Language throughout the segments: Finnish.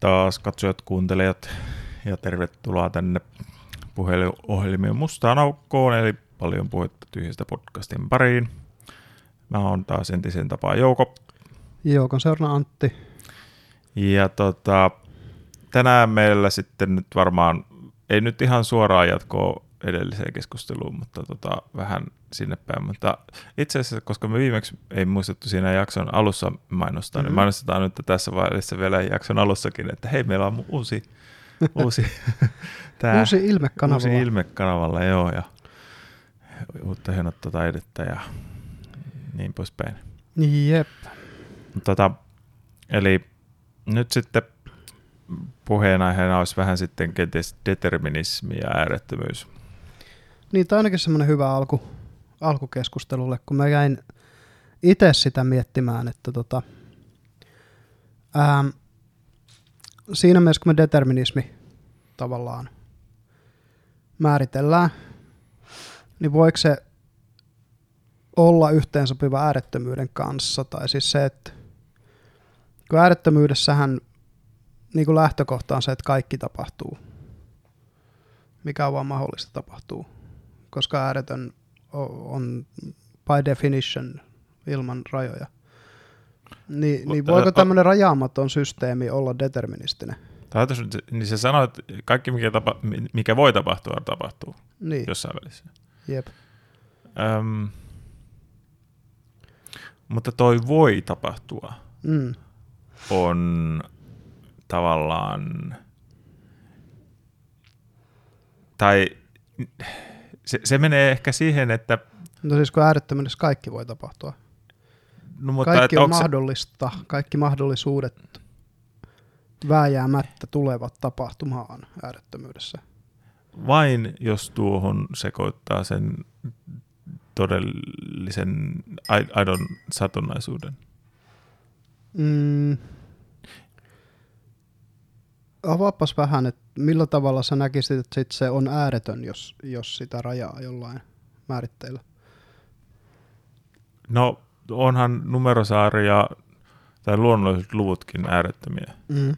Taas katsojat, kuuntelijat ja tervetuloa tänne puheluohjelmien mustaan aukkoon, eli paljon puhetta tyhjästä podcastin pariin. Mä oon taas entisen tapaa Jouko. Joukon seurana Antti. Ja tota, tänään meillä sitten nyt varmaan, ei nyt ihan suoraan jatkoa edelliseen keskusteluun, mutta tota, vähän sinne päin. Mutta itse asiassa, koska me viimeksi ei muistettu siinä jakson alussa mainostaa, mm-hmm. niin mainostetaan nyt tässä vaiheessa vielä jakson alussakin, että hei, meillä on uusi, uusi, tää, uusi ilmekanavalla. Uusi ilmekanavalla, joo, ja uutta hienottaa taidetta ja niin poispäin. Jep. Tota, eli nyt sitten puheenaiheena olisi vähän sitten kenties determinismi ja äärettömyys. Niin, tämä on ainakin semmoinen hyvä alku, alkukeskustelulle, kun mä jäin itse sitä miettimään, että tota, ää, siinä mielessä, kun me determinismi tavallaan määritellään, niin voiko se olla yhteensopiva äärettömyyden kanssa, tai siis se, että kun äärettömyydessähän niin kuin lähtökohta on se, että kaikki tapahtuu, mikä on vaan mahdollista tapahtuu, koska ääretön on by definition ilman rajoja. Ni, niin voiko tämmöinen rajaamaton systeemi olla deterministinen? Ajatus, niin sä sanoit, että kaikki mikä, tapa, mikä voi tapahtua, tapahtuu niin. jossain välissä. Jep. Öm, mutta toi voi tapahtua mm. on tavallaan, tai se, se menee ehkä siihen, että... No siis kun äärettömyydessä kaikki voi tapahtua. No, mutta kaikki on mahdollista, se... kaikki mahdollisuudet vääjäämättä tulevat tapahtumaan äärettömyydessä. Vain jos tuohon sekoittaa sen todellisen aidon satunnaisuuden. Mm. Avaapas vähän, että millä tavalla sä näkisit, että sit se on ääretön, jos, jos sitä rajaa jollain määritteillä? No onhan numerosarja tai luonnolliset luvutkin äärettömiä. Mm.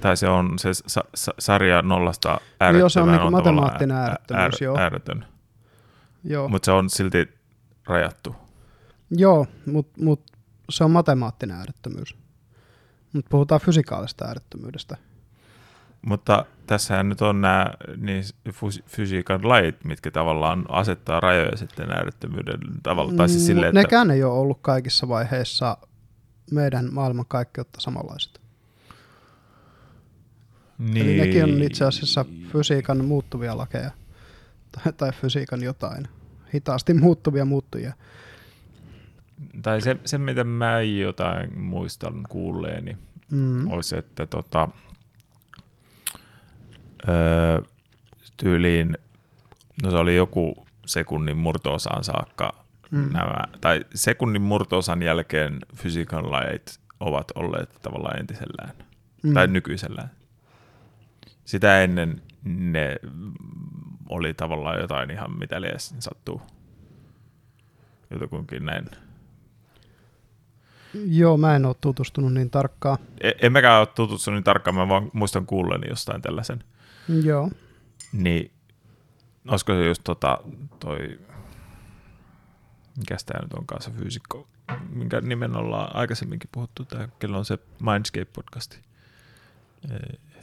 Tai se on se sa- sa- sarja nollasta äärettömään. Joo, se on, niin matemaattinen äärettömyys, äär, joo. ääretön. Joo. Mutta se on silti rajattu. Joo, mutta mut se on matemaattinen äärettömyys. Mutta puhutaan fysikaalista äärettömyydestä. Mutta tässähän nyt on nämä niin fysiikan lait, mitkä tavallaan asettaa rajoja sitten äärettömyyden tavalla. Tai siis mm, sille, että... Nekään ei ole ollut kaikissa vaiheissa meidän maailman kaikkeutta samanlaiset. Niin. Eli nekin on itse asiassa fysiikan muuttuvia lakeja. Tai, tai fysiikan jotain. Hitaasti muuttuvia muuttujia. Tai se, se mitä mä jotain muistan kuulleeni, mm. olisi, että tota, öö, tyyliin, no se oli joku sekunnin murtoosaan saakka mm. nämä, tai sekunnin murtoosan jälkeen fysiikan lait ovat olleet tavallaan entisellään, mm. tai nykyisellään. Sitä ennen ne oli tavallaan jotain ihan mitä lies sattuu. Jotakunkin näin. Joo, mä en ole tutustunut niin tarkkaan. E- en mäkään ole tutustunut niin tarkkaan, mä vaan muistan kuulleeni jostain tällaisen. Joo. Niin, olisiko se just tota, toi, mikä tämä nyt onkaan se fyysikko, minkä nimen ollaan aikaisemminkin puhuttu, tämä, kello on se Mindscape-podcasti.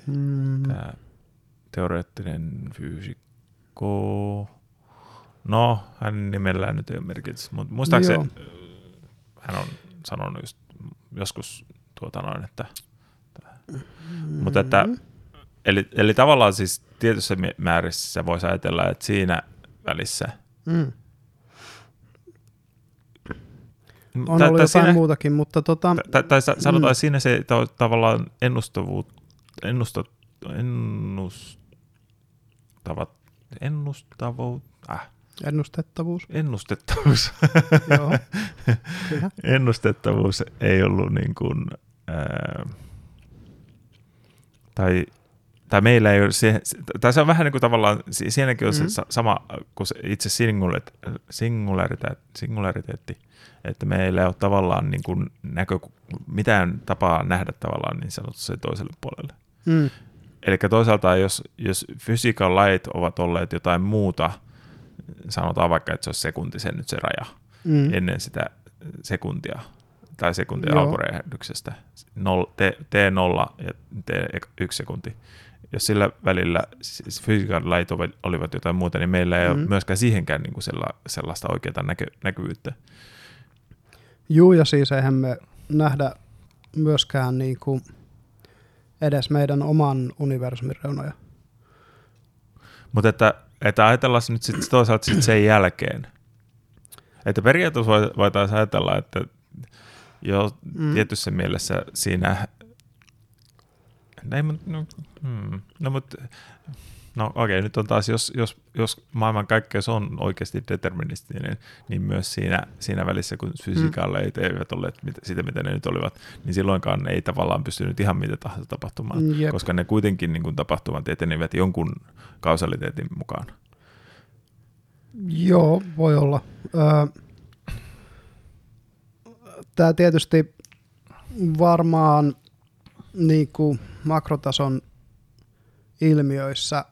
Mm. Tämä teoreettinen fyysikko. No, hänen nimellään nyt ei ole merkitys, mutta muistaakseni hän on sanonut just joskus tuota noin, että, mm. mutta että Eli, eli tavallaan siis tietyssä määrissä voisi ajatella, että siinä välissä mm. On tai, ollut tai jotain siinä, muutakin, mutta tota... Tai, tai sanotaan mm. siinä se to, tavallaan ennustavuus, ennustat, ennustavat, ennustavuus, äh. Ennustettavuus. Ennustettavuus. Joo, Ennustettavuus ei ollut niin kuin, ää, tai tai meillä ei ole se, tai se on vähän niin kuin tavallaan, siinäkin on se sa- sama kuin se itse singulat, singulariteetti, singulariteetti, että meillä ei ole tavallaan niin kuin näkö, mitään tapaa nähdä tavallaan niin sanotusti toiselle puolelle. Mm. Eli toisaalta jos, jos fysiikan lait ovat olleet jotain muuta, sanotaan vaikka, että se olisi sekuntisen nyt se raja, Mm. ennen sitä sekuntia tai sekuntia alkuräjähdyksestä, Nol, T, T0 ja T1 sekunti. Jos sillä välillä siis fysiikan lait olivat- jotain muuta, niin meillä ei mm. ole Mhm. myöskään siihenkään niin kuin sella, sellaista oikeaa näkö, näkyvyyttä. Juu, ja siis eihän me nähdä myöskään niin kuin edes meidän oman universumin reunoja. Mutta että, että ajatellaan nyt sit toisaalta sit sen jälkeen. Että periaatteessa voi- voitaisiin ajatella, että jo Mm. tietyssä mielessä siinä... Ei, mut, no, hmm, no, mut, no okei, nyt on taas, jos, jos, jos maailmankaikkeus on oikeasti deterministinen, niin myös siinä, siinä välissä, kun fysiikalle ei eivät olleet sitä, mitä ne nyt olivat, niin silloinkaan ei tavallaan pystynyt ihan mitä tahansa tapahtumaan, Jep. koska ne kuitenkin niin kuin tapahtumat etenivät jonkun kausaliteetin mukaan. Joo, voi olla. Öö, Tämä tietysti varmaan niin kuin makrotason ilmiöissä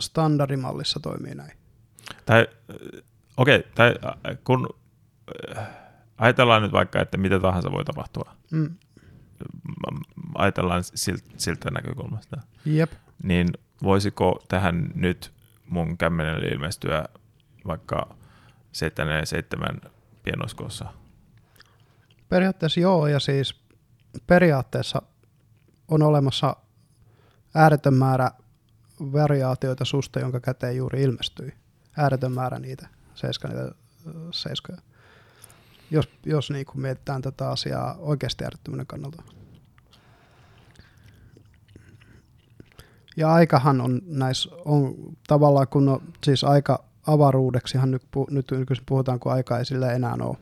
standardimallissa toimii näin. Tai äh, okei, okay, tai äh, kun äh, ajatellaan nyt vaikka, että mitä tahansa voi tapahtua, Mm. ajatellaan siltä, siltä näkökulmasta, Jep. niin voisiko tähän nyt mun kämmenelle ilmestyä vaikka 7 pienoiskoossa? Periaatteessa joo, ja siis periaatteessa on olemassa ääretön määrä variaatioita susta, jonka käteen juuri ilmestyi. Ääretön määrä niitä, seiska niitä seiskoja. Jos, jos niin kuin mietitään tätä asiaa oikeasti äärettömyyden kannalta. Ja aikahan on näissä, on tavallaan kun on, siis aika avaruudeksihan nyt, nyt nykyisin puhutaan, kun aika ei sillä enää ole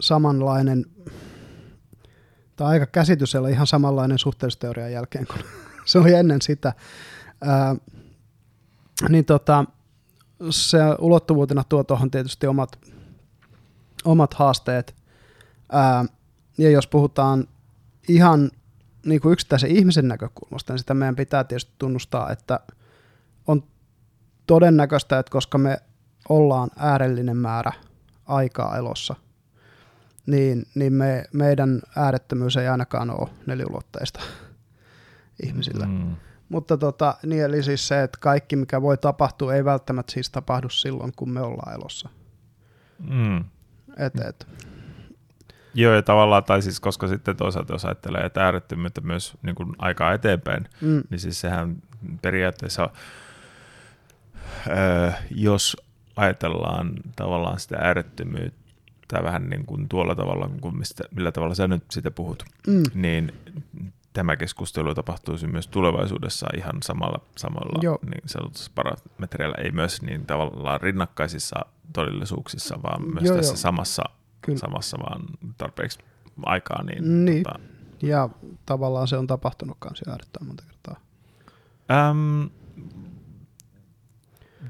samanlainen, tai aika käsitys ei ihan samanlainen suhteellisuusteorian jälkeen kuin se oli ennen sitä. Ää, niin tota, se ulottuvuutena tuo tuohon tietysti omat, omat haasteet. Ää, ja jos puhutaan ihan niin kuin yksittäisen ihmisen näkökulmasta, niin sitä meidän pitää tietysti tunnustaa, että on todennäköistä, että koska me ollaan äärellinen määrä aikaa elossa, niin, niin me, meidän äärettömyys ei ainakaan ole neliulotteista ihmisillä. Mm. Mutta tota, niin eli siis se, että kaikki mikä voi tapahtua, ei välttämättä siis tapahdu silloin, kun me ollaan elossa. Mm. Et, et. Joo, ja tavallaan, tai siis koska sitten toisaalta jos ajattelee, että äärettömyyttä myös niin kuin aikaa eteenpäin, Mm, niin siis sehän periaatteessa, öö, jos ajatellaan tavallaan sitä äärettömyyttä vähän niin kuin tuolla tavalla, kuin mistä, millä tavalla sä nyt sitä puhut, mm, niin tämä keskustelu tapahtuisi myös tulevaisuudessa ihan samalla, samalla Joo. niin sanotussa parametreillä, ei myös niin tavallaan rinnakkaisissa todellisuuksissa, vaan myös Joo, tässä joo. samassa, Kyllä. samassa vaan tarpeeksi aikaa. Niin, Niin. Tota, ja tavallaan se on tapahtunut kanssa äärettömän monta kertaa. äm,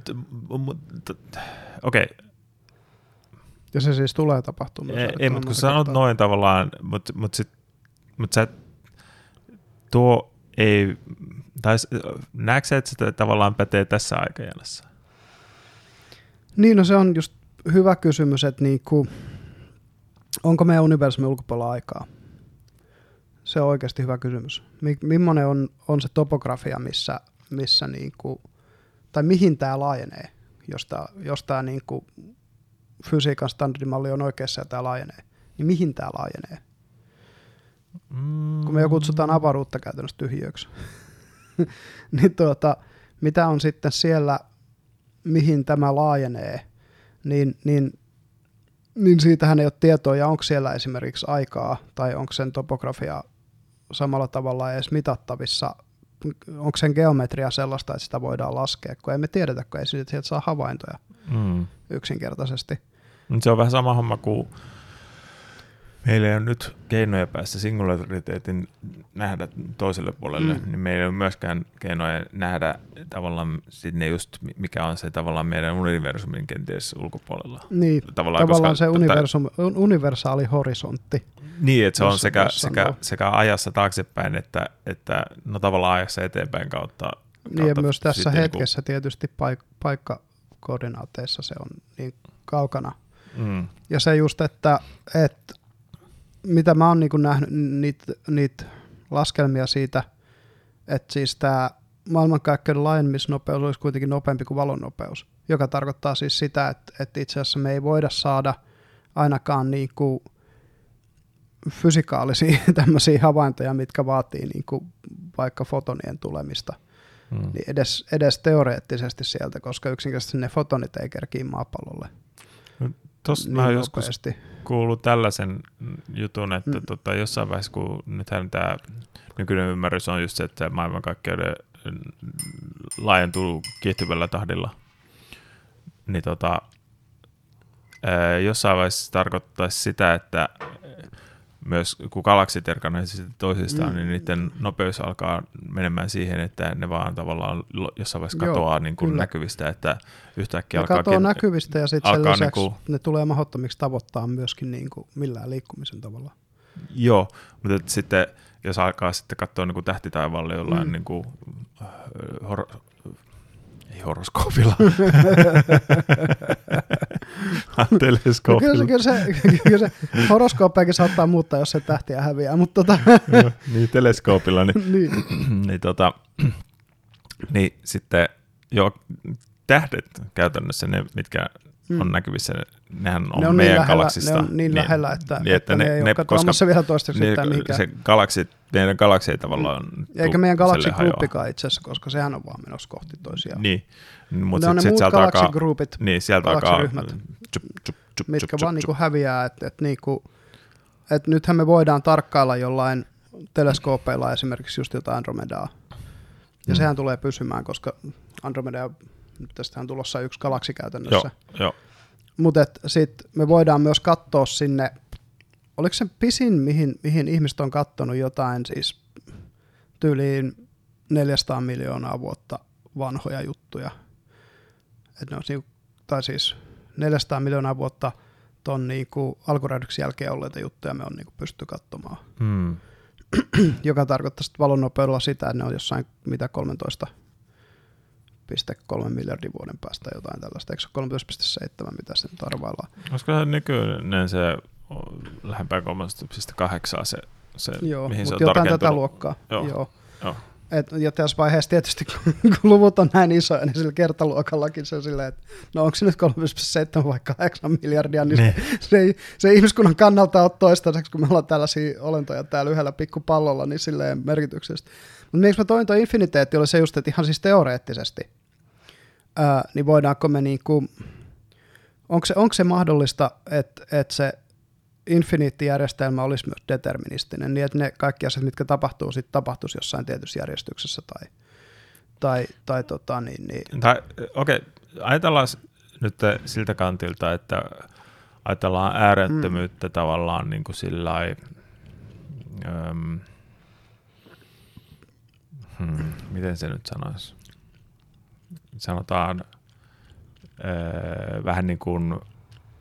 t- m- t- Okei, Ja se siis tulee tapahtumaan. ei, ei mutta kun sanot noin tavallaan, mutta mut sit, mut sä, tuo ei, tai näetkö että sitä tavallaan pätee tässä aikajänässä? Niin, no se on just hyvä kysymys, että niinku, onko meidän universumin ulkopuolella aikaa? Se on oikeasti hyvä kysymys. Mi- millainen on, on se topografia, missä, missä niinku, tai mihin tämä laajenee, jos tämä jos tää niinku fysiikan standardimalli on oikeassa ja tämä laajenee, niin mihin tämä laajenee? Mm. kun me jo kutsutaan avaruutta käytännössä tyhjöksi. niin tuota, mitä on sitten siellä, mihin tämä laajenee, niin, niin, niin siitähän ei ole tietoa, ja onko siellä esimerkiksi aikaa, tai onko sen topografia samalla tavalla edes mitattavissa, onko sen geometria sellaista, että sitä voidaan laskea, kun ei me tiedetä, kun ei siitä sieltä saa havaintoja Mm. yksinkertaisesti. Mut Se on vähän sama homma kuin, meillä ei ole nyt keinoja päästä singulariteetin nähdä toiselle puolelle, mm. niin meillä ei ole myöskään keinoja nähdä tavallaan sinne just, mikä on se tavallaan meidän universumin kenties ulkopuolella. Niin, tavallaan, tavallaan koska, se universum, tota, universaali horisontti. Niin, että se on sekä, sekä, sekä ajassa taaksepäin, että, että no tavallaan ajassa eteenpäin kautta. kautta niin, ja myös tässä niinku- hetkessä niin kuin... tietysti paik- paikkakoordinaateissa se on niin kaukana. Mm. Ja se just, että, että mitä mä oon niin nähnyt niitä niit laskelmia siitä, että siis tämä maailmankaikkeuden laajenemisnopeus olisi kuitenkin nopeampi kuin valon nopeus, joka tarkoittaa siis sitä, että, että itse asiassa me ei voida saada ainakaan niin kuin fysikaalisia tämmöisiä havaintoja, mitkä vaatii niin kuin vaikka fotonien tulemista, hmm. niin edes, edes teoreettisesti sieltä, koska yksinkertaisesti ne fotonit ei kerkiä maapallolle. No, Tuossa niin mä joskus kuullut tällaisen jutun, että mm. tota, jossain vaiheessa, kun nythän tämä nykyinen ymmärrys on just se, että maailmankaikkeuden laajentuu kiihtyvällä tahdilla, niin tota, ää, jossain vaiheessa tarkoittaisi sitä, että myös kun galaksit erkanevat toisistaan, mm. niin niiden nopeus alkaa menemään siihen, että ne vaan tavallaan jossain vaiheessa katoaa Joo, niin kuin näkyvistä, että yhtäkkiä ne alkaa... Katoaa näkyvistä ja sitten sen lisäksi niin kuin, ne tulee mahdottomiksi tavoittaa myöskin niin kuin millään liikkumisen tavalla. Joo, mutta sitten jos alkaa sitten katsoa niin kuin tähtitaivaalle jollain mm. niin kuin, hor- ei horoskoopilla. Teleskoopilla. Kyllä, se, kyllä, se, kyllä se horoskooppiakin saattaa muuttaa, jos se tähtiä häviää. Mutta tota. niin, teleskoopilla. Niin, niin. niin, tota, niin sitten jo tähdet käytännössä, ne mitkä mm. on näkyvissä, nehän on, ne on meidän niin lähellä, galaksista. Ne on niin, niin lähellä, että, niin, että, että ne, ne, ne koska, vielä toistaiseksi niin. Se galaksi, meidän galaksi ei tavallaan... Mm. Eikä meidän galaksigruppikaan itse asiassa, koska sehän on vaan menossa kohti toisiaan. Niin, mutta on ne muut galaksigrupit, niin, sieltä galaksiryhmät, tjup, tjup, tjup, mitkä vaan niinku häviää, että et niinku, et nythän me voidaan tarkkailla jollain teleskoopeilla esimerkiksi just jotain Andromedaa. Ja mm. sehän tulee pysymään, koska Andromeda, tästähän on tulossa yksi galaksi käytännössä. Joo, joo. Mutta sitten me voidaan myös katsoa sinne, oliko se pisin, mihin, mihin ihmiset on katsonut jotain siis tyyliin 400 miljoonaa vuotta vanhoja juttuja. Et ne on niinku, tai siis 400 miljoonaa vuotta ton niinku alkuräjähdyksen jälkeen olleita juttuja me on niinku pysty katsomaan. Hmm. Joka tarkoittaa sitten valonnopeudella sitä, että ne on jossain mitä 13 13,3 miljardin vuoden päästä jotain tällaista. Eikö se 13,7, mitä sen arvaillaan? Olisiko se nykyinen se lähempää 13,8 se, se Joo, mihin se on jotain tätä luokkaa. Joo. Joo. Joo. Et, ja tässä vaiheessa tietysti, kun luvut on näin isoja, niin sillä kertaluokallakin se on silleen, että no onko se nyt 3,7 vai 8 miljardia, niin ne. se, se, ei, se ei ihmiskunnan kannalta ole toistaiseksi, kun me ollaan tällaisia olentoja täällä yhdellä pikkupallolla, niin silleen merkityksestä. Mutta miksi mä toin tuo infiniteetti oli se just, että ihan siis teoreettisesti, ää, niin voidaanko me niinku, onko se, onko se mahdollista, että, että se infiniittijärjestelmä olisi myös deterministinen, niin että ne kaikki asiat, mitkä tapahtuu, sitten tapahtuisi jossain tietyssä järjestyksessä tai, tai, tai tota, niin, niin. Tai, okei, okay. ajatellaan nyt siltä kantilta, että ajatellaan äärettömyyttä mm. tavallaan niin kuin sillä um, hmm, miten se nyt sanoisi? Sanotaan öö, vähän niin kuin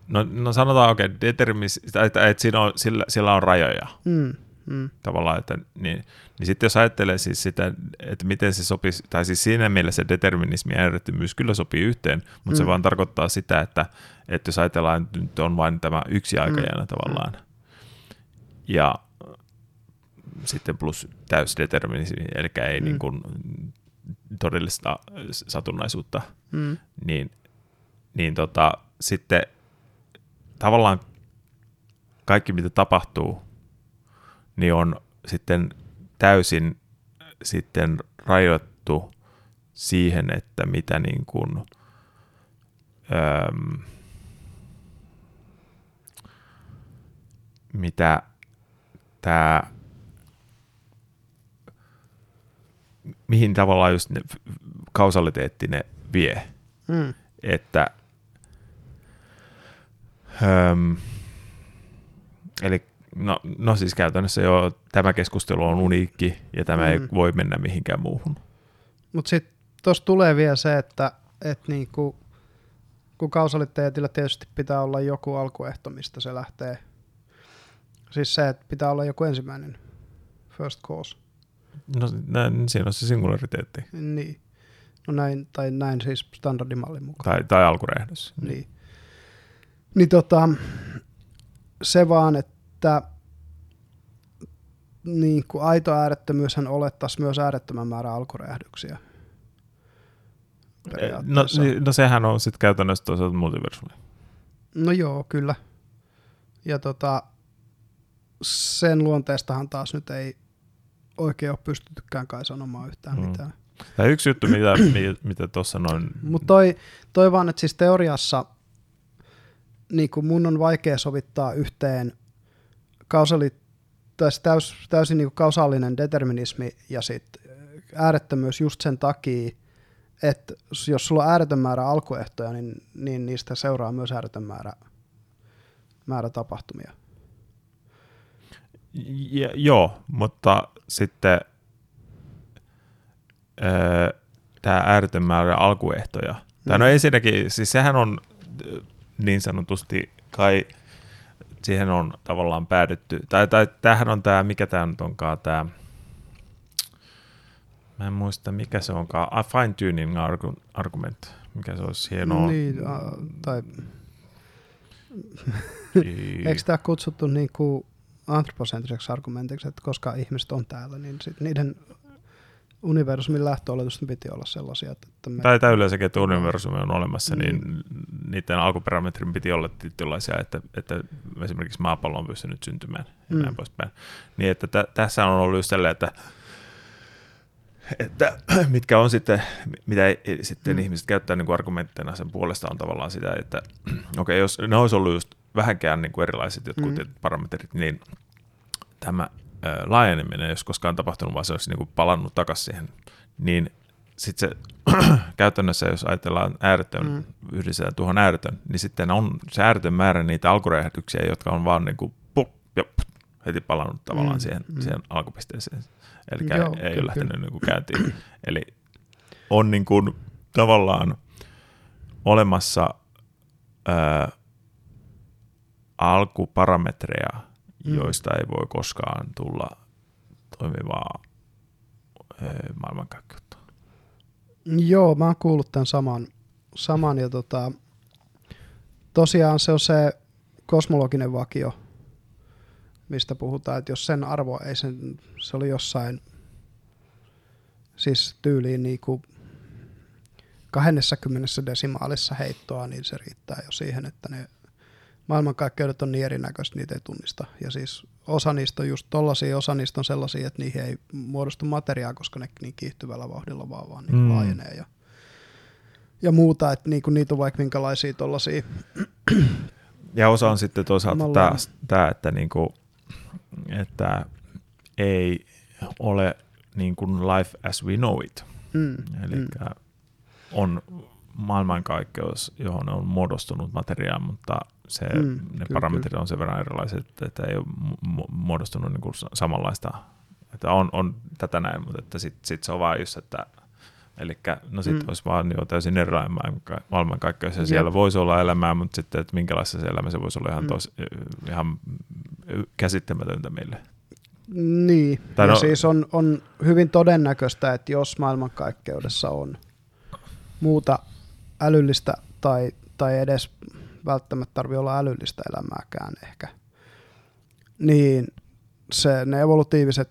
No, no sanotaan oikein, okay, determis, että, että, että siinä on, sillä, sillä on rajoja. Mm, mm. Tavallaan, että niin, niin sitten jos ajattelee siis sitä, että miten se sopii, tai siis siinä mielessä determinismi ja äärettömyys kyllä sopii yhteen, mutta mm. se vaan tarkoittaa sitä, että, että jos ajatellaan, että nyt on vain tämä yksi aikajana mm. tavallaan, ja sitten plus täysdeterminismi, eli ei mm. niin kuin todellista satunnaisuutta, mm. niin, niin tota, sitten tavallaan kaikki, mitä tapahtuu, niin on sitten täysin sitten rajoittu siihen, että mitä niin kuin, öm, mitä tämä, mihin tavallaan just ne kausaliteetti ne vie. Mm. Että Öm, eli No, no siis käytännössä jo tämä keskustelu on uniikki ja tämä mm. ei voi mennä mihinkään muuhun. Mutta sitten tuossa tulee vielä se, että et niinku, kun kausaliteetillä tietysti pitää olla joku alkuehto, mistä se lähtee. Siis se, että pitää olla joku ensimmäinen first cause. No näin, siinä on se singulariteetti. Niin. No näin, tai näin siis standardimallin mukaan. Tai, tai alkurehdys. Niin. Niin tota, se vaan, että niin kuin aito äärettömyyshän olettaisi myös äärettömän määrä alkuräjähdyksiä. No, no sehän on sitten käytännössä toisaalta multiversumi. No joo, kyllä. Ja tota, sen luonteestahan taas nyt ei oikein ole pystytykään kai sanomaan yhtään mm. mitään. Ja yksi juttu, mitä, mitä tuossa noin... Mutta toi, toi vaan, että siis teoriassa niin kuin mun on vaikea sovittaa yhteen kausali, täys, täysin niin kausaalinen determinismi ja sitten äärettömyys just sen takia, että jos sulla on ääretön määrä alkuehtoja, niin, niin niistä seuraa myös ääretön määrä, määrä tapahtumia. Ja, joo, mutta sitten öö, tämä ääretön määrä alkuehtoja. Mm. Tai no ensinnäkin, siis sehän on niin sanotusti kai siihen on tavallaan päädytty, tai, tai tämähän on tämä, mikä tämä nyt onkaan tämä, mä en muista mikä se onkaan, a fine tuning argument, mikä se olisi hienoa. Niin, uh, tai eikö tämä kutsuttu niin kuin antroposentriseksi argumentiksi, että koska ihmiset on täällä, niin sit niiden universumin lähtöoletusten piti olla sellaisia. Että me... Tai, tai yleensäkin, että universumi on olemassa, mm. niin niiden alkuparametrin piti olla tietynlaisia, että, että esimerkiksi maapallo on pystynyt syntymään ja mm. näin poispäin. Niin että t- tässä on ollut just sellainen, että että mitkä on sitten, mitä sitten mm. ihmiset käyttää niin kuin argumentteina sen puolesta on tavallaan sitä, että okei, okay, jos ne olisi ollut just vähänkään niin kuin erilaiset jotkut mm. parametrit, niin tämä laajeneminen, jos koskaan tapahtunut, vaan se olisi niin kuin palannut takaisin siihen, niin sitten se käytännössä, jos ajatellaan ääretön, mm. yhdistetään tuohon ääretön, niin sitten on se ääretön määrä niitä alkuräjähdyksiä, jotka on vaan niin kuin pup, ja heti palannut tavallaan mm. siihen, mm. siihen alkupisteeseen. Eli Joo, ei kyllä, ole lähtenyt niin kuin käyntiin. Eli on niin kuin tavallaan olemassa ää, alkuparametreja, mm. joista ei voi koskaan tulla toimivaa maailmankaikkeutta. Joo, mä oon kuullut tämän saman, saman ja tota, tosiaan se on se kosmologinen vakio, mistä puhutaan, että jos sen arvo ei sen, se oli jossain siis tyyliin niin kuin 20 desimaalissa heittoa, niin se riittää jo siihen, että ne maailmankaikkeudet on niin erinäköistä, niitä ei tunnista. Ja siis osa niistä on just tollaisia, osa niistä on sellaisia, että niihin ei muodostu materiaa, koska ne niin kiihtyvällä vauhdilla vaan, vaan niin mm. laajenee ja, ja muuta, että niin niitä on vaikka minkälaisia tollaisia. Ja osa on sitten toisaalta tämä, tämä että, niin kuin, että ei ole niin kuin life as we know it. Mm. Eli mm. on maailmankaikkeus, johon on muodostunut materiaa, mutta se, mm, ne kyllä, parametrit kyllä. on sen verran erilaiset, että ei ole muodostunut niin kuin samanlaista. Että on, on tätä näin, mutta että sitten sit se on vaan just, että Eli no sitten mm. olisi vaan jo täysin erilainen maailmankaikkeus ja siellä voisi olla elämää, mutta sitten, että minkälaista se elämä se voisi olla ihan, mm. tos, ihan käsittämätöntä meille. Niin, tai ja no, siis on, on hyvin todennäköistä, että jos maailmankaikkeudessa on muuta älyllistä tai, tai edes välttämättä tarvitse olla älyllistä elämääkään ehkä, niin se, ne evolutiiviset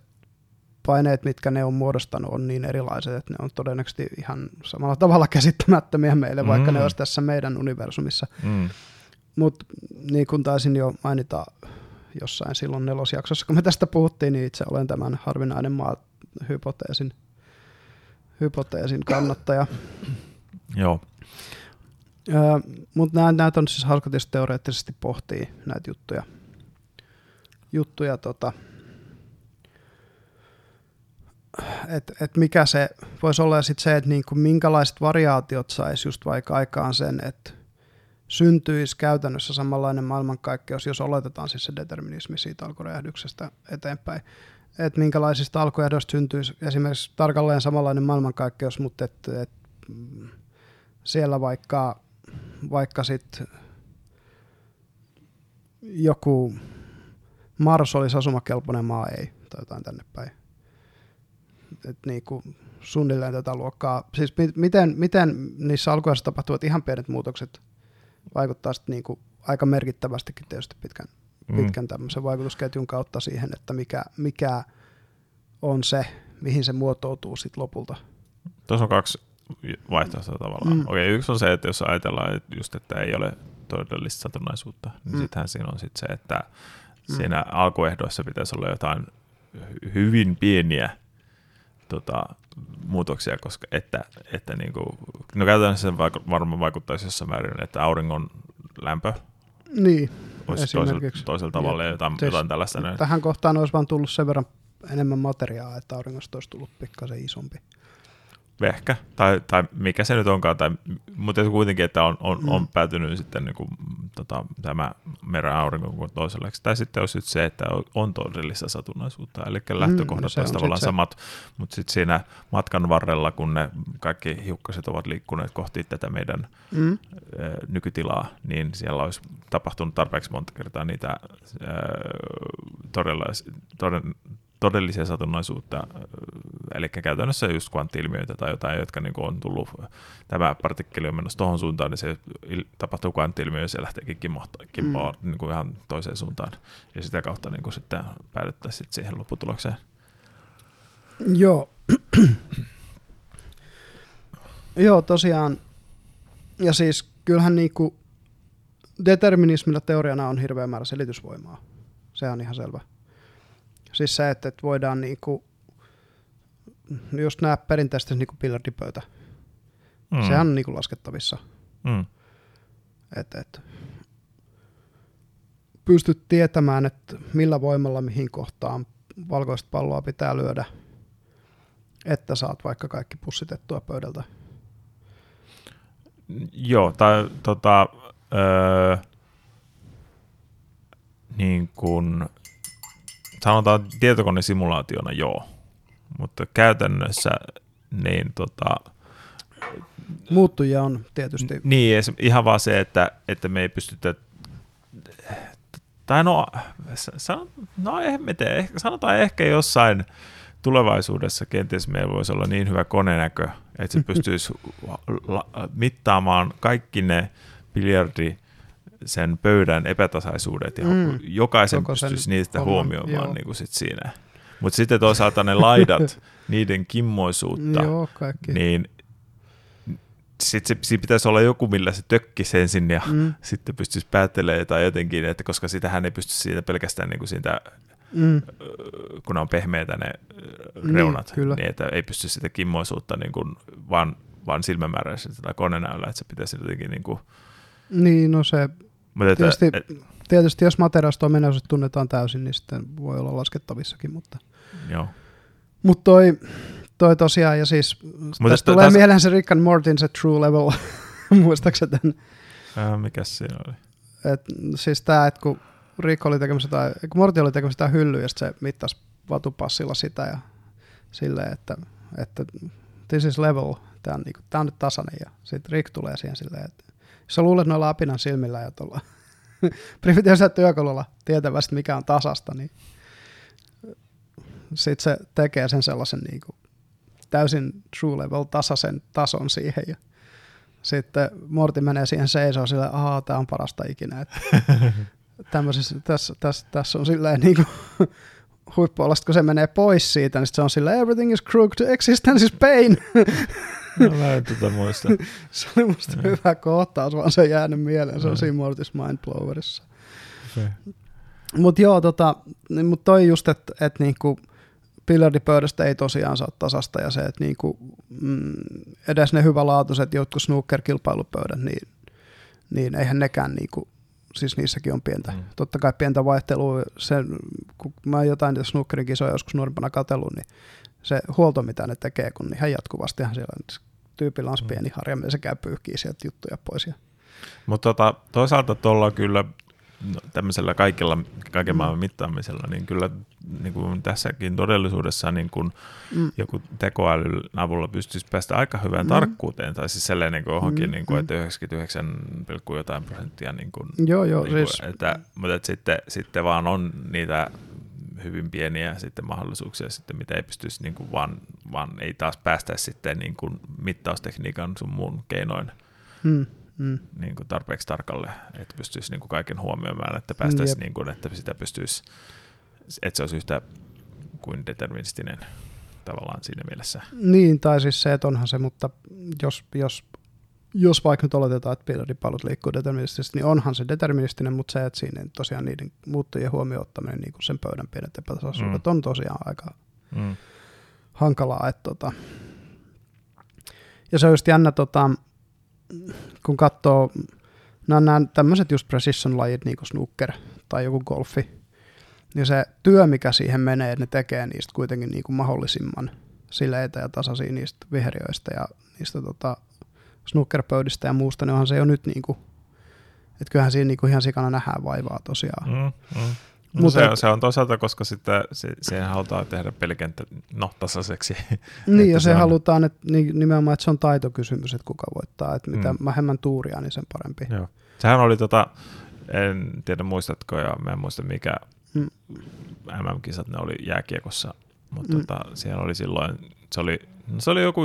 paineet, mitkä ne on muodostanut, on niin erilaiset, että ne on todennäköisesti ihan samalla tavalla käsittämättömiä meille, mm. vaikka ne olisi tässä meidän universumissa. Mm. Mutta niin kuin taisin jo mainita jossain silloin nelosjaksossa, kun me tästä puhuttiin, niin itse olen tämän harvinainen maa-hypoteesin hypoteesin kannattaja. Joo. Öö, Mutta näitä on siis hauska tietysti teoreettisesti pohtii näitä juttuja. juttuja tota, että et mikä se voisi olla sitten se, että niinku minkälaiset variaatiot saisi just vaikka aikaan sen, että syntyisi käytännössä samanlainen maailmankaikkeus, jos oletetaan siis se determinismi siitä alkuräjähdyksestä eteenpäin. Että minkälaisista alkuehdoista syntyisi esimerkiksi tarkalleen samanlainen maailmankaikkeus, mutta et, et, siellä vaikka, vaikka sitten joku Mars olisi asumakelpoinen maa ei, tai jotain tänne päin. Et niinku suunnilleen tätä luokkaa. Siis mi- miten, miten niissä alkuajassa tapahtuvat ihan pienet muutokset vaikuttaa sitten niinku aika merkittävästikin tietysti pitkän, Mm. pitkän tämmöisen vaikutusketjun kautta siihen, että mikä, mikä on se, mihin se muotoutuu sitten lopulta. Tuossa on kaksi vaihtoehtoa tavallaan. Mm. Okei, yksi on se, että jos ajatellaan että just, että ei ole todellista satunnaisuutta, niin Mm. sittenhän siinä on sit se, että Mm. siinä alkuehdoissa pitäisi olla jotain hy- hyvin pieniä tota, muutoksia, koska että, että niin kuin, no käytännössä se varmaan vaikuttaisi jossain määrin, että auringon lämpö Niin, olisi toisella, toisella tavalla ja jotain, Siis jotain tällaista. näin. tähän kohtaan olisi vaan tullut sen verran enemmän materiaa, että auringosta olisi tullut pikkasen isompi. Ehkä, tai, tai mikä se nyt onkaan, tai, mutta kuitenkin, että on, on, Mm. on päätynyt sitten niin kuin, tota, tämä meren aurinko kuin toiselle. Tai sitten olisi nyt se, että on, on todellista satunnaisuutta, eli lähtökohdat no se olisi on tavallaan se. samat, mutta sitten siinä matkan varrella, kun ne kaikki hiukkaset ovat liikkuneet kohti tätä meidän Mm. ö, nykytilaa, niin siellä olisi tapahtunut tarpeeksi monta kertaa niitä ö, todella, toden, todellisia satunnaisuutta, eli käytännössä just kvanttiilmiöitä tai jotain, jotka niin on tullut, tämä partikkeli on menossa tuohon suuntaan, niin se tapahtuu kvanttiilmiö ja se lähteekin kimmoa- kimpoa mm. niin kuin ihan toiseen suuntaan, ja sitä kautta niin kuin sitten päädyttäisiin sitten siihen lopputulokseen. Joo. Joo, tosiaan. Ja siis kyllähän niinku determinismilla teoriana on hirveä määrä selitysvoimaa. Se on ihan selvä. Siis se, että, että voidaan niinku, just nämä perinteiset niinku biljardipöytä. Mm. Sehän on niinku laskettavissa. mm. Että, että pystyt tietämään, että millä voimalla mihin kohtaan valkoista palloa pitää lyödä, että saat vaikka kaikki pussitettua pöydältä. Joo, tai tota, öö, niin kuin, sanotaan tietokonesimulaationa joo, mutta käytännössä niin tota, Muuttujia on tietysti. niin ihan vaan se, että, että me ei pystytä tai no, san, no eh, miten, ehkä, sanotaan ehkä jossain tulevaisuudessa kenties meillä voisi olla niin hyvä konenäkö, että se pystyisi mittaamaan kaikki ne biljardi sen pöydän epätasaisuudet ja Mm. jokaisen pystyisi niistä huomioimaan joo. niin kuin sit siinä. Mutta sitten toisaalta ne laidat, niiden kimmoisuutta, Joo, kaikki. niin sitten se, siinä pitäisi olla joku, millä se tökki sen sinne ja Mm, sitten pystyisi päättelemään tai jotenkin, että koska sitähän ei pysty siitä pelkästään niin kuin siitä, mm, kun on pehmeitä ne Niin, reunat, kyllä. niin, että ei pysty sitä kimmoisuutta niin kuin vaan, vaan silmämääräisesti tai konenäöllä, että se pitäisi jotenkin niin kuin, niin, no se, mutta Tietysti- et, tietysti jos materiaalista ominaisuudet tunnetaan täysin, niin sitten voi olla laskettavissakin, mutta joo. Mutta toi, toi tosiaan, ja siis Mut tästä tulee tässä- mieleen se Rick and Mortin se True Level, muistaakseni tämän, Äh, mikäs siinä oli? et, siis tää, että kun Rick oli tekemässä tai kun Morty oli tekemässä sitä hyllyä, ja se mittasi vatupassilla sitä ja silleen, että, että this is level, tää on, niinku, tää on nyt tasainen, ja sitten Rick tulee siihen silleen, että jos sä luulet noilla apinan silmillä ja tuolla primitiivisellä työkalulla tietävästi mikä on tasasta, niin sitten se tekee sen sellaisen niinku täysin true level tasaisen tason siihen ja sitten Morty menee siihen seisoo silleen, ahaa, tää on parasta ikinä. Että tämmöisessä, tässä, tässä, tässä on silleen niin kuin huippualasta, kun se menee pois siitä, niin se on silleen, everything is crooked, existence is pain. No, mä en tuota muista. se oli musta hyvä kohtaus, vaan se on jäänyt mieleen, se on siinä Mortis Mindblowerissa. Okay. Mutta joo, tota, niin, mut toi just, että et niinku biljardipöydästä ei tosiaan saa tasasta ja se, että niinku, mm, edes ne hyvälaatuiset jotkut snooker-kilpailupöydät, niin, niin eihän nekään niinku, siis niissäkin on pientä, Mm. totta kai pientä vaihtelua, sen, kun mä jotain niitä snookerin kisoja joskus nuorempana katsellut, niin se huolto, mitä ne tekee, kun ihan jatkuvastihan siellä tyypillä on se Mm. pieni harja, millä se käy pyyhkii sieltä juttuja pois Mutta tota, toisaalta tuolla kyllä no, tämmöisellä kaikilla, kaiken mm. maailman mittaamisella, niin kyllä niin kuin tässäkin todellisuudessa niin kuin mm. joku tekoälyn avulla pystyisi päästä aika hyvään mm. tarkkuuteen, tai siis sellainen niin kuin johonkin, mm. niin kuin, että 99, jotain prosenttia. Niin kuin, joo, joo, niin kuin, siis... että, mutta että sitten, sitten vaan on niitä hyvin pieniä sitten mahdollisuuksia, sitten, mitä ei pystyisi niin kuin vaan, vaan ei taas päästä sitten niin kuin mittaustekniikan sun muun keinoin mm mm. niin kuin tarpeeksi tarkalle, että pystyisi niin kuin kaiken huomioimaan, että päästäisiin, niin kuin, että sitä pystyisi, että se olisi yhtä kuin deterministinen tavallaan siinä mielessä. Niin, tai siis se, että onhan se, mutta jos, jos, jos vaikka nyt oletetaan, että piilodipallut liikkuu deterministisesti, niin onhan se deterministinen, mutta se, että siinä tosiaan niiden muuttujien huomioon ottaminen, niin kuin sen pöydän pienet epätasaisuudet, mm. on tosiaan aika mm. hankalaa. Että tota. Ja se on just jännä, tota, kun katsoo, nämä, nämä tämmöiset just precision-lajit, niin kuin snooker tai joku golfi, niin se työ, mikä siihen menee, että ne tekee niistä kuitenkin niin kuin mahdollisimman sileitä ja tasaisia niistä viheriöistä ja niistä tota, snookerpöydistä ja muusta, niin onhan se jo nyt niin kuin, että kyllähän siinä niin kuin ihan sikana nähdään vaivaa tosiaan. Mm, mm. No Mutta se, se on toisaalta, koska sitten se, se halutaan tehdä pelikenttä no, tasaiseksi. Niin, ja se, se on... halutaan, että nimenomaan, että se on taitokysymys, että kuka voittaa. Että mitä mm. vähemmän tuuria, niin sen parempi. Joo. Sehän oli, tota, en tiedä muistatko, ja mä en muista mikä mm. MM-kisat ne oli jääkiekossa, mutta mm. tota, siellä oli silloin, se oli, no se oli joku,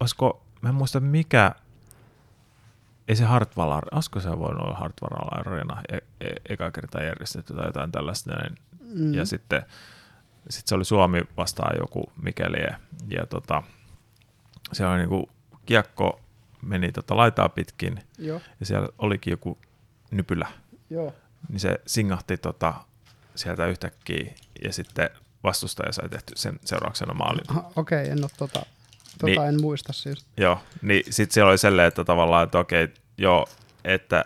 olisiko, mä en muista mikä ei se Hartwall, olisiko se voinut olla Hartwall Arena e, e, eka kertaa järjestetty tai jotain tällaista. Mm. Ja sitten sit se oli Suomi vastaan joku Mikeli ja tota, se oli niinku kiekko meni tota laitaa pitkin Joo. ja siellä olikin joku nypylä. Joo. Niin se singahti tota, sieltä yhtäkkiä ja sitten vastustaja sai tehty sen seurauksena maalin. Okei, okay, en ole tota Tota niin, en muista siis. Joo, niin sitten siellä oli sellainen, että tavallaan, että okei, joo, että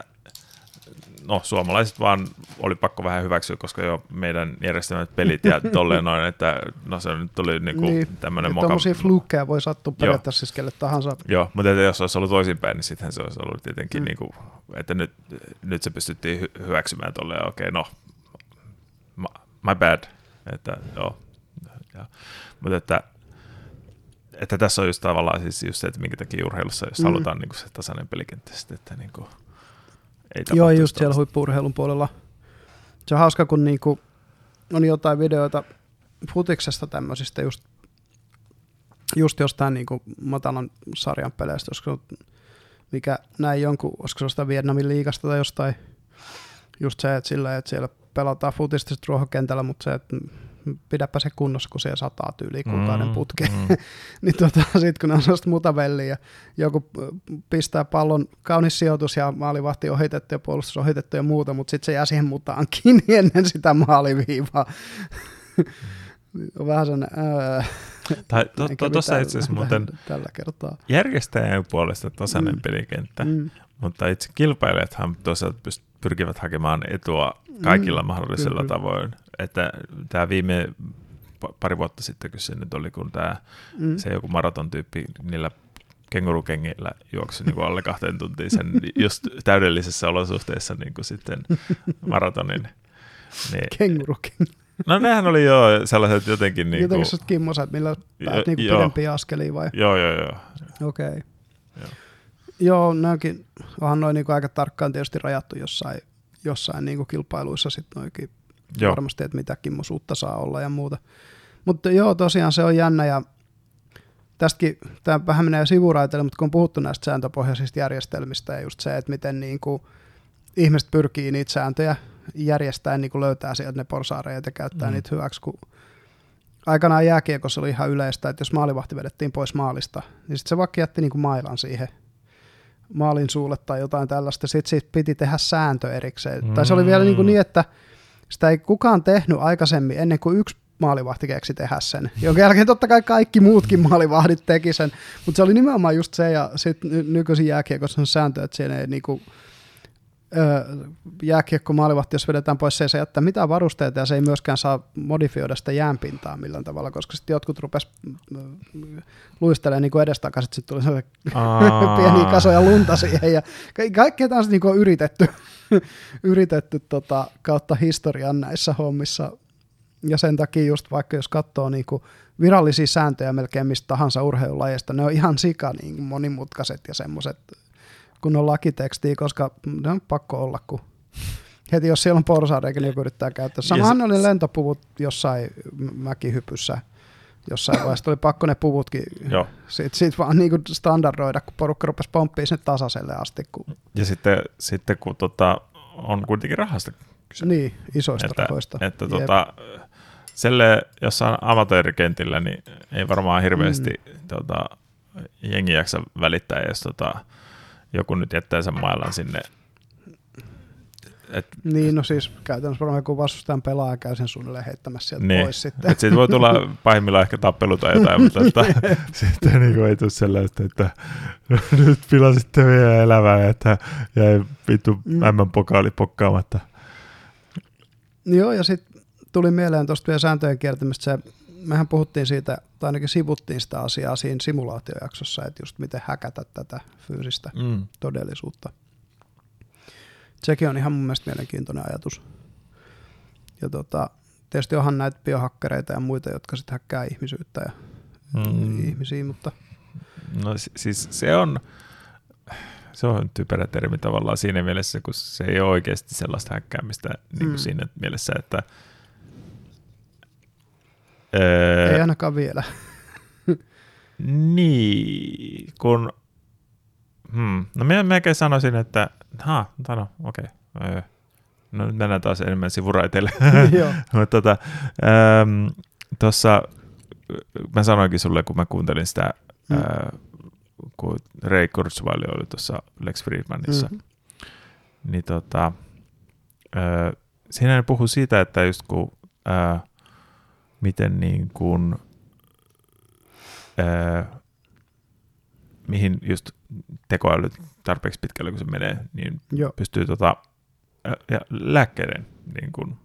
no suomalaiset vaan oli pakko vähän hyväksyä, koska jo meidän järjestämät pelit ja tolleen noin, että no se nyt tuli niinku niin, tämmöinen moka. Tuommoisia flukkeja voi sattua periaatteessa siis kelle tahansa. Joo, mutta että jos olisi ollut toisinpäin, niin sittenhän se olisi ollut tietenkin, mm. niinku, että nyt, nyt se pystyttiin hy- hyväksymään tolleen, okei, okay, no, my bad, että joo. Ja, mutta että että tässä on just tavallaan siis just se, että minkä takia urheilussa, jos mm. halutaan niin kuin se tasainen pelikenttä, sitten, että niin kuin, ei Joo, just siellä huippuurheilun puolella. Se on hauska, kun niin kuin on jotain videoita futiksesta tämmöisistä just, just jostain niin kuin matalan sarjan peleistä, koska mikä näin jonkun, olisiko se jostain Vietnamin liigasta tai jostain, just se, että, sillä, että siellä pelataan futista ruohokentällä, mutta se, että pidäpä se kunnossa, kun siellä sataa tyyliin kuukauden mm, putkeen. Mm. niin tota, sitten kun on sellaista mutavelliä ja joku pistää pallon kaunis sijoitus ja maalivahti ohitettu ja puolustus ohitettu ja muuta, mutta sitten se jää siihen mutaan kiinni ennen sitä maaliviivaa. on vähän sellainen... Öö, tai tuossa itse asiassa muuten tällä kertaa. järjestäjän puolesta tasainen mm. pelikenttä, mm. mutta itse kilpailijathan tosiaan pyrkivät hakemaan etua kaikilla mm. mahdollisilla Kyllä. tavoin että tämä viime pari vuotta sitten, kun se nyt oli, kun tämä, mm. se joku maraton tyyppi niillä kengurukengillä juoksi niin kuin alle kahteen tuntiin sen just täydellisessä olosuhteissa niin kuin sitten maratonin. Niin, Kengurukengi. No nehän oli jo sellaiset jotenkin... Niin jotenkin kuin, kimmoset, millä päät niin pidempiä askelia vai? Joo, joo, joo. Okei. Okay. Joo. Joo, nämäkin onhan noin niin aika tarkkaan tietysti rajattu jossain, jossain niin kuin kilpailuissa sitten noikin Joo. varmasti, että mitä kimmosuutta saa olla ja muuta. Mutta joo, tosiaan se on jännä ja tästäkin tämä vähän menee sivuraiteille, mutta kun on puhuttu näistä sääntöpohjaisista järjestelmistä ja just se, että miten niin kuin ihmiset pyrkii niitä sääntöjä järjestäen niin kuin löytää sieltä ne porsaareja ja käyttää mm. niitä hyväksi, kun aikanaan jääkiekossa oli ihan yleistä, että jos maalivahti vedettiin pois maalista, niin sitten se vaikka jätti niin kuin mailan siihen maalin suulle tai jotain tällaista. Sitten siitä piti tehdä sääntö erikseen. Mm. Tai se oli vielä niin, kuin niin että sitä ei kukaan tehnyt aikaisemmin ennen kuin yksi maalivahti keksi tehdä sen, jonka jälkeen totta kai kaikki muutkin maalivahdit teki sen, mutta se oli nimenomaan just se, ja sitten nykyisin jääkiekossa on sääntö, että siinä ei niinku, jääkiekko maalivahti, jos vedetään pois, se ei saa jättää mitään varusteita ja se ei myöskään saa modifioida sitä jäänpintaa millään tavalla, koska sitten jotkut rupes luistelemaan niin edestakaisin, sitten tuli sellainen pieniä kasoja lunta siihen ja ka- kaikkea taas niin on yritetty, yritetty tota, kautta historian näissä hommissa. Ja sen takia just vaikka jos katsoo niin kuin virallisia sääntöjä melkein mistä tahansa urheilulajista, ne on ihan sika niin monimutkaiset ja semmoiset kunnon lakitekstiä, koska ne on pakko olla, kun heti jos siellä on porsaareikä, niin joku yrittää käyttää. Samahan yes. oli lentopuvut jossain mäkihypyssä, jossain vaiheessa oli pakko ne puvutkin Sitten sit vaan niin kuin standardoida, kun porukka rupesi pomppia sinne tasaiselle asti. Kun... Ja sitten, sitten kun tota, on kuitenkin rahasta kyse. Niin, isoista että, rahoista. Että tota, selle jossain amatöörikentillä, niin ei varmaan hirveästi mm. tota, jengi jaksa välittää, jos tota, joku nyt jättää sen mailan sinne. Et, niin, no siis käytännössä varmaan joku vastustajan pelaaja käy sen suunnilleen heittämässä sieltä niin. pois sitten. Siitä voi tulla pahimmillaan ehkä tappelu tai jotain, mutta että, sitten niin kuin ei tule sellaista, että nyt pilasitte vielä elämää, että jäi vittu mm. M-pokaali pokkaamatta. Joo, ja sitten tuli mieleen tuosta vielä sääntöjen kiertämistä se, mehän puhuttiin siitä, tai ainakin sivuttiin sitä asiaa siinä simulaatiojaksossa, että just miten häkätä tätä fyysistä mm. todellisuutta. Sekin on ihan mun mielestä mielenkiintoinen ajatus. Ja tota, tietysti onhan näitä biohakkereita ja muita, jotka sitten häkkää ihmisyyttä ja mm. ihmisiä, mutta... No siis se on, se on typerä termi tavallaan siinä mielessä, kun se ei ole oikeasti sellaista häkkäämistä niin kuin mm. siinä mielessä, että Öö, Ei ainakaan vielä. niin, kun... Hmm. No minä melkein sanoisin, että ha, no okei. Okay. Öö. No nyt mennään taas enemmän sivuraiteille. Mutta tota, tuossa mä sanoinkin sulle, kun mä kuuntelin sitä, mm. äh, kun Ray Kurzweil oli tuossa Lex Friedmanissa, mm-hmm. niin tota, äh, siinä ne puhui siitä, että just kun äh, miten niin kuin, ää, mihin just tekoäly tarpeeksi pitkälle, kun se menee, niin Joo. pystyy tota, ja lääkkeiden niin kuin,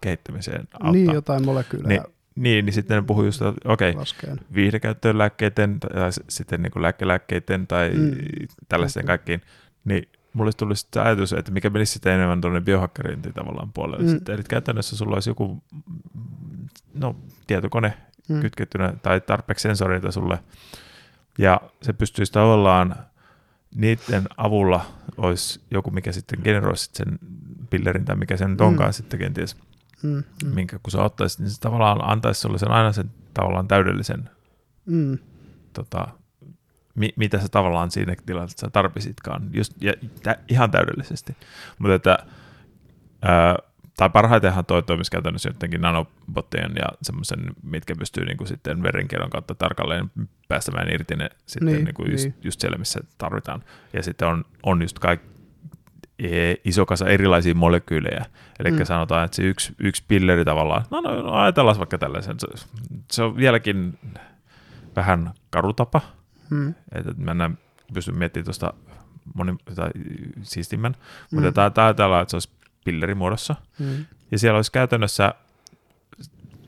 kehittämiseen auttaa. Niin, jotain molekyylejä. Niin, niin, niin sitten ne puhuu just, että okei, okay, viihdekäyttöön lääkkeiden tai sitten niin kuin lääkelääkkeiden tai mm. tällaisten kaikkiin, niin mulle tuli sitten ajatus, että mikä menisi sitten enemmän tuonne biohakkerointiin tavallaan puolelle. Mm. Sitten, eli käytännössä sulla olisi joku no, tietokone mm. kytkettynä tai tarpeeksi sensoreita sulle, ja se pystyisi tavallaan niiden avulla olisi joku, mikä sitten generoisi sen pillerin tai mikä sen onkaan mm. sitten kenties, mm. Mm. minkä kun sä ottaisit, niin se tavallaan antaisi sulle sen aina sen tavallaan täydellisen mm. tota, mi, mitä sä tavallaan siinä tilanteessa tarvisitkaan, just, ja, tä, ihan täydellisesti. Mutta että, ää, tai parhaitenhan toi toimisi käytännössä jotenkin nanobottien ja semmoisen, mitkä pystyy niin kuin sitten verenkierron kautta tarkalleen päästämään irti ne sitten niin, niin kuin just, niin. just siellä, missä tarvitaan. Ja sitten on, on just kaikki e, iso kasa erilaisia molekyylejä. Eli mm. sanotaan, että se yksi, yksi pilleri tavallaan, no, no, no ajatellaan vaikka tällaisen, se, se on vieläkin vähän karutapa, Hmm. Että mennään, pystyn miettimään tuosta moni, tai siistimmän, hmm. mutta tämä ajatellaan, että se olisi pillerimuodossa. Hmm. Ja siellä olisi käytännössä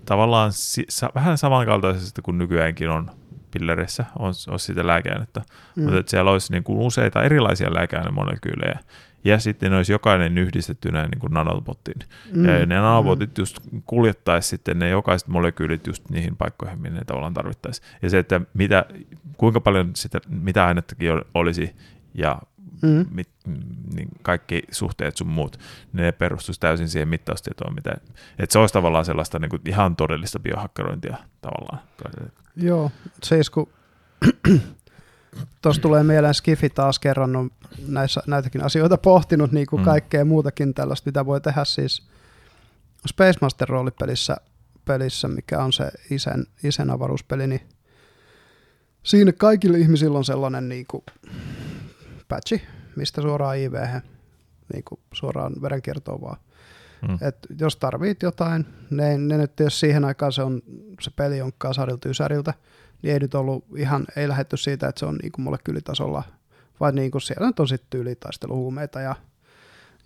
tavallaan si, sa, vähän samankaltaisesti kuin nykyäänkin on pillerissä, on, on sitä lääkeainetta, hmm. mutta että siellä olisi niin kuin useita erilaisia lääkeainemolekyylejä, ja sitten ne olisi jokainen yhdistettynä niin kuin nanobottiin. Mm. Ja ne nanobotit mm. just kuljettaisi sitten ne jokaiset molekyylit just niihin paikkoihin, minne ne tavallaan tarvittaisiin. Ja se, että mitä, kuinka paljon sitä, mitä ainettakin olisi ja mm. mit, niin kaikki suhteet sun muut, ne perustuisi täysin siihen mittaustietoon, mitä, että se olisi tavallaan sellaista niin kuin ihan todellista biohakkerointia tavallaan. Joo, se kun Tuossa tulee mieleen Skifi taas kerran on näissä, näitäkin asioita pohtinut, niin kuin mm. kaikkea muutakin tällaista, mitä voi tehdä siis Space Master roolipelissä, pelissä, mikä on se isen, isen avaruuspeli, niin siinä kaikilla ihmisillä on sellainen niin kuin patchi, mistä suoraan IV, niin kuin suoraan verenkiertoon vaan. Mm. Et jos tarvit jotain, ne, ne nyt jos siihen aikaan se, on, se peli on kasarilta ysäriltä, niin ei nyt ollut ihan, ei lähetty siitä, että se on niin kuin molekyylitasolla vai niin kuin siellä nyt on sitten tyylitaisteluhuumeita ja,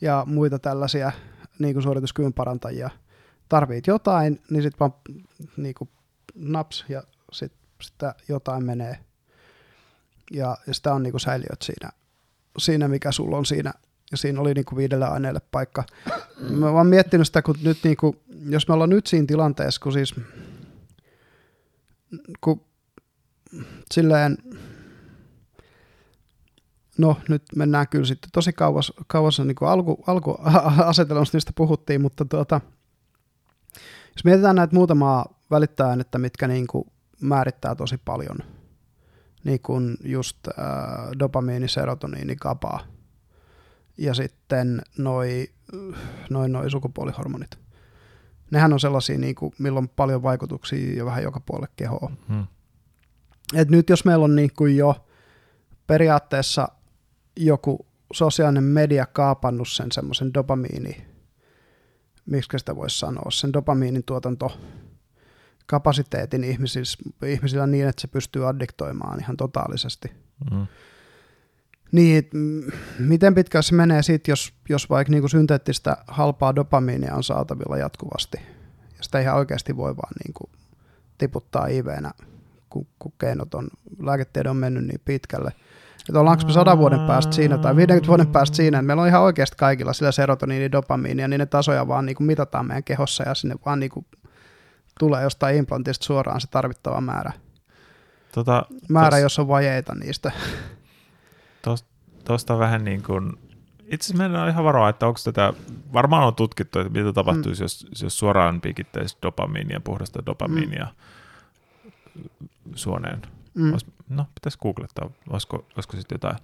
ja muita tällaisia niin kuin suorituskyvyn parantajia. Tarvit jotain, niin sitten vaan niin kuin naps ja sitten sitä jotain menee. Ja, ja sitä on niin kuin säiliöt siinä, siinä, mikä sulla on siinä. Ja siinä oli niin kuin viidelle aineelle paikka. Mä vaan miettinyt sitä, kun nyt niin kuin, jos me ollaan nyt siinä tilanteessa, kun siis kun silleen, no nyt mennään kyllä sitten tosi kauas, kauas niin kuin alku, alkuasetelmasta, mistä puhuttiin, mutta tuota, jos mietitään näitä muutamaa välittäjäainetta, mitkä niin kuin määrittää tosi paljon, niin kuin just äh, dopamiini, serotoniini, GABA ja sitten noi, noi, noi sukupuolihormonit. Nehän on sellaisia, niin kuin, milloin on paljon vaikutuksia jo vähän joka puolelle kehoa. Hmm. Et nyt jos meillä on niin kuin jo periaatteessa joku sosiaalinen media kaapannut sen semmoisen dopamiini, miksi sitä voisi sanoa, sen dopamiinin tuotanto kapasiteetin ihmisillä, ihmisillä niin, että se pystyy addiktoimaan ihan totaalisesti. Mm. Niin, miten pitkä se menee sitten, jos, jos vaikka niinku synteettistä halpaa dopamiinia on saatavilla jatkuvasti, ja sitä ihan oikeasti voi vaan niinku tiputtaa IVnä, kun, kun keinot on, lääketiede on mennyt niin pitkälle. Että ollaanko me sadan vuoden päästä siinä tai 50 vuoden päästä siinä, että meillä on ihan oikeasti kaikilla sillä serotoniini, dopamiinia, niin ne tasoja vaan niinku mitataan meidän kehossa ja sinne vaan niinku tulee jostain implantista suoraan se tarvittava määrä. Tota, määrä, tos, jos on vajeita niistä. Tuosta vähän niin kuin, itse asiassa meidän on ihan varoa, että onko tätä, varmaan on tutkittu, että mitä tapahtuisi, mm. jos, jos suoraan pikittäisi dopamiinia, puhdasta dopamiinia mm. Suoneen. Mm. Olis, no, pitäisi googlettaa, olisiko, olisiko sitten jotain.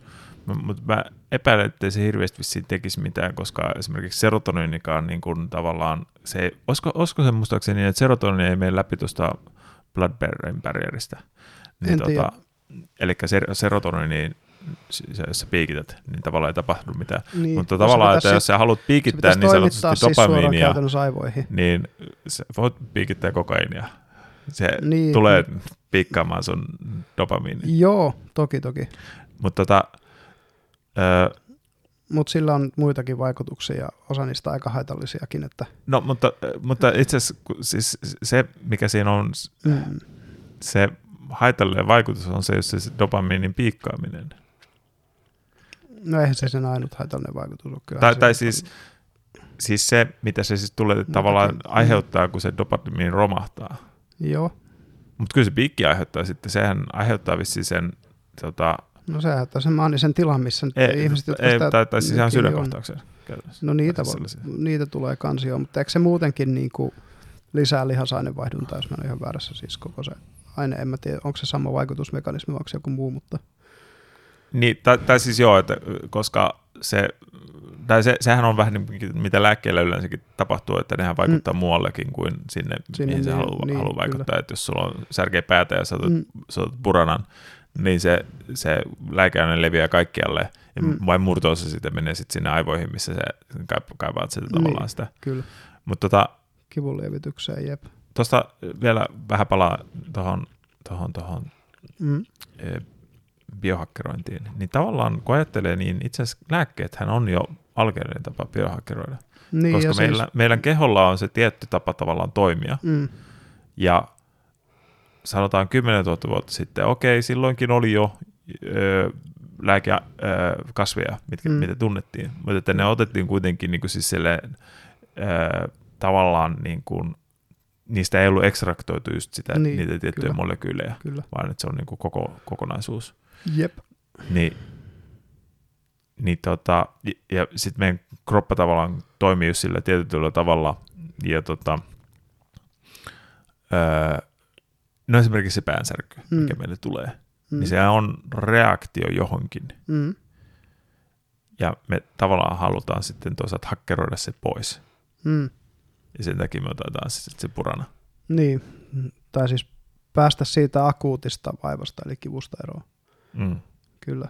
Mutta mä epäilen, että se hirveästi vissiin tekisi mitään, koska esimerkiksi serotoniinikaan niin kuin tavallaan, se, olisiko, olisiko se muistaakseni niin, että serotoniini ei mene läpi tuosta blood-brain barrierista. Niin, tota, eli ser, serotoniini jos sä piikität, niin tavallaan ei tapahdu mitään. Niin. Mutta tavallaan, että jos sä haluat piikittää niin sanotusti siis dopamiinia, niin sä voit piikittää kokainia. Se niin. tulee piikkaamaan sun dopamiini. Joo, toki toki. Mutta tota, öö, mutta sillä on muitakin vaikutuksia ja osa niistä aika haitallisiakin. Että... No, mutta, mutta itse asiassa siis se, mikä siinä on, mm. se haitallinen vaikutus on se, jos se dopamiinin piikkaaminen. No eihän se sen ainut haitallinen vaikutus ole. Kyllä tai, tai siis, siis se, mitä se siis tulee Muutakin. tavallaan aiheuttaa, kun se dopamiini romahtaa. Joo. Mutta kyllä se piikki aiheuttaa sitten, sehän aiheuttaa vissiin sen tota, No se aiheuttaa sen maanisen tilan, missä ei, ihmiset, jotka ei, sitä tai, tai siis ihan sydänkohtauksen. No niitä, voi, niitä tulee kansioon, mutta eikö se muutenkin niin kuin lisää lihasainevaihduntaa, jos mä olen ihan väärässä siis koko se aine, en mä tiedä, onko se sama vaikutusmekanismi vai onko se joku muu, mutta... Niin, tai, tai siis joo, että koska se, tai se, sehän on vähän niin, mitä lääkkeellä yleensäkin tapahtuu, että nehän vaikuttaa mm. muuallekin kuin sinne, sinne mihin se niin, haluaa, niin, haluaa vaikuttaa. Että jos sulla on särkeä päätä ja sä otat, mm. sä otat puranan, niin se, se lääkeaine leviää kaikkialle, ja mm. vain murtoosa sitten menee sitten sinne aivoihin, missä se kaipaat sitä tavallaan niin, sitä. Kyllä. Mutta tota, Kivunlievitykseen, jep. Tuosta vielä vähän palaa tuohon tohon, tohon, mm. e, biohakkerointiin, niin tavallaan kun ajattelee, niin itse asiassa lääkkeethän on jo alkeellinen tapa biohakkeroida. Niin, koska meillä, siis... meidän keholla on se tietty tapa tavallaan toimia. Mm. Ja sanotaan 10 000 vuotta sitten, okei, silloinkin oli jo ö, lääkekasveja, mitkä, mm. mitä tunnettiin, mutta että ne otettiin kuitenkin niin kuin siis sille, ö, tavallaan niin kuin, niistä ei ollut ekstraktoitu just sitä, niin, niitä tiettyjä kyllä, molekyylejä, kyllä. vaan että se on niin kuin koko kokonaisuus. Jep. Niin, niin tota, ja, sitten meidän kroppa tavallaan toimii just sillä tietyllä tavalla, ja tota, öö, no esimerkiksi se päänsärky, mm. mikä meille tulee, mm. niin se on reaktio johonkin. Mm. Ja me tavallaan halutaan sitten toisaalta hakkeroida se pois. Mm. Ja sen takia me otetaan sitten se purana. Niin, tai siis päästä siitä akuutista vaivasta, eli kivusta eroon. Mm. Kyllä.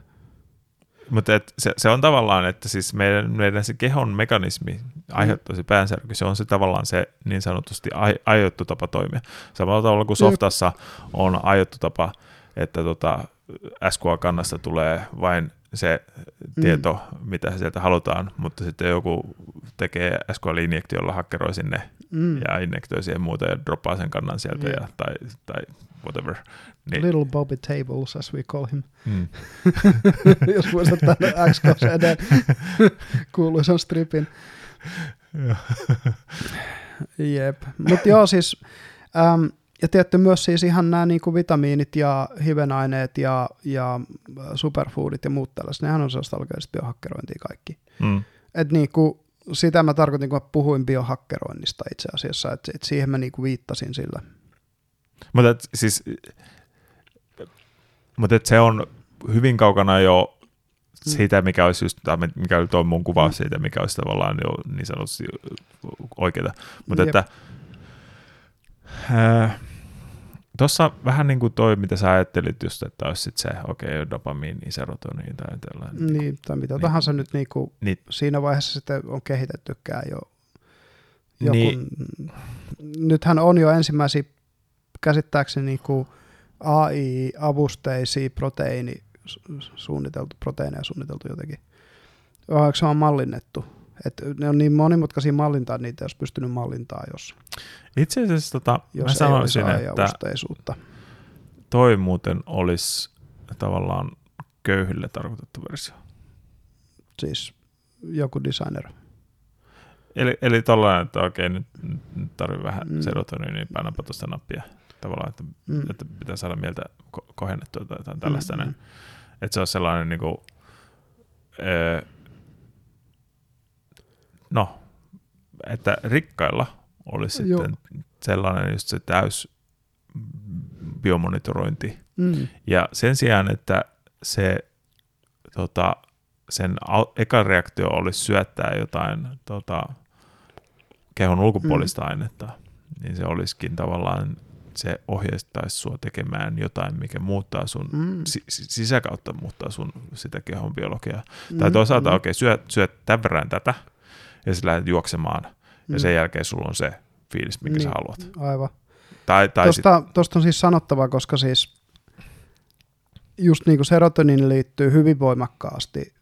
Mutta se, se on tavallaan, että siis meidän, meidän se kehon mekanismi aiheuttaa se päänsärky, se on se tavallaan se niin sanotusti aiottu tapa toimia. Samalla tavalla kuin softassa on aiottu tapa, että tota, SQA-kannasta tulee vain se tieto, mm. mitä sieltä halutaan, mutta sitten joku tekee SQL-injektiolla, hakkeroi sinne mm. ja injektoi siihen muuta ja droppaa sen kannan sieltä yeah. ja, tai, tai whatever. Niin. Little Bobby Tables, as we call him. Mm. Jos muistat tämän x eden kuuluisan stripin. Jep, mutta joo siis, äm, ja tietty myös siis ihan nämä niinku vitamiinit ja hivenaineet ja, ja superfoodit ja muut tällaiset, nehän on sellaista alkeellista biohakkerointia kaikki. Mm. Et niinku, sitä mä tarkoitin, kun mä puhuin biohakkeroinnista itse asiassa, että et siihen mä niinku viittasin sillä. Mutta siis, mutta se on hyvin kaukana jo mm. siitä, mikä olisi just, mikä oli tuo mun kuva mm. siitä, mikä olisi tavallaan jo niin sanotusti oikeaa. Mutta että äh, Tuossa vähän niin kuin toi, mitä sä ajattelit just, että olisi sit se, okei, okay, dopamiini, serotoniin tai tällainen. Niin, niin, tai mitä niin, tahansa nyt niin kuin niin, siinä vaiheessa sitten on kehitettykään jo. Joku, niin, nythän on jo ensimmäisiä käsittääkseni niin kuin AI-avusteisia proteiini suunniteltu, proteiineja suunniteltu jotenkin. Onko se on mallinnettu? Et ne on niin monimutkaisia mallintaa, niitä olisi pystynyt mallintaa, jos, Itse asiassa tota, jos mä sanoisin, että toi muuten olisi tavallaan köyhille tarkoitettu versio. Siis joku designer. Eli, eli tollainen, että okei, nyt, nyt tarvii vähän mm. serotoniinia, niin painapa tuosta nappia. Tavallaan, että, mm. että pitää saada mieltä ko- kohennettua tai jotain tällaista. Mm-hmm. Että se on sellainen niin kuin, ee, no, että rikkailla olisi Joo. sitten sellainen just se täys biomonitorointi. Mm. Ja sen sijaan, että se tota, sen eka reaktio olisi syöttää jotain tota, kehon ulkopuolista mm. ainetta, niin se olisikin tavallaan, se ohjeistaisi sua tekemään jotain, mikä muuttaa sun, mm. si- sisäkautta muuttaa sun sitä kehon biologiaa. Mm. Tai toisaalta, mm. okei, okay, syöt, syöt tämän verran tätä, ja sä lähdet juoksemaan, mm. ja sen jälkeen sulla on se fiilis, minkä niin, sä haluat. Aivan. Tai, tai tosta, sit... tosta on siis sanottava, koska siis just niin kuin serotoniin liittyy hyvin voimakkaasti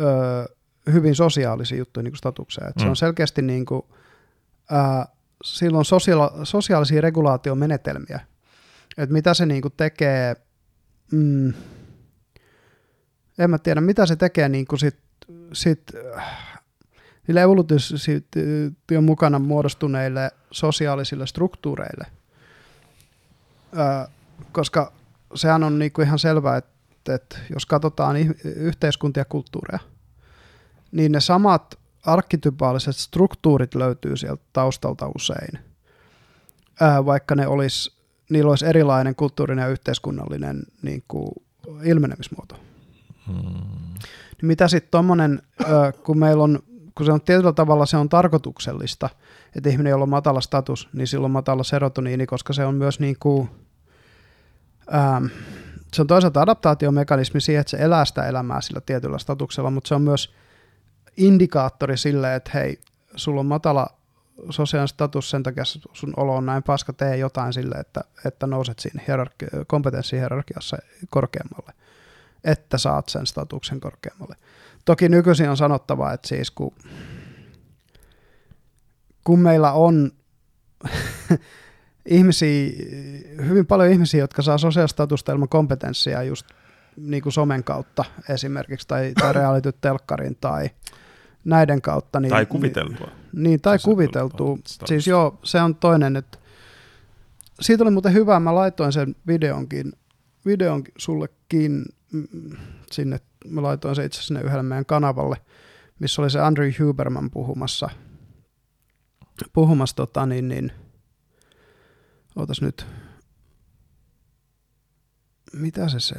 öö, hyvin sosiaalisia juttuja niin kuin statukseen. Et mm. Se on selkeästi niin kuin, ää, silloin sosia- sosiaalisia regulaatiomenetelmiä. Että mitä se niin kuin tekee, mm, en mä tiedä, mitä se tekee niin kuin sit, sit, niille evoluutioon mukana muodostuneille sosiaalisille struktuureille. Öö, koska sehän on niinku ihan selvää, että, että jos katsotaan yhteiskuntia ja kulttuureja, niin ne samat arkkityypaaliset struktuurit löytyy sieltä taustalta usein, öö, vaikka ne olisi, niillä olisi erilainen kulttuurinen ja yhteiskunnallinen niin kuin, ilmenemismuoto. Hmm. Niin mitä sitten tuommoinen, kun meillä on kun se on tietyllä tavalla se on tarkoituksellista, että ihminen, jolla on matala status, niin silloin on matala serotoniini, koska se on myös niin kuin, ähm, se on toisaalta adaptaatiomekanismi siihen, että se elää sitä elämää sillä tietyllä statuksella, mutta se on myös indikaattori sille, että hei, sulla on matala sosiaalinen status, sen takia sun olo on näin paska, tee jotain sille, että, että nouset siinä hierarki- kompetenssihierarkiassa korkeammalle, että saat sen statuksen korkeammalle. Toki nykyisin on sanottava, että siis kun, kun meillä on ihmisiä, hyvin paljon ihmisiä, jotka saa sosiaalistatusta ilman kompetenssia just niin kuin somen kautta esimerkiksi, tai, tai reality-telkkarin, tai näiden kautta. Niin, tai kuviteltua. Niin, niin tai kuviteltua. Siis joo, se on toinen, että siitä oli muuten hyvä, mä laitoin sen videonkin, videonkin sullekin mm, sinne mä laitoin se itse sinne yhdelle meidän kanavalle, missä oli se Andrew Huberman puhumassa, puhumassa tota, niin, niin, ootas nyt, mitä se se,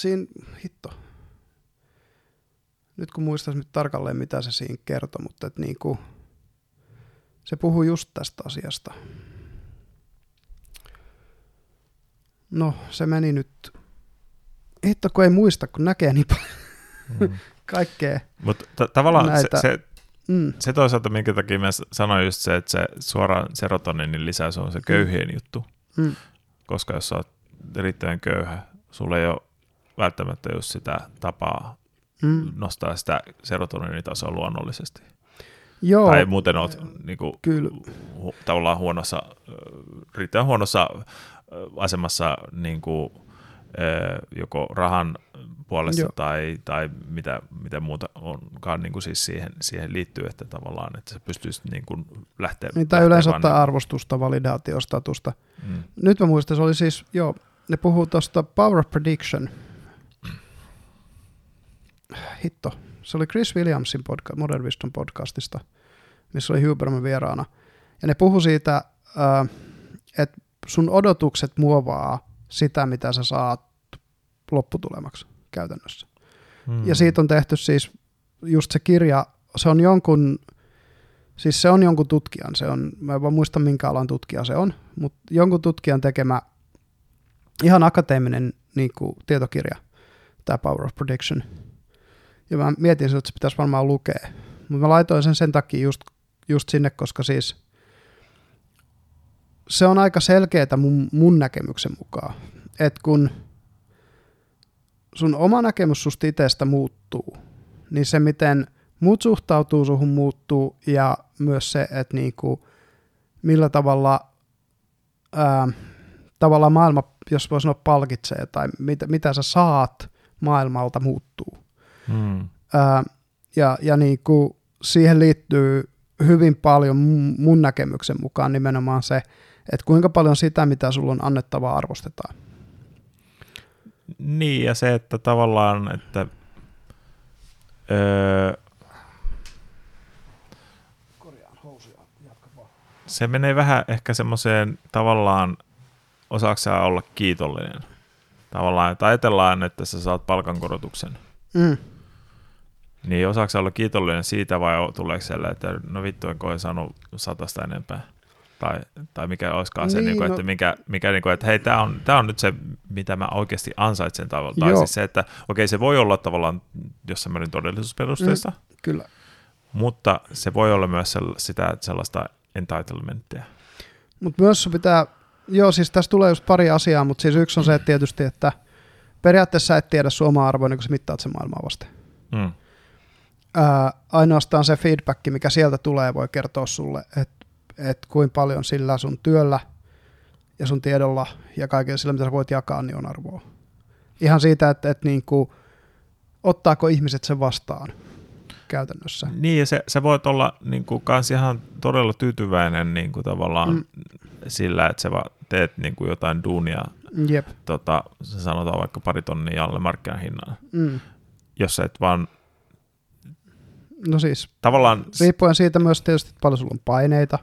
siinä, hitto, nyt kun muistaisin nyt tarkalleen, mitä se siinä kertoi, mutta että niin kuin, se puhuu just tästä asiasta. No, se meni nyt, hitto kun ei muista, kun näkee niin paljon mm. kaikkea. Mutta t- tavallaan näitä. se, se, mm. se toisaalta, minkä takia mä sanoin just se, että se suoraan serotoninin lisäys on se köyhien mm. juttu. Mm. Koska jos sä oot riittävän köyhä, sulla ei ole välttämättä just sitä tapaa Mm. nostaa sitä serotoninitasoa luonnollisesti. Joo, Tai muuten olet niin kuin, kyllä. hu, tavallaan huonossa, riittävän huonossa asemassa niin kuin, joko rahan puolesta Joo. tai, tai mitä, mitä muuta onkaan niin kuin siis siihen, siihen liittyy, että tavallaan, että sä pystyisit niin kuin lähteä. Niin, tai yleensä ottaa arvostusta, validaatiostatusta. mm. Nyt mä muistan, se oli siis, joo, ne puhuu tuosta Power of Prediction. Hitto. Se oli Chris Williamsin podca- Modern Wisdom podcastista, missä oli Huberman vieraana. Ja ne puhu siitä, että sun odotukset muovaa sitä, mitä sä saat lopputulemaksi käytännössä. Mm. Ja siitä on tehty siis just se kirja, se on jonkun, siis se on jonkun tutkijan, se on, mä en vaan muista minkä alan tutkija se on, mutta jonkun tutkijan tekemä ihan akateeminen niin kuin, tietokirja, tämä Power of Prediction. Ja mä mietin, että se pitäisi varmaan lukea. Mutta mä laitoin sen sen takia just, just sinne, koska siis se on aika selkeää mun, mun näkemyksen mukaan. Että kun sun oma näkemys susta itsestä muuttuu, niin se miten muut suhtautuu suhun muuttuu ja myös se, että niinku, millä tavalla ää, tavalla maailma, jos voi sanoa palkitsee tai mitä, mitä sä saat maailmalta muuttuu. Mm. Ää, ja ja niinku, siihen liittyy hyvin paljon mun, mun näkemyksen mukaan nimenomaan se, että kuinka paljon sitä, mitä sulla on annettavaa, arvostetaan. Niin, ja se, että tavallaan, että öö, se menee vähän ehkä semmoiseen tavallaan, osaako sä olla kiitollinen? Tavallaan, että ajatellaan, että sä saat palkankorotuksen. Mm. Niin osaako olla kiitollinen siitä vai tuleeko siellä, että no vittu en koe saanut satasta enempää? Tai, tai mikä olisikaan se, Niin, niin kuin, no- että, mikä, mikä niin kuin, että hei, tämä on, tää on nyt se, mitä mä oikeasti ansaitsen tavallaan. Tai siis se, että okei, se voi olla tavallaan jossain määrin todellisuusperusteista, mm. Kyllä. mutta se voi olla myös sitä sellaista entitlementtia. Mutta myös pitää, joo siis tässä tulee just pari asiaa, mutta siis yksi on se että tietysti, että periaatteessa et tiedä sun omaa arvoa, niin kun sä mittaat sen maailmaa vasten. Mm. Ää, ainoastaan se feedback, mikä sieltä tulee, voi kertoa sulle, että et kuinka paljon sillä sun työllä ja sun tiedolla ja kaiken sillä, mitä sä voit jakaa, niin on arvoa. Ihan siitä, että et niinku, ottaako ihmiset sen vastaan käytännössä. Niin, ja se, sä voit olla niin kuin, kans ihan todella tyytyväinen niin kuin, tavallaan Mm. sillä, että sä vaan teet niin kuin, jotain duunia, Jep. tota, se sanotaan vaikka pari tonnia alle markkinahinnan, Mm. jos sä et vaan No siis, tavallaan, riippuen siitä myös tietysti, että paljon sulla on paineita,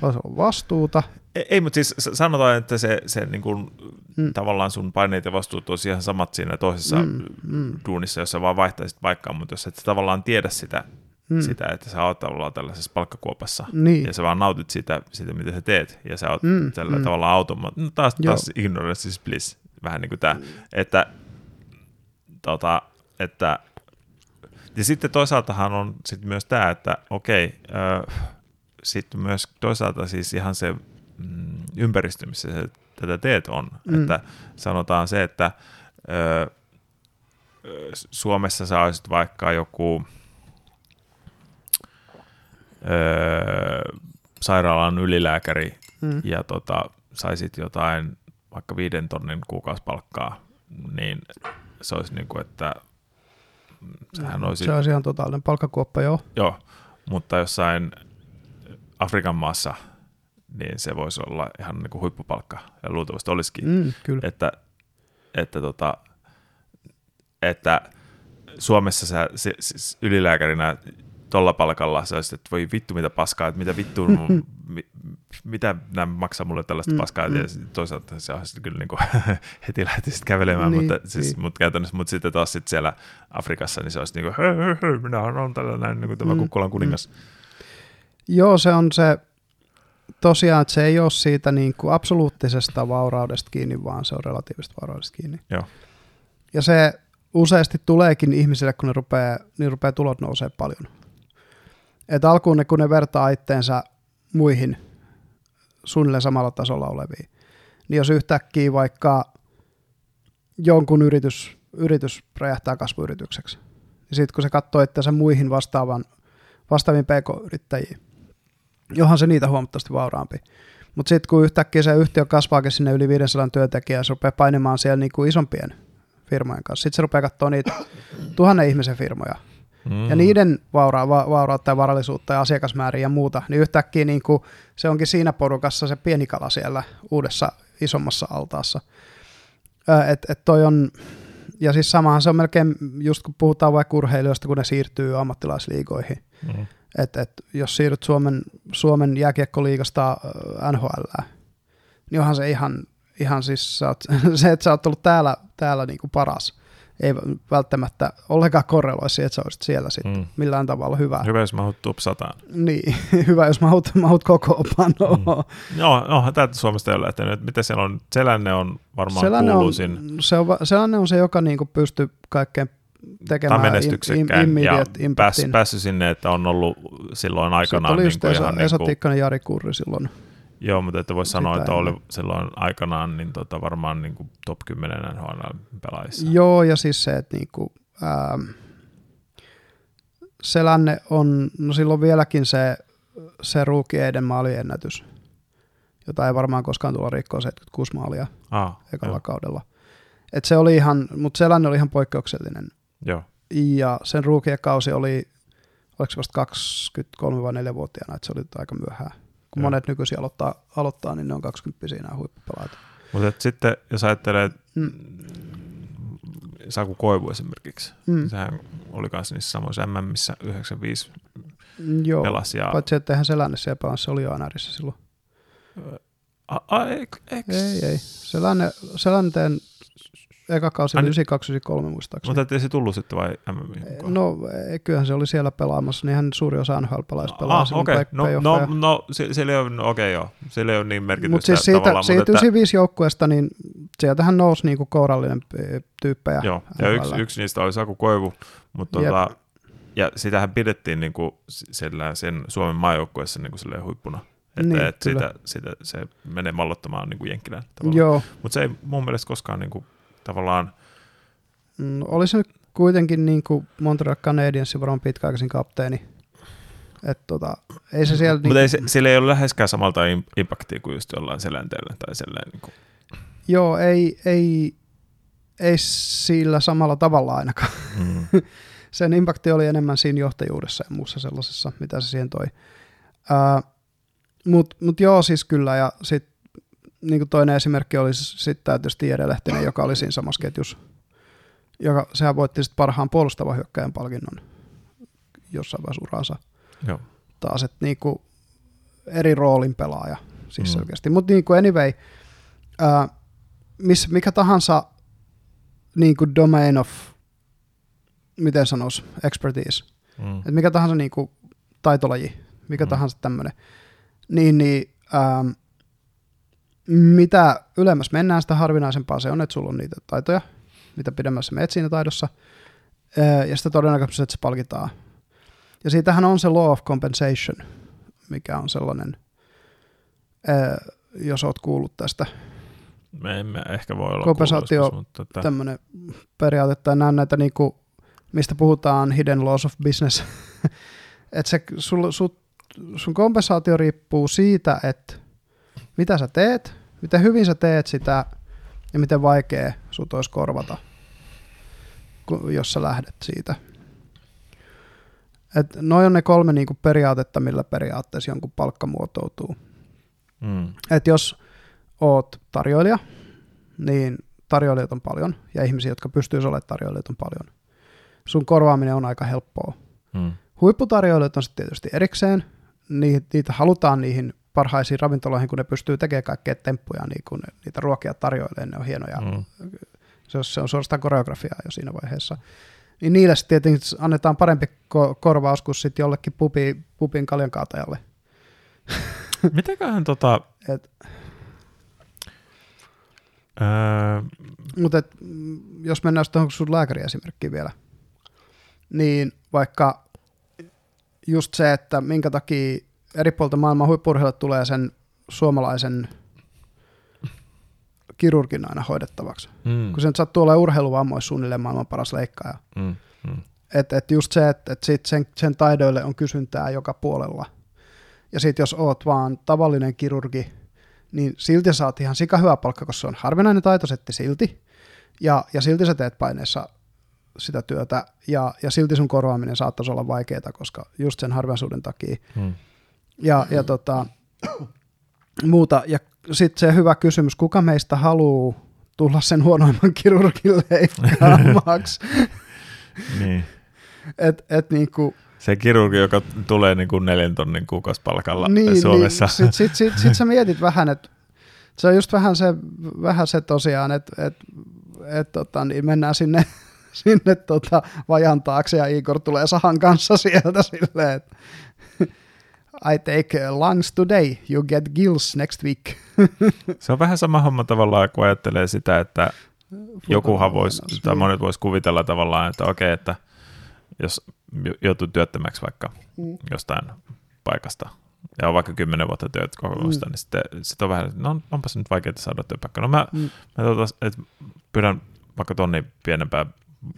paljon sulla on vastuuta. ei, ei mutta siis sanotaan, että se, se niin kuin, Mm. tavallaan sun paineet ja vastuut olisi ihan samat siinä toisessa Mm, mm. duunissa, jos sä vaan vaihtaisit paikkaa, mutta jos et sä tavallaan tiedä sitä, Mm. sitä että sä oot tavallaan tällaisessa palkkakuopassa, Niin. ja sä vaan nautit sitä, sitä mitä sä teet, ja sä oot Mm, tällä mm. tavalla automaat. No taas, Joo. taas ignorance is bliss, vähän niin kuin tämä, että, tota, että ja sitten toisaaltahan on sit myös tämä, että okei, ö, sitten myös toisaalta siis ihan se mm, ympäristö, missä sä tätä teet on, Mm. että sanotaan se, että ö, Suomessa sä olisit vaikka joku ö, sairaalan ylilääkäri Mm. ja tota, saisit jotain vaikka viiden tonnin kuukausipalkkaa, niin se olisi niin kuin, että sehän olisi, Se olisi ihan totaalinen palkkakuoppa, joo. joo, mutta jossain Afrikan maassa, niin se voisi olla ihan niin kuin huippupalkka, ja luultavasti olisikin, mm. Kyllä. että, että, tota, että Suomessa sä se, se, ylilääkärinä tuolla palkalla sä olisit, että voi vittu mitä paskaa, että mitä vittu, mi, mitä nämä maksaa mulle tällaista Mm, mm, paskaa, mm. ja toisaalta se olisi kyllä niin kuin, heti lähtisit kävelemään, Niin, mutta, siis, niin. mutta käytännössä, mutta sitten taas sit siellä Afrikassa, niin se olisi niin kuin, hö, hö, hö, minä olen tällainen niin kuin tämä Mm, mm, kukkulan kuningas. Mm. Joo, se on se, tosiaan, että se ei ole siitä niin kuin absoluuttisesta vauraudesta kiinni, vaan se on relatiivisesta vauraudesta kiinni. Joo. Ja se useasti tuleekin ihmisille, kun ne rupeaa, niin rupeaa tulot nousee paljon. Et alkuun ne, kun ne vertaa itteensä muihin suunnilleen samalla tasolla oleviin, niin jos yhtäkkiä vaikka jonkun yritys, yritys räjähtää kasvuyritykseksi. Ja sitten kun se katsoo että se muihin vastaavan, vastaaviin pk-yrittäjiin, johan se niitä huomattavasti vauraampi. Mutta sitten kun yhtäkkiä se yhtiö kasvaakin sinne yli 500 työntekijää, se rupeaa painimaan siellä niinku isompien firmojen kanssa. Sitten se rupeaa katsoa niitä tuhannen ihmisen firmoja. Mm. Ja niiden vaura- va- vaurautta ja varallisuutta ja asiakasmääriä ja muuta, niin yhtäkkiä niin kuin se onkin siinä porukassa se pieni kala siellä uudessa isommassa altaassa. Et, et toi on, ja siis samahan se on melkein, just kun puhutaan vaikka urheilijoista, kun ne siirtyy ammattilaisliigoihin. Mm. Et, et, jos siirryt Suomen, Suomen jääkiekkoliigasta NHL, niin onhan se ihan, ihan siis oot, se, että sä oot ollut täällä, täällä niin kuin paras, ei välttämättä ollenkaan korreloi siihen, että sä olisit siellä sitten mm. millään tavalla hyvä. Hyvä, jos mahut top 100. Niin, hyvä, jos mahut, mahut koko panoa. Mm. Joo, no, täältä Suomesta ei ole lähtenyt. Mitä siellä on? Selänne on varmaan Selänne kuuluisin. On, se on, Selänne on se, joka niinku pystyy kaikkein tekemään tai menestyksekkään im, im, ja pääs, päässyt sinne, että on ollut silloin aikanaan. Se oli just niin Esa, Esa niin Tikkanen Jari Kurri silloin Joo, mutta että voisi sanoa, että oli silloin aikanaan niin tota, varmaan niin kuin top 10 NHL-pelaajissa. Joo, ja siis se, että niin kuin, ää, Selänne on, no silloin vieläkin se, se ruukieiden maaliennätys, jota ei varmaan koskaan tulla rikkoa 76 maalia ah, ekalla jo. kaudella. Et se oli ihan, mutta Selänne oli ihan poikkeuksellinen. Joo. Ja sen ruukiekausi oli, oliko se vasta 23 vai 4 vuotiaana, että se oli aika myöhään kun Joo. monet nykyisin aloittaa, aloittaa, niin ne on 20 nämä huippupelaajat. Mutta sitten jos ajattelee, mm. Saku Koivu esimerkiksi, mm. sehän oli kanssa niissä samoissa MMissä 95 Joo, pelasi. Ja... paitsi että eihän Selänne siellä pelasi, se oli jo NRissä silloin. A, a, ei, ei, ei. Selänne, Selänteen eka kausi oli 92 muistaakseni. Mutta ei se tullut sitten vai MM? No kyllähän se oli siellä pelaamassa, niin hän suuri osa NHL-pelaajista pelaa ah, okei, okay. no, no, no, se, se ei ole, no, okei okay, joo, se ei ole niin merkitystä Mut siis siitä, tavallaan. Siitä mutta 95 että... joukkueesta, niin sieltähän nousi niinku kourallinen tyyppejä. Joo, ja yksi, yksi niistä oli Saku Koivu, mutta tota, ja sitähän pidettiin niinku sillä, sen Suomen maajoukkueessa niinku huippuna. Että niin, et sitä, sitä, se menee mallottamaan niin kuin Jenkkilän Mutta se ei mun mielestä koskaan niin kuin, tavallaan... No, olisi nyt kuitenkin niin kuin Montreal Canadiensin varmaan pitkäaikaisin kapteeni. Et tota, ei se siellä... Mutta niin... se, sillä ei ole läheskään samalta impaktia kuin just jollain selänteellä tai sellainen. Niin kuin... Joo, ei, ei, ei sillä samalla tavalla ainakaan. Mm. Sen impakti oli enemmän siinä johtajuudessa ja muussa sellaisessa, mitä se siihen toi. Mutta mut joo, siis kyllä, ja sitten niin kuin toinen esimerkki olisi sitten tietysti Jere Lehtinen, joka oli siinä samassa ketjussa. Joka, sehän voitti sitten parhaan puolustavan hyökkäjän palkinnon jossain vaiheessa uransa. Joo. Taas, että niin kuin eri roolin pelaaja siis mm. selkeästi. Mutta niin kuin anyway, ää, miss, mikä tahansa niin kuin domain of, miten sanoisi, expertise, mm. että mikä tahansa niin kuin taitolaji, mikä mm. tahansa tämmöinen, niin, niin ää, mitä ylemmäs mennään, sitä harvinaisempaa se on, että sulla on niitä taitoja, mitä pidemmässä menet siinä taidossa, ja sitä todennäköisesti että se palkitaan. Ja siitähän on se law of compensation, mikä on sellainen, jos oot kuullut tästä. Me emme ehkä voi olla Kompensaatio, mutta että... tämmöinen periaate, tai näen näitä niinku, mistä puhutaan hidden laws of business. että se, sul, sul, sun kompensaatio riippuu siitä, että mitä sä teet, miten hyvin sä teet sitä ja miten vaikea sut olisi korvata, jos sä lähdet siitä. Et noi on ne kolme niinku periaatetta, millä periaatteessa jonkun palkka muotoutuu. Mm. Et jos oot tarjoilija, niin tarjoilijat on paljon, ja ihmisiä, jotka pystyisivät olemaan tarjoilijat on paljon. Sun korvaaminen on aika helppoa. Mm. Huipputarjoilijat on sitten tietysti erikseen, niitä halutaan niihin parhaisiin ravintoloihin, kun ne pystyy tekemään kaikkea temppuja, niin kun ne, niitä ruokia tarjoilee, ne on hienoja. Mm. Se, on, se on suorastaan koreografiaa jo siinä vaiheessa. Niin niille sitten tietenkin annetaan parempi ko- korvaus kuin sitten jollekin pubi, pubin kaljankaatajalle. Mitenköhän tota... Et, öö... Mutta jos mennään tuohon sun lääkäriesimerkkiin vielä, niin vaikka just se, että minkä takia eri puolta maailman huippurheilijat tulee sen suomalaisen kirurgin aina hoidettavaksi. Mm. Kun sen sattuu olla urheiluvammoissa suunnilleen maailman paras leikkaaja. Mm. Mm. Että et just se, että et sit sen, sen taidoille on kysyntää joka puolella. Ja sitten jos oot vaan tavallinen kirurgi, niin silti saat ihan sika hyvä palkka, koska se on harvinainen taitosetti silti. Ja, ja silti sä teet paineessa sitä työtä, ja, ja silti sun korvaaminen saattaisi olla vaikeaa, koska just sen harvinaisuuden takia. Mm. Ja, ja tota, muuta. Ja sitten se hyvä kysymys, kuka meistä haluaa tulla sen huonoimman kirurgin leikkaamaksi? Niin. et, et niinku, Se kirurgi, joka tulee niin kuin neljän tonnin kuukausipalkalla niin, Suomessa. Niin, sitten sit, sit, sit sä mietit vähän, että se on just vähän se, vähän se tosiaan, että et, et, tota, niin mennään sinne, sinne tota, vajan taakse ja Igor tulee sahan kanssa sieltä silleen, että I take lungs today, you get gills next week. Se on vähän sama homma tavallaan, kun ajattelee sitä, että jokuhan voisi, tai monet voisi kuvitella tavallaan, että okei, että jos jo- joutuu työttömäksi vaikka Mm. jostain paikasta, ja on vaikka kymmenen vuotta työt kokemusta, Mm. niin sitten sit on vähän, no onpas nyt vaikeaa saada työpaikka. No mä, Mm. mä tota, että pyydän vaikka tonni pienempää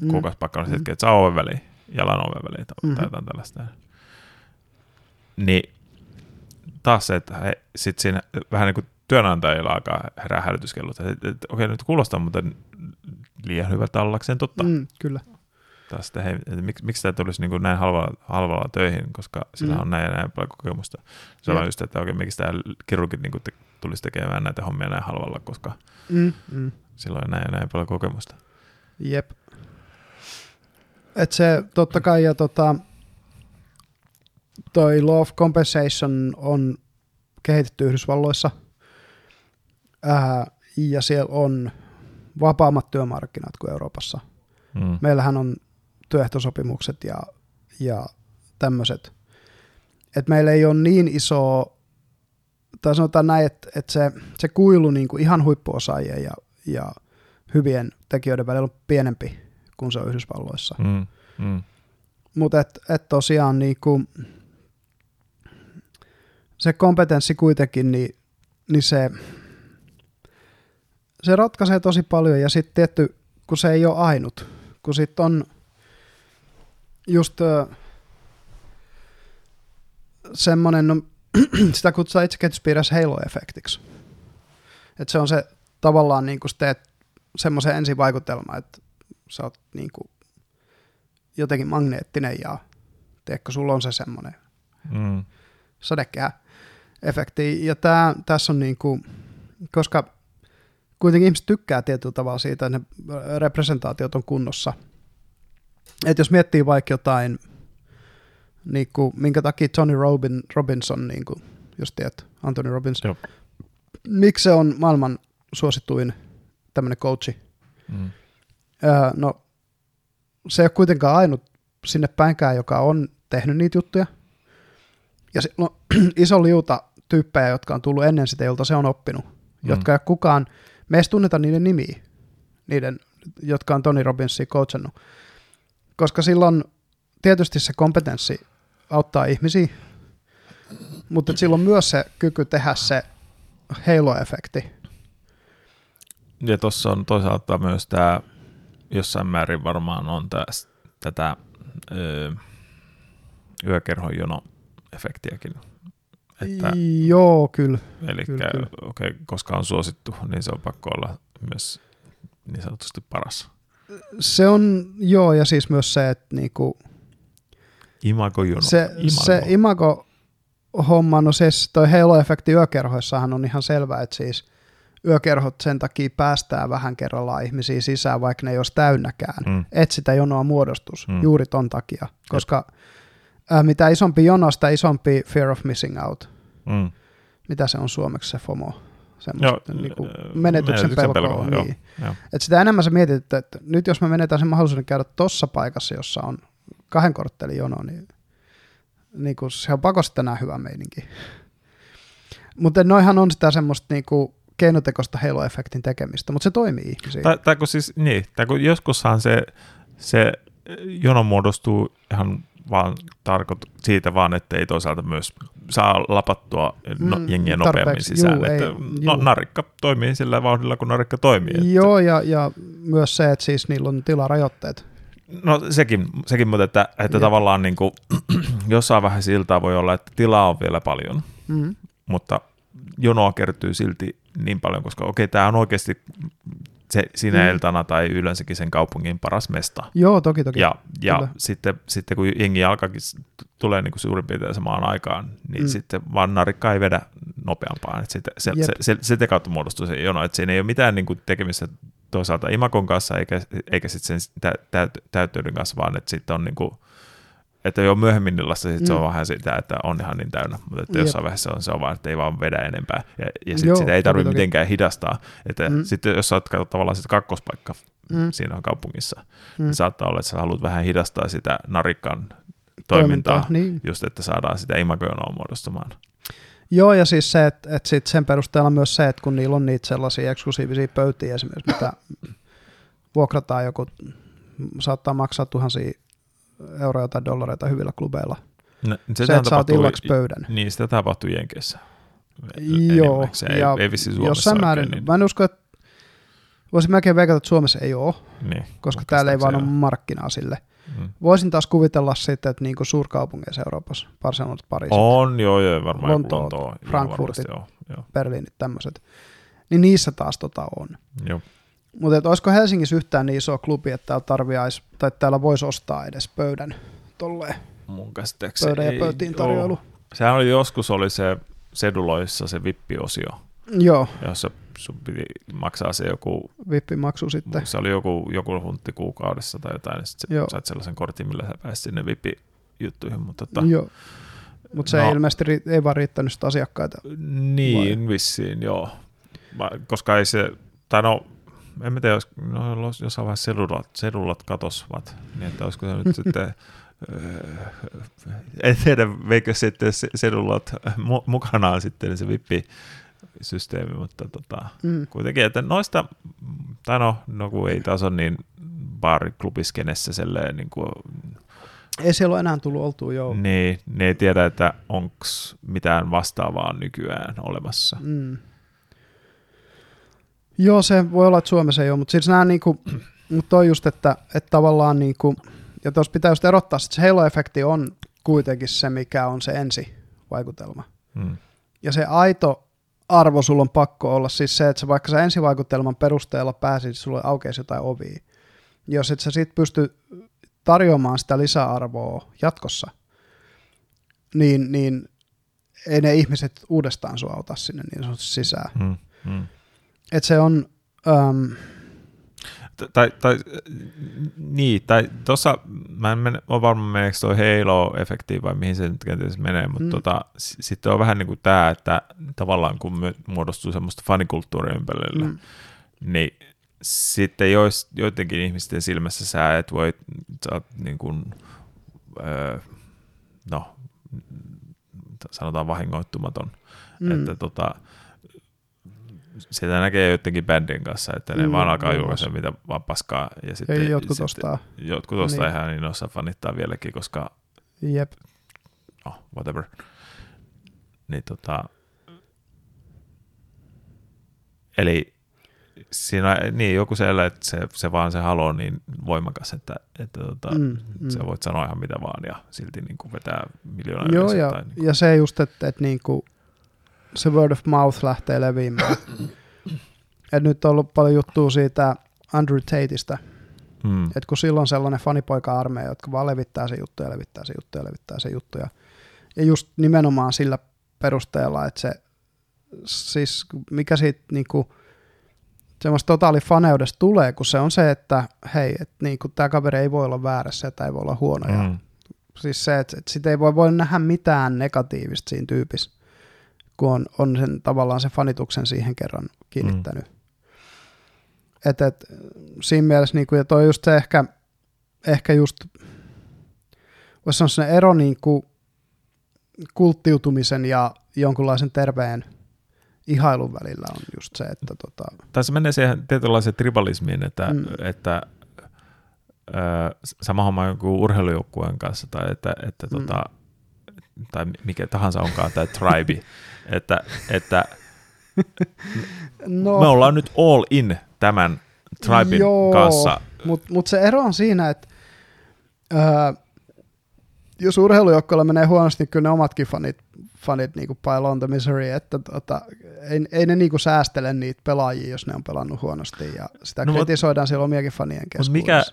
Mm. kuukausipakkaa, niin Mm. sitten, että saa oven väliin, jalan oven väliin tai tai jotain tällaista. Niin taas se, että he, sit siinä vähän niin kuin työnantajilla alkaa herää hälytyskellot, että, että, että okei, nyt kuulostaa muuten liian hyvältä ollakseen totta. Mm. Kyllä. Taas sitten, hei, että miksi, miksi tämä tulisi niin kuin näin halvalla, halvalla töihin, koska sillä Mm. on näin ja näin paljon kokemusta. Se on just, että okei, miksi tämä kirurgit niin kuin te, tulisi tekemään näitä hommia näin halvalla, koska Mm, mm. sillä on näin ja näin paljon kokemusta. Jep. Et se totta kai, ja tota, toi Law of Compensation on kehitetty Yhdysvalloissa, ää, ja siellä on vapaammat työmarkkinat kuin Euroopassa. Mm. Meillähän on työehtosopimukset ja, ja tämmöiset. Et meillä ei ole niin iso, tai sanotaan näin, että, että se, se kuilu niin kuin ihan huippuosaajien ja, ja hyvien tekijöiden välillä on pienempi kuin se on Yhdysvalloissa. Mm. Mm. Mutta et, et tosiaan niinku, se kompetenssi kuitenkin, niin, niin se, se ratkaisee tosi paljon ja sitten tietty, kun se ei ole ainut, kun sitten on just ö, semmoinen, no, sitä kutsutaan itse kehityspiirissä halo-efektiksi. Että se on se tavallaan niin kuin teet semmoisen ensivaikutelma, että sä oot niin kuin jotenkin magneettinen ja tiedätkö, sulla on se semmoinen Mm. Sadekehä-efekti. Ja tää, tässä on niinku, koska kuitenkin ihmiset tykkää tietyllä tavalla siitä, että ne representaatiot on kunnossa. Et jos miettii vaikka jotain, niinku, minkä takia Tony Robin, Robinson, niinku, jos tiedät, Anthony Robbins, Joo. miksi se on maailman suosituin tämmöinen coachi? Mm. Öö, no, se ei ole kuitenkaan ainut sinne päinkään, joka on tehnyt niitä juttuja. Ja se on iso liuta tyyppejä, jotka on tullut ennen sitä, jolta se on oppinut. Mm. Jotka ei kukaan, me ei edes tunneta niiden nimiä, niiden, jotka on Tony Robbinsia coachannut. Koska silloin tietysti se kompetenssi auttaa ihmisiä, mutta silloin myös se kyky tehdä se halo-efekti. Ja tuossa on toisaalta myös tämä, jossain määrin varmaan on täs, tätä ö, yökerhon jono-efektiäkin. Että, Joo, kyllä. eli kyllä, kyllä. okay, koska on suosittu, niin se on pakko olla myös niin sanotusti paras. Se on, joo, ja siis myös se, että niinku, Imago-jono. se, Imago. se imago homma, no siis toi halo-efekti yökerhoissahan on ihan selvä, että siis yökerhot sen takia päästää vähän kerrallaan ihmisiä sisään, vaikka ne ei olisi täynnäkään. Mm. että sitä jonoa muodostus Mm. juuri ton takia, koska ää, mitä isompi jono, sitä isompi fear of missing out. Mm. Mitä se on suomeksi se FOMO? Joo, Semmoista, niin kuin menetyksen, menetyksen pelko. pelko, joo, niin. joo. Et sitä enemmän sä mietit, että, että nyt jos me menetään sen mahdollisuuden käydä tossa paikassa, jossa on kahden korttelin jono, niin, niin kuin se on pakosti tänään hyvä meininki. Mutta noihan on sitä semmoista niin kuin keinotekoista halo-efektin tekemistä, mutta se toimii ihmisiin. Tai, tai kun siis, niin, tai kun joskushan se, se jono muodostuu ihan vaan tarkoit siitä vaan, että ei toisaalta myös saa lapattua no, Mm, jengiä nopeammin sisään. Juu, että, ei, no, juu. narikka toimii sillä vauhdilla, kun narikka toimii. Että, Joo, ja, ja myös se, että siis niillä on tilarajoitteet. No sekin, sekin mutta että, että tavallaan niin kuin, jossain vähän siltaa voi olla, että tilaa on vielä paljon, Mm. mutta jonoa kertyy silti niin paljon, koska okei, tämä on oikeasti se, sinä Mm. iltana tai yleensäkin sen kaupungin paras mesta. Joo, toki, toki. Ja, ja Kyllä. sitten, sitten kun jengi alkaakin tulee niin kuin suurin piirtein samaan aikaan, niin Mm. sitten vaan narikka ei vedä nopeampaan. Että sitten, se, Jep. se, se, sitä kautta muodostuu se jono, että siinä ei ole mitään niin kuin tekemistä toisaalta imakon kanssa eikä, eikä sitten sen tä, tä, täyttöyden kanssa, vaan että sitten on niin kuin, että jo myöhemmin illassa sit se on Mm. vähän sitä, että on ihan niin täynnä, mutta että Jep. jossain vaiheessa on se on vaan, että ei vaan vedä enempää. Ja, ja sit Joo, sitä ei tarvitse mitenkään hidastaa. Että Mm. mm. sitten jos sä oot tavallaan sit kakkospaikka Mm. siinä kaupungissa, Mm. niin saattaa olla, että sä haluat vähän hidastaa sitä narikan toimintaa, Niin. just että saadaan sitä imagojonoa muodostumaan. Joo, ja siis se, että, että sit sen perusteella myös se, että kun niillä on niitä sellaisia eksklusiivisia pöytiä esimerkiksi, mitä vuokrataan joku, saattaa maksaa tuhansia euroja tai dollareita hyvillä klubeilla. No, Se, se että saat illaksi pöydän. Niin, sitä tapahtuu Jenkeissä. Joo, Enimmäkseen. ja ei, ei vissi Suomessa jossain määrin, oikein, niin, mä en usko, että voisin melkein veikata, että Suomessa ei ole, niin, koska täällä ei vaan ole markkinaa sille. Mm. Voisin taas kuvitella sitten, että niin suurkaupungeissa Euroopassa, Barcelona, Pariisi, On, joo, joo, varmaan Lontoo, ihan Frankfurtit. varmasti, Joo, joo, Berliinit, tämmöiset, niin niissä taas tota on. joo. Mutta olisiko Helsingissä yhtään niin iso klubi, että täällä, tarviais, tai täällä voisi ostaa edes pöydän tolleen, Mun käsittääkseni pöydän ja ei pöytiin oo. tarjoilu. Sehän oli joskus oli se seduloissa se vippiosio, Joo, jossa sun piti maksaa se joku vippimaksu sitten. Se oli joku, joku huntti kuukaudessa tai jotain, ja sitten Joo. sait sellaisen kortin, millä sä pääsit sinne VIP-juttuihin, mutta tota, Joo. Mutta se No. ei ilmeisesti ri- ei vaan riittänyt sitä asiakkaita. niin vissiin, joo. Koska ei se, tai no, en mä tiedä, jos, no, jos- jossain vaiheessa sedulat, sedulat katosvat, niin että olisiko se nyt sitten, öö, en tiedä, veikö sitten se- sedulat mu- mukanaan sitten se VIP-systeemi, mutta tota, Mm. kuitenkin, että noista, tai no, no kun ei taas ole niin baariklubiskenessä selleen, niin kuin, Ei siellä ole enää tullut oltua, joo. niin, ne ei tiedä, että onko mitään vastaavaa nykyään olemassa. Mm. Joo, se voi olla, että Suomessa ei ole, mutta siis nämä niinku, mutta toi just, että, että tavallaan niinku, ja tuossa pitää just erottaa, että se halo-efekti on kuitenkin se, mikä on se ensivaikutelma. Mm. Ja se aito arvo sulla on pakko olla siis se, että sä vaikka sä ensivaikutelman perusteella pääsit, sulle aukeisi jotain ovia. Jos et sä sit pysty tarjoamaan sitä lisäarvoa jatkossa, niin, niin ei ne ihmiset uudestaan sua ota sinne niin sanotusti sisään. Mm. Mm. Et se on, um, Tai, tai, niin, tai tuossa, mä en mene, ole varma meneekö toi Halo-efektiin vai mihin se nyt kenties menee, mutta Mm. tota, sitten on vähän niin kuin tämä, että tavallaan kun muodostuu semmoista fanikulttuuria ympärillä, mm, niin sitten jois, joidenkin ihmisten silmässä sä et voi, sä oot niin kuin, öö, no, sanotaan vahingoittumaton, mm. että tota, sitä näkee joidenkin bändien kanssa, että ne Mm, vaan alkaa julkaista mitä vaan paskaa. Ja sitten, ja jotkut sitten, ostaa. Jotkut ostaa Niin. niin. ihan niin osaa fanittaa vieläkin, koska Jep. no, whatever. Niin tota, eli siinä niin, joku siellä, että se, se vaan se halo on niin voimakas, että, että tota, Mm, mm, sä voit sanoa ihan mitä vaan ja silti niin kuin vetää miljoona Joo, ja, tai niin ja se just, että, että niinku, se word of mouth lähtee leviämään. Et nyt on ollut paljon juttua siitä Andrew Tateista, mm, että kun silloin sellainen fanipoika-armeija, jotka vaan levittää se juttu ja levittää se juttu ja levittää se juttu. Ja, ja just nimenomaan sillä perusteella, että se, siis mikä siitä niinku, semmoista totaalifaneudesta tulee, kun se on se, että hei, että niinku, tämä kaveri ei voi olla väärässä ja tämä ei voi olla huono. Ja mm, Siis se, että, että sitä ei voi, voi nähdä mitään negatiivista siinä tyypissä, kun on, on sen, tavallaan sen fanituksen siihen kerran kiinnittänyt. Mm. Et, et, siinä mielessä, niin kuin, ja toi just se ehkä, ehkä just, voisi sanoa se ero niin kuin, kulttiutumisen ja jonkunlaisen terveen ihailun välillä on just se, että tota, tai se menee siihen tietynlaiseen tribalismiin, että, Mm. että sama homma jonkun urheilujoukkueen kanssa tai että, että mm. tota, tai mikä tahansa onkaan tämä tribe, että, että no. me ollaan nyt all in tämän triben Joo, kanssa. Mutta mut se ero on siinä, että ää, jos urheilujoukkoilla menee huonosti, niin kyllä ne omatkin fanit, fanit niinku pile on the misery, että tota, ei, ei ne niinku säästele niitä pelaajia, jos ne on pelannut huonosti, ja sitä no, kritisoidaan siellä omiakin fanien keskuudessa. Mikä,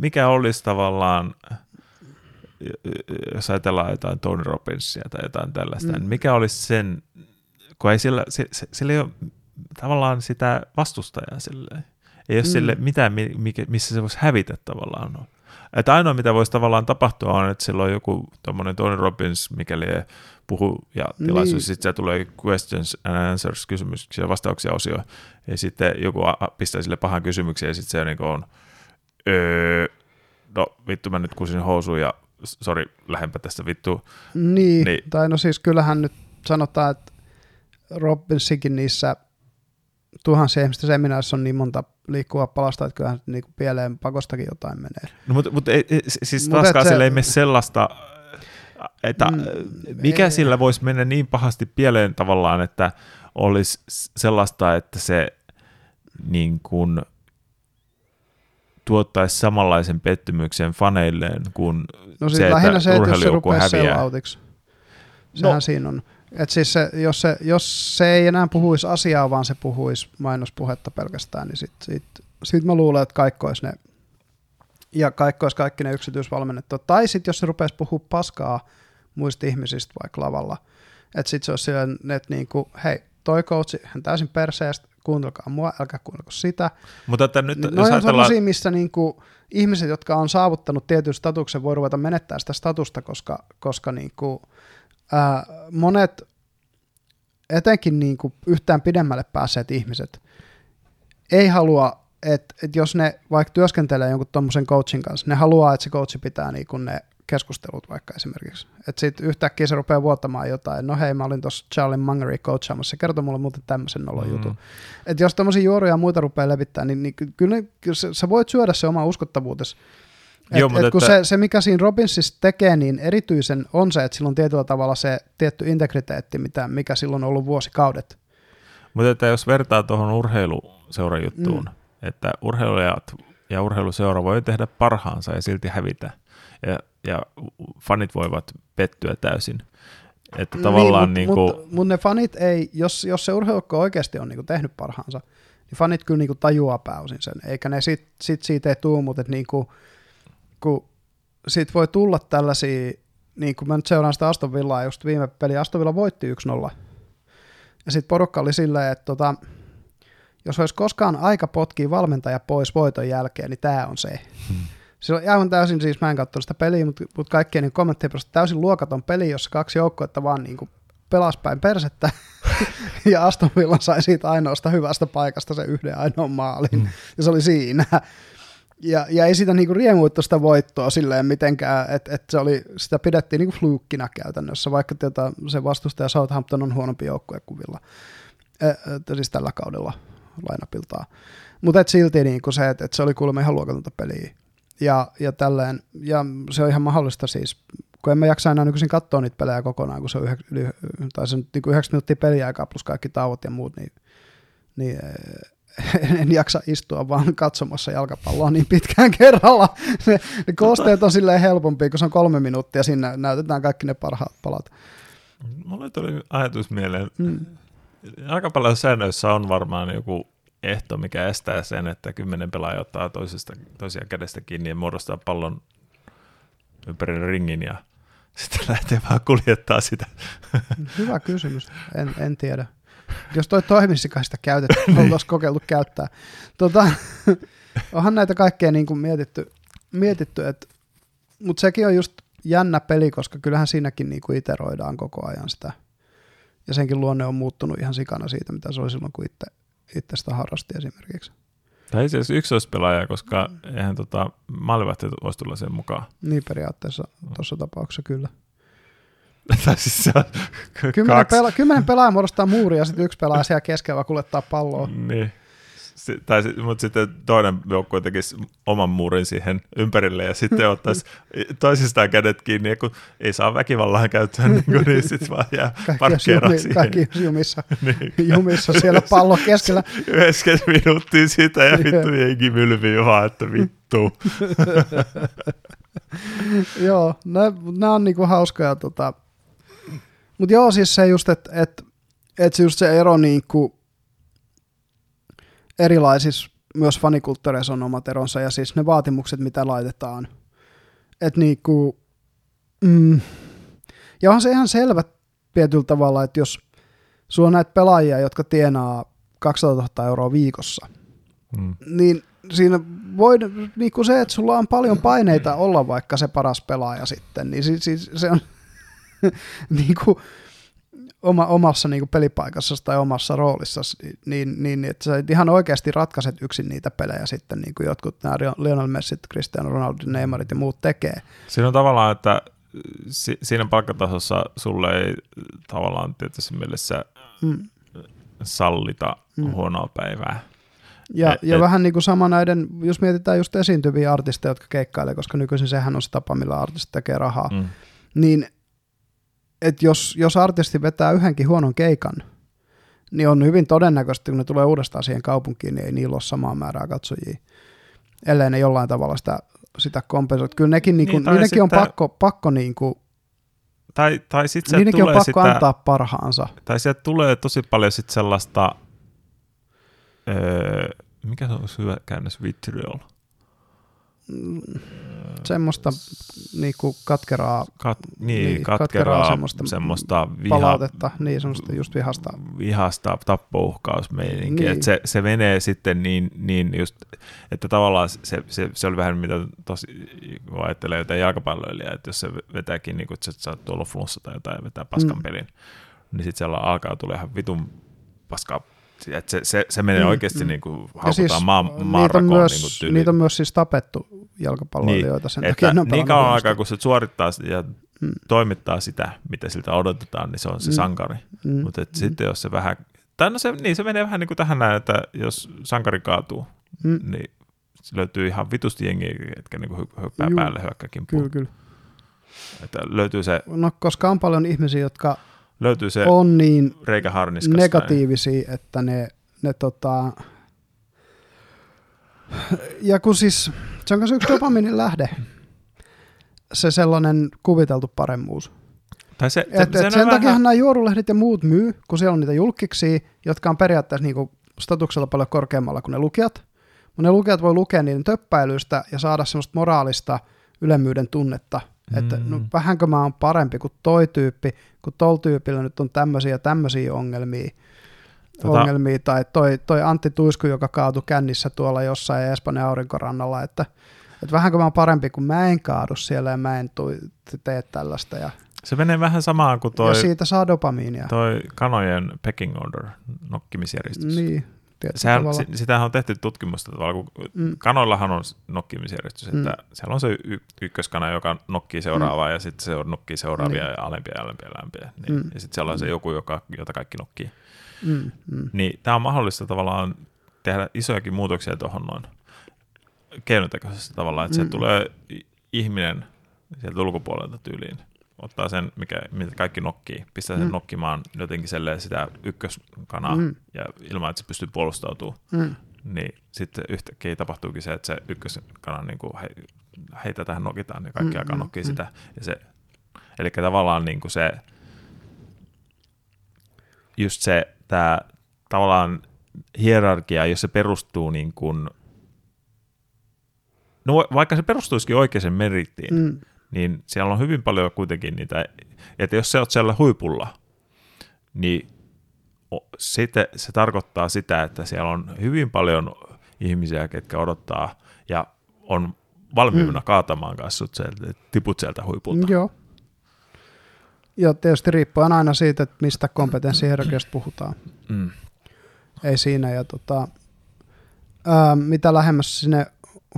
mikä olisi tavallaan, jos ajatellaan jotain Tony Robbinsia tai jotain tällaista, mm. niin mikä olisi sen, kun ei sillä, sillä ei ole tavallaan sitä vastustajaa silleen. Ei ole mm. sille mitään, missä se voisi hävitä tavallaan. Että ainoa, mitä voisi tavallaan tapahtua, on, että sillä on joku tuommoinen Tony Robbins, mikäli puhu ja tilaisuus, niin. sitten se tulee questions and answers kysymyksiä ja vastauksia osio, ja sitten joku pistää sille pahan kysymyksen, ja sitten se niin on, öö, no vittu mä nyt kusin housuun, ja sori, lähempä tästä vittu. Niin, niin, tai no siis kyllähän nyt sanotaan, että Robbinsikin niissä tuhansia ihmistä seminaarissa on niin monta liikkuvaa palasta, että kyllähän niin kuin pieleen pakostakin jotain menee. No, mutta, mutta ei, siis mut taaskaan se, ei mene sellaista, että mm, mikä ei, sillä voisi mennä niin pahasti pieleen tavallaan, että olisi sellaista, että se niin kuin tuottaisi samanlaisen pettymyksen faneilleen kuin no siis se, että se, että jos se rupeaa Sehän no, siinä on. Et siis se, jos, se, jos se ei enää puhuisi asiaa, vaan se puhuisi mainospuhetta pelkästään, niin sitten sit, sit mä luulen, että kaikki olisi ne, ja kaikki olisi kaikki ne yksityisvalmennettu. Tai sitten jos se rupeaisi puhua paskaa muista ihmisistä vaikka lavalla, että sitten se olisi silleen, että niinku, hei, toi coachi, hän täysin perseestä, kuuntelkaa mua, älkää kuunnelko sitä. Mutta että nyt, no, jos on ajatellaan... missä niinku, ihmiset, jotka on saavuttanut tietyn statuksen, voi ruveta menettää sitä statusta, koska, koska niinku, ää, monet, etenkin niin kuin yhtään pidemmälle päässeet ihmiset, ei halua, että, että jos ne vaikka työskentelee jonkun tuommoisen coachin kanssa, ne haluaa, että se coachi pitää niin kuin ne keskustelut vaikka esimerkiksi. Että sitten yhtäkkiä se rupeaa vuotamaan jotain, no hei mä olin tuossa Charlie Mungery coachaamassa, se kertoi mulle muuten tämmöisen nolon mm. jutun. Että jos tämmöisiä juoruja ja muita rupeaa levittämään, niin, niin kyllä, ne, kyllä sä, sä voit syödä se oma uskottavuutesi et, Joo, et, et kun että... se, se, mikä siinä Robinsissa tekee, niin erityisen on se, että sillä on tietyllä tavalla se tietty integriteetti, mitä, mikä silloin on ollut vuosikaudet. Mutta että jos vertaa tuohon urheiluseurajuttuun, mm. että urheilijat ja urheiluseura voi tehdä parhaansa ja silti hävitä, ja, ja fanit voivat pettyä täysin. Että tavallaan niin, mutta, niin kuin... mut ne fanit ei, jos, jos se urheilujoukko oikeasti on niin kuin tehnyt parhaansa, niin fanit kyllä niin kuin tajuaa pääosin sen, eikä ne sit, sit siitä ei tuu, mutta niin kuin, kun siitä voi tulla tällaisia, niin kuin mä nyt seuraan sitä Aston Villaa, just viime peli Aston Villa voitti 1-0. Ja sitten porukka oli silleen, että tota, jos olisi koskaan aika potkia valmentaja pois voiton jälkeen, niin tämä on se. Hmm. Se on aivan täysin, siis mä en katsonut sitä peliä, mutta, mutta kaikkien niin kommenttien täysin luokaton peli, jossa kaksi joukkoetta vaan niin kuin pelas päin persettä, ja Aston Villa sai siitä ainoasta hyvästä paikasta se yhden ainoan maalin, mm. ja se oli siinä ja, ja ei sitä niinku riemuittu sitä voittoa silleen mitenkään, että et se oli, sitä pidettiin niinku fluukkina käytännössä, vaikka tieta, se vastustaja Southampton on huonompi joukkue kuin Villa, e, siis tällä kaudella lainapiltaa. Mutta silti niinku se, että et se oli kuulemma ihan luokatonta peliä. Ja, ja, tälleen, ja se on ihan mahdollista siis, kun en mä jaksa enää nykyisin katsoa niitä pelejä kokonaan, kun se on yhä, yli, tai se on niinku 9 minuuttia peliaikaa plus kaikki tauot ja muut, niin, niin en jaksa istua vaan katsomassa jalkapalloa niin pitkään kerralla. Ne, ne kosteet on silleen helpompi, kun se on kolme minuuttia, siinä näytetään kaikki ne parhaat palat. Mulle tuli ajatus mieleen, hmm. jalkapallon säännöissä on varmaan joku ehto, mikä estää sen, että kymmenen pelaajaa ottaa toisesta, toisia kädestä kiinni ja muodostaa pallon ympäri ringin ja sitten lähtee vaan kuljettaa sitä. Hyvä kysymys, en, en tiedä. Jos toi toimisi, kai sitä käytetään, niin. oltaisiin kokeiltu käyttää. Tota, onhan näitä kaikkea niin kuin mietitty, mietitty että, mutta sekin on just jännä peli, koska kyllähän siinäkin niin kuin iteroidaan koko ajan sitä. Ja senkin luonne on muuttunut ihan sikana siitä, mitä se oli silloin, kun itse, itse sitä harrasti esimerkiksi. Tai itse asiassa pelaaja, koska eihän tota, maalivahti voisi tulla sen mukaan. Niin periaatteessa tuossa tapauksessa kyllä. siis se on kymmenen, pela- kymmenen pelaaja muodostaa muuria ja sitten yksi pelaaja siellä keskellä kuljettaa palloa. Niin. Tai, mutta sitten toinen joukkue tekisi oman muurin siihen ympärille ja sitten ottaisi toisistaan kädet kiinni ja kun ei saa väkivallan käyttöä, niin, kuin, niin sitten vaan jää Kaikki olisi, parkkeeraa jumi, siihen. kaikki jumissa, Niin. jumissa siellä pallo keskellä. 90 minuuttia siitä ja vittu jengi mylvii vaan, että vittu. joo, nämä on niinku hauskoja. Tota. Mutta joo, siis se just, että et, et se just se ero niinku erilaisissa myös fanikulttuureissa on omat eronsa ja siis ne vaatimukset, mitä laitetaan. Että niinku, mm, ja on se ihan selvä tietyllä tavalla, että jos sulla on näitä pelaajia, jotka tienaa 200 000 euroa viikossa, Mm. niin siinä voi, niin kuin se, että sulla on paljon paineita olla vaikka se paras pelaaja sitten, niin siis, siis se on niin kuin oma, omassa niin kuin pelipaikassa tai omassa roolissa, niin, niin että sä ihan oikeasti ratkaiset yksin niitä pelejä sitten, niin kuin jotkut nämä Lionel Messit, Cristiano Ronaldo, Neymarit ja muut tekee. Siinä on tavallaan, että si- siinä palkkatasossa sulle ei tavallaan tietysti mielessä Mm. sallita Mm. huonoa päivää. Ja, Et- ja et- vähän niin kuin sama näiden, jos mietitään just esiintyviä artisteja, jotka keikkailee, koska nykyisin sehän on se tapa, millä artistit tekee rahaa, Mm. niin että jos, jos artisti vetää yhdenkin huonon keikan, niin on hyvin todennäköisesti, kun ne tulee uudestaan siihen kaupunkiin, niin ei niillä ole samaa määrää katsojia, ellei ne jollain tavalla sitä, sitä kompensoi. Kyllä nekin, niin kuin, Niin, niidenkin on pakko, pakko niin kuin, Tai, tai sitten niidenkin on tulee pakko sitä, antaa parhaansa. tai sieltä tulee tosi paljon sit sellaista, öö, mikä se olisi hyvä käännös, vitriol? Mm, Semmoista niin kuin katkeraa Kat, niin, Niin, niin, katkeraa katkeraa, semmoista semmoista, viha, palautetta, niin semmoista just vihasta. vihasta tappouhkausmeininkiä. Niin. Niin. Se, se menee sitten niin, niin just, että tavallaan se, se, se oli vähän mitä tosi, kun ajattelee jotain jalkapalloilijaa, että jos se vetääkin, niin että sä oot tuolla flunssa tai jotain ja vetää paskan Mm. pelin, niin sitten siellä alkaa tulla ihan vitun paskaa. Että se, se, se menee Mm, mm, oikeasti mm. niin kuin, Ja haukutaan siis maan, niitä, on maanrakoon myös, niin kuin tyyliin. niitä on myös siis tapettu jalkapalloilijoita sen takia. että on niin kauan aikaa, kun se suorittaa ja Mm. toimittaa sitä, mitä siltä odotetaan, niin se on se Mm. sankari. Mm. Mutta mm. sitten jos se vähän, tai no se, niin se menee vähän niin kuin tähän näin, että jos sankari kaatuu, Mm. niin se löytyy ihan vitusti jengiä, jotka niin hy- hyppää Juu, päälle hyökkää kimppuun. Kyllä, kyllä. Että löytyy se, No, koska on paljon ihmisiä, jotka löytyy se on niin negatiivisia, että ne, ne tota... Ja kun siis, se on myös yksi dopaminin lähde, se sellainen kuviteltu paremmuus. Tai se, se, Et, se et sen takia nämä juorulehdet ja muut myy, kun siellä on niitä julkiksi, jotka on periaatteessa niinku statuksella paljon korkeammalla kuin ne lukijat. Mutta ne lukijat voi lukea niiden töppäilystä ja saada semmoista moraalista ylemmyyden tunnetta, että Mm. no, vähänkö mä oon parempi kuin toi tyyppi, kun tol tyypillä nyt on tämmöisiä ja tämmöisiä ongelmia, Tota- ongelmia, tai toi, toi Antti Tuisku, joka kaatui kännissä tuolla jossain Espanjan aurinkorannalla, että, että vähänkö mä oon parempi, kun mä en kaadu siellä ja mä en tui, tee tällaista, ja, se menee vähän samaan kuin toi, ja siitä saa dopamiinia. toi kanojen pecking order, nokkimisjärjestys. Niin, Sehän, sitähän on tehty tutkimusta tavallaan, kun Mm. kanoillahan on nokkimisjärjestys, että Mm. siellä on se y- ykköskana, joka nokkii seuraavaa ja sitten se nokkii seuraavia Niin. ja alempia ja alempia ja alempia. Niin. Mm. Ja sitten siellä on se joku, joka, jota kaikki nokkii. Mm, mm. Niin tämä on mahdollista tavallaan tehdä isojakin muutoksia tuohon noin keinotekoisesti tavallaan, että mm. Se tulee ihminen sieltä ulkopuolelta tyyliin, ottaa sen, mikä, mitä kaikki nokkii, pistää sen Mm. nokkimaan jotenkin sitä ykköskanaa Mm. mm. ja ilman, että se pystyy puolustautumaan Mm. niin sitten yhtäkkiä tapahtuukin se, että se ykköskana niin kuin he, heitä tähän nokitaan ja kaikki Mm, alkaa mm, nokkii mm. sitä. Ja se, eli tavallaan niin kuin se, just se, tämä tavallaan hierarkia, jos se perustuu niin kuin, no vaikka se perustuisikin oikeaan merittiin, mm. Niin siellä on hyvin paljon kuitenkin niitä, että jos sä oot siellä huipulla, niin sitten se tarkoittaa sitä, että siellä on hyvin paljon ihmisiä, ketkä odottaa ja on valmiina mm. kaatamaan kanssa että tiput sieltä huipulta. Joo. Ja tietysti riippuen aina siitä, että mistä kompetenssihierarkiasta puhutaan. Mm. Ei siinä. Ja tota, ää, mitä lähemmäs sinne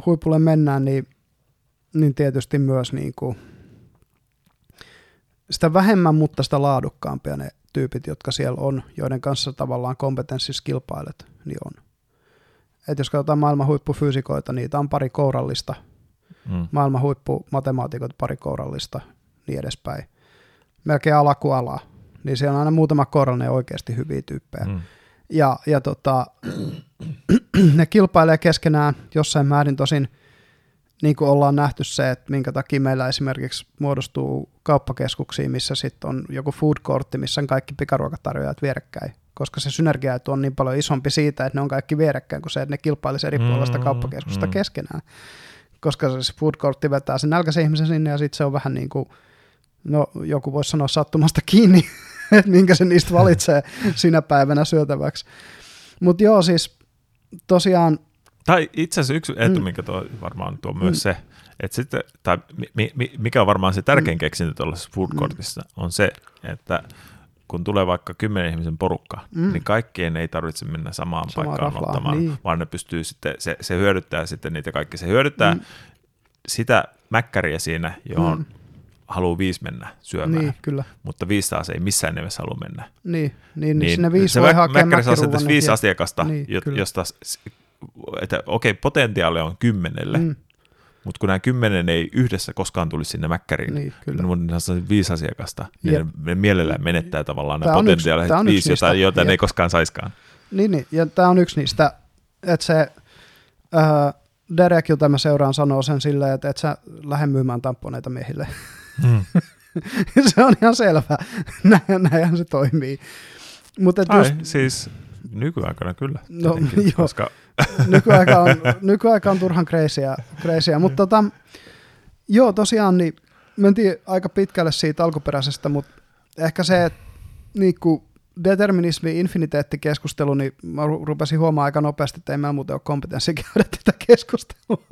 huipulle mennään, niin, niin tietysti myös niin kuin sitä vähemmän, mutta sitä laadukkaampia ne tyypit, jotka siellä on, joiden kanssa tavallaan kompetenssissa kilpailet, niin on. että jos katsotaan maailman huippufyysikoita, niitä on pari kourallista, Mm. maailman huippumatemaatikot pari kourallista, niin edespäin. Melkein ala kuin ala. Niin siellä on aina muutama kourallinen oikeasti hyviä tyyppejä. Mm. Ja, ja tota, ne kilpailee keskenään jossain määrin tosin, niin kuin ollaan nähty se, että minkä takia meillä esimerkiksi muodostuu kauppakeskuksia, missä sitten on joku food courtti, missä on kaikki pikaruokatarjoajat vierekkäin. Koska se synergiaetu on niin paljon isompi siitä, että ne on kaikki vierekkäin, kuin se, että ne kilpailisi eri puolilla sitä Mm, kauppakeskusta mm. keskenään. Koska se food courtti vetää sen nälkäisen ihmisen sinne ja sitten se on vähän niin kuin, no joku voisi sanoa sattumasta kiinni, että minkä se niistä valitsee sinä päivänä syötäväksi. Mutta joo, siis tosiaan, Tai itse asiassa yksi etu, Mm. mikä tuo varmaan tuo myös se, että sitten, tai mi, mi, mikä on varmaan se tärkein Mm. keksintö tuollaisessa food courtissa, on se, että kun tulee vaikka kymmenen ihmisen porukka, Mm. niin kaikkien ei tarvitse mennä samaan Samaan paikkaan raflaan, ottamaan, niin. vaan ne pystyy sitten, se, se hyödyttää sitten niitä kaikki. Se hyödyttää Mm. sitä mäkkäriä siinä, johon Mm. Haluaa viisi mennä syömään, niin kyllä, mutta viisi taas ei missään nimessä halua mennä. niin, niin, niin sinne viisi se voi hakea mäkkärissä viisi ja- asiakasta, Niin, jo, josta, että okei, potentiaali on kymmenelle, mm. Mutta kun nämä kymmenen ei yhdessä koskaan tulisi sinne mäkkäriin, niin, kyllä. niin viisi asiakasta, niin Jep. ne, ne mielellään menettää tavallaan nämä potentiaaliset yksi viisi, jota, niistä. joita ne ei koskaan saiskaan. Niin, niin, ja tämä on yksi niistä, että se äh, Derek, jota mä seuraan, sanoo sen silleen, että et sä lähde myymään tamponeita miehille. Mm. se on ihan selvä. Näin, näinhän se toimii. Mutta Tai just siis nykyaikana kyllä. No, joo. Koska, nykyaika on, nykyaika on turhan kreisiä, kreisiä. mutta tota, joo tosiaan niin mentiin aika pitkälle siitä alkuperäisestä, mutta ehkä se, että niin kuin determinismi, infiniteettikeskustelu, niin mä ru- rupesin huomaamaan aika nopeasti, että ei meillä muuten ole kompetenssi käydä tätä keskustelua.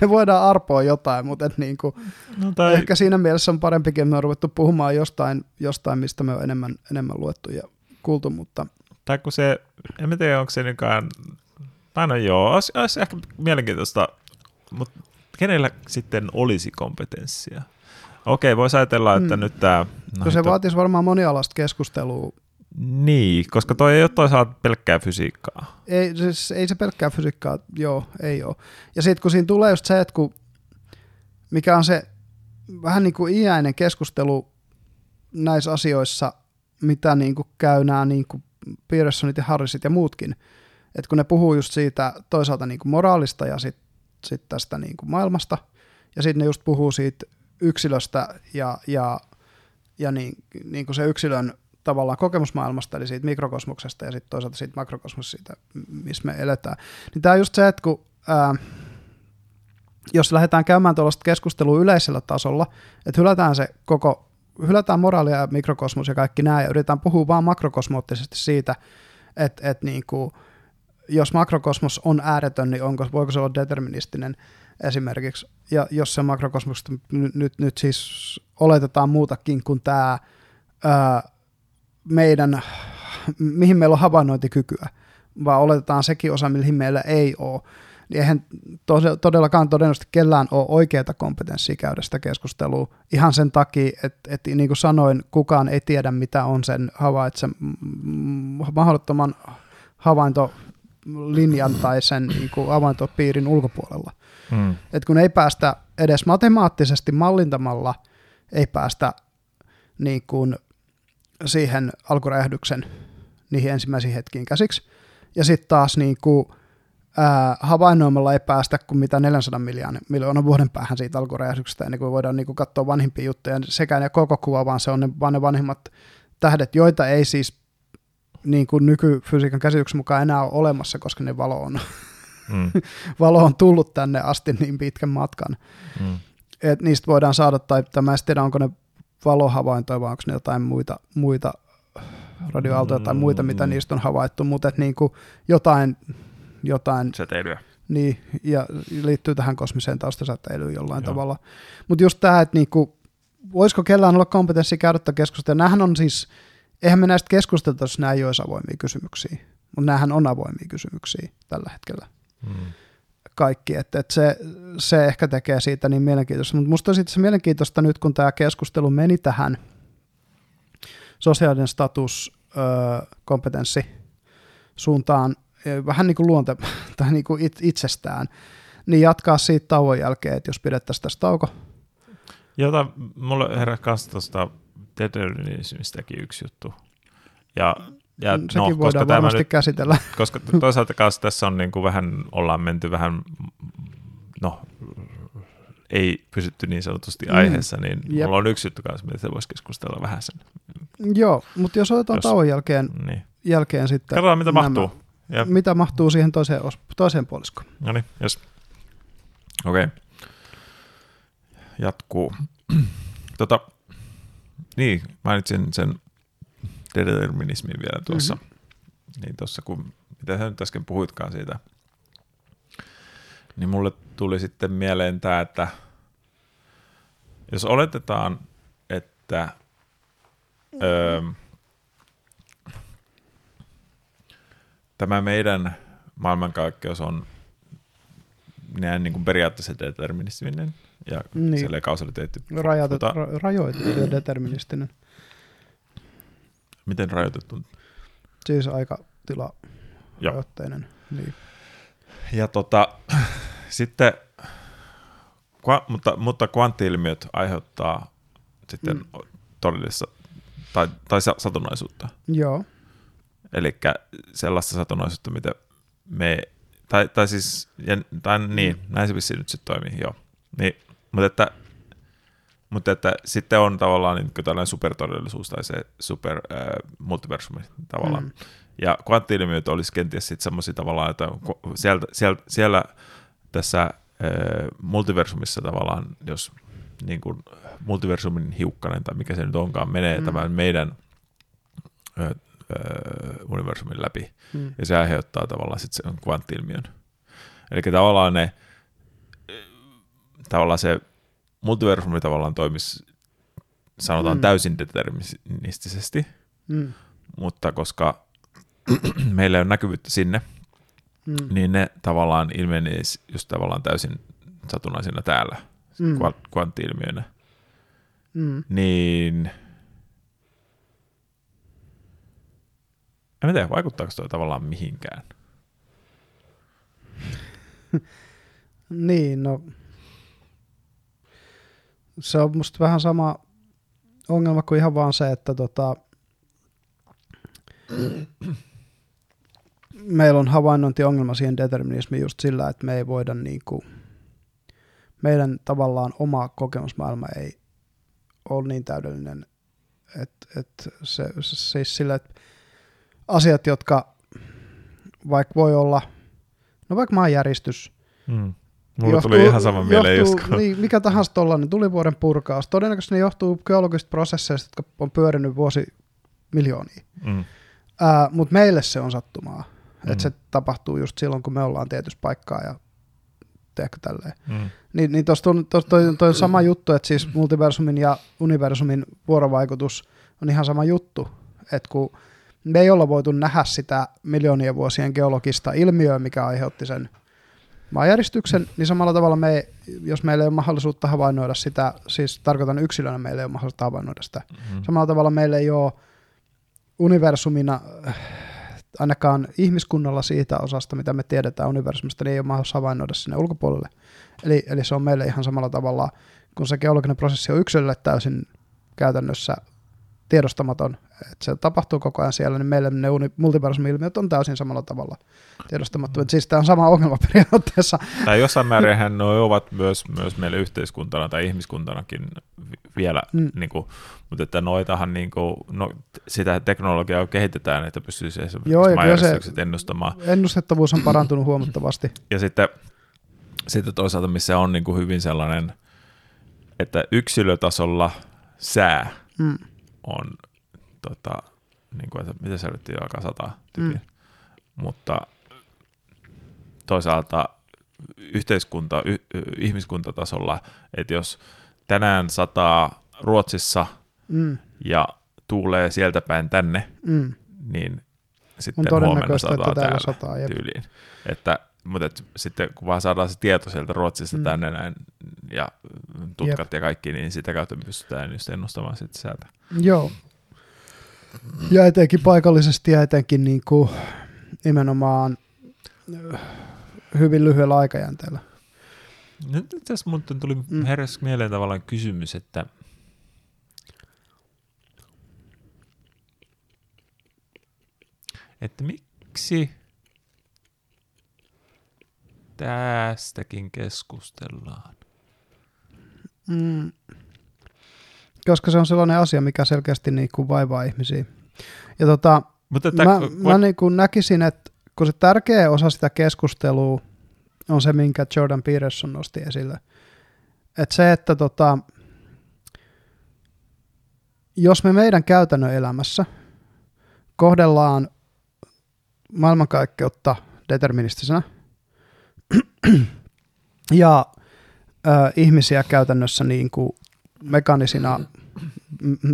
Me voidaan arpoa jotain, mutta niin kuin, no, tai, ehkä siinä mielessä on parempikin, että me on ruvettu puhumaan jostain, jostain mistä me on enemmän, enemmän luettu ja kuultu, mutta tai kun se, en mä tiedä onko se nykyään, tai no joo, olisi, olisi ehkä mielenkiintoista, mutta kenellä sitten olisi kompetenssia? Okei, voisi ajatella, että Mm. nyt tämä... no, se vaatisi varmaan monialaista keskustelua Niin, koska toi ei ole toisaalta pelkkää fysiikkaa. Ei, siis, ei se pelkkää fysiikkaa, joo, ei ole. Ja sitten kun siinä tulee just se, että kun, mikä on se vähän niin kuin iäinen keskustelu näissä asioissa, mitä niin kuin käy nämä niin kuin Pearsonit ja Harrisit ja muutkin, että kun ne puhuu just siitä toisaalta niin kuin moraalista ja sitten sit tästä niin kuin maailmasta, ja sitten ne just puhuu siitä yksilöstä ja, ja, ja niin, niin kuin se yksilön tavallaan kokemusmaailmasta, eli siitä mikrokosmoksesta ja sitten toisaalta siitä makrokosmoksesta, siitä, missä me eletään. Niin tämä on just se, että kun, ää, jos lähdetään käymään tuollaista keskustelua yleisellä tasolla, että hylätään se koko, hylätään moraalia ja mikrokosmos ja kaikki nämä, ja yritetään puhua vaan makrokosmoottisesti siitä, että, että niin kuin, jos makrokosmos on ääretön, niin onko, voiko se olla deterministinen esimerkiksi, ja jos se makrokosmos nyt, nyt, nyt siis oletetaan muutakin kuin tämä meidän, mihin meillä on havainnointikykyä, vaan oletetaan sekin osa, mihin meillä ei ole, niin eihän tode- todellakaan todennäköisesti kellään ole oikeaa kompetenssia käydä sitä keskustelua ihan sen takia, että, että niin kuin sanoin, kukaan ei tiedä, mitä on sen havaitse, mahdottoman havaintolinjan tai sen niin kuin havaintopiirin ulkopuolella. Mm. Et kun ei päästä edes matemaattisesti mallintamalla, ei päästä niin kuin siihen alkuräjähdyksen niihin ensimmäisiin hetkiin käsiksi. Ja sitten taas niin kuin, ää, havainnoimalla ei päästä kuin mitä 400 miljoonaa, miljoona vuoden päähän siitä alkuräjähdyksestä, ennen kuin voidaan niin kuin katsoa vanhimpia juttuja. Sekä ne koko kuva, vaan se on ne, vaan ne vanhimmat tähdet, joita ei siis niin kuin nykyfysiikan käsityksen mukaan enää ole olemassa, koska ne valo on, Mm. valo on tullut tänne asti niin pitkän matkan. Mm. Et niistä voidaan saada, tai, tai mä en tiedä, onko ne valohavaintoja, vai onko ne jotain muita, muita radioaaltoja tai muita, mitä Mm. niistä on havaittu, mutta et niinku jotain, jotain Säteilyä. niin, ja liittyy tähän kosmiseen taustasäteilyyn jollain Joo. tavalla. Mutta just tämä, että niinku, voisiko kellään olla kompetenssi käydä tätä keskustelua. Nämähän on siis, eihän me näistä keskustelta, jos nämä ei olisi avoimia kysymyksiä, mutta nämähän on avoimia kysymyksiä tällä hetkellä Mm. Kaikki, että, että se, se ehkä tekee siitä niin mielenkiintoista, mutta musta sitten se mielenkiintoista nyt, kun tämä keskustelu meni tähän sosiaalinen status, kompetenssi suuntaan, vähän niin kuin luonte, tai niin kuin it, itsestään, niin jatkaa siitä tauon jälkeen, että jos pidettäisiin tässä tauko. Jota mulle herää kanssa tuosta determinismistäkin yksi juttu. Ja, ja Mm, Sekin no, voidaan koska varmasti nyt, käsitellä. koska toisaalta kanssa tässä on niin kuin vähän, ollaan menty vähän, no ei pysytty niin sanotusti Mm. aiheessa, niin Jep. mulla on yksi juttu kanssa, mitä voisi keskustella vähän sen. Joo, mutta jos otetaan Jos- tauon jälkeen, Niin. jälkeen sitten Katsotaan, mitä nämä- mahtuu. Ja, mitä mahtuu siihen toiseen, toiseen puoliskoon. no niin, jos. Okei. Okay. Jatkuu. tota, niin, mainitsin sen determinismin vielä tuossa. Mhm. Mm-hmm. Niin tuossa, kun, mitä sä nyt äsken puhuitkaan siitä, niin mulle tuli sitten mieleen tämä, että jos oletetaan, että öö, tämä meidän maailmankaikkeus on näin niin kuin periaatteessa deterministinen ja Niin. kausaliteetti. Rajoitettu, Tota, ra- rajoitettu ja deterministinen. Miten rajoitettu? Siis aikatila Joo. rajoitteinen. Niin. Ja tota, sitten, kva, mutta, mutta kvanttiilmiöt aiheuttaa sitten Mm. mm. todellista tai, tai sa- satunnaisuutta. Joo. Eli sellaista satunnaisuutta, mitä me, tai, tai siis, ja, tai niin, näin se vissiin nyt sitten toimii, joo. Niin, mutta että, mutta että sitten on tavallaan niin tällainen supertodellisuus tai se super äh, multiversumi tavallaan. Mm. Ja kvanttiilmiöt olisi kenties sitten semmoisia tavallaan, että sieltä, sieltä, siellä tässä äh, multiversumissa tavallaan, jos niin kuin multiversumin hiukkanen tai mikä se nyt onkaan, menee Mm. tämän meidän ö, ö, universumin läpi, Mm. ja se aiheuttaa tavallaan sitten sen kvanttiilmiön. Eli tavallaan ne, tavallaan se multiversumi tavallaan toimisi, sanotaan Mm. täysin deterministisesti, Mm. mutta koska meillä ei ole näkyvyyttä sinne, Mm. niin ne tavallaan ilmenisi just tavallaan täysin satunnaisina täällä, Mm. kvanttiilmiöinä. Mm. Niin... En tiedä, vaikuttaako toi tavallaan mihinkään. Niin, no se on musta vähän sama ongelma kuin ihan vaan se, että tota, meillä on havainnointiongelma siihen determinismiin just sillä, että me ei voida niinku, meidän tavallaan oma kokemusmaailma ei ole niin täydellinen, että et se, se, siis sillä, että asiat, jotka vaikka voi olla, no vaikka maanjäristys, Mm. Mulla tuli ihan sama mieleen just kun... niin, mikä tahansa tuollainen tulivuoren purkaus. Todennäköisesti ne johtuu geologisista prosesseista, jotka on pyörinyt vuosi miljoonia. Mm. Ää, Mutta meille se on sattumaa. Mm. Että se tapahtuu just silloin, kun me ollaan tietyssä paikkaa ja teekö tälleen. Mm. Niin, niin tuossa on, tos, toi, toi sama juttu, että siis multiversumin ja universumin vuorovaikutus on ihan sama juttu. Että kun me ei olla voitu nähdä sitä miljoonien vuosien geologista ilmiöä, mikä aiheutti sen maanjäristyksen, niin samalla tavalla me, jos meillä ei ole mahdollisuutta havainnoida sitä, siis tarkoitan yksilönä meillä ei ole mahdollisuutta havainnoida sitä, Mm. samalla tavalla meillä ei ole universumina ainakaan ihmiskunnalla siitä osasta, mitä me tiedetään universumista, niin ei ole mahdollista havainnoida sinne ulkopuolelle. Eli, eli se on meille ihan samalla tavalla, kun se geologinen prosessi on yksilölle täysin käytännössä tiedostamaton, että se tapahtuu koko ajan siellä, niin meille ne uni- multiversumi-ilmiöt on täysin samalla tavalla tiedostamattomia. Siis tämä on sama ongelma periaatteessa. Tai jossain määrin ne ovat myös, myös meille yhteiskuntana tai ihmiskuntanakin vi- vielä, Mm. mm. niin kuin, mutta että noitahan niin kuin, no, sitä teknologiaa kehitetään, että pystyisi Joo, esimerkiksi maanjäristykset ennustamaan. Ennustettavuus on parantunut huomattavasti. Ja sitten, sitten toisaalta, missä on niin kuin hyvin sellainen, että yksilötasolla sää Mm. On, tota, niin kuin, että mitä se nyt alkaa sataa tykiä. Mm. Mutta toisaalta yhteiskunta, y, ihmiskuntatasolla, että jos tänään sataa Ruotsissa Mm. ja tuulee sieltä päin tänne, Mm. niin sitten On huomenna sataa täällä täällä sataa. Jep. tyyliin. Että, mutta et, sitten kun vaan saadaan se tieto sieltä Ruotsista Mm. tänne näin, ja tutkat Jep. ja kaikki, niin sitä kautta me pystytään just ennustamaan sitten sieltä. Joo. Ja etenkin paikallisesti ja etenkin niin kuin nimenomaan äh, hyvin lyhyellä aikajänteellä. Nyt asiassa mun tuli Mm. heräsi mieleen tavallaan kysymys, että että miksi tästäkin keskustellaan? Mm. Koska se on sellainen asia, mikä selkeästi niin kuin vaivaa ihmisiä. Ja tota, Mutta että, mä, kun- mä niin kuin näkisin, että kun se tärkeä osa sitä keskustelua on se, minkä Jordan Peterson nosti esille. Että se, että tota, jos me meidän käytännön elämässä kohdellaan maailmankaikkeutta deterministisenä ja ö, ihmisiä käytännössä niin kuin mekanisina,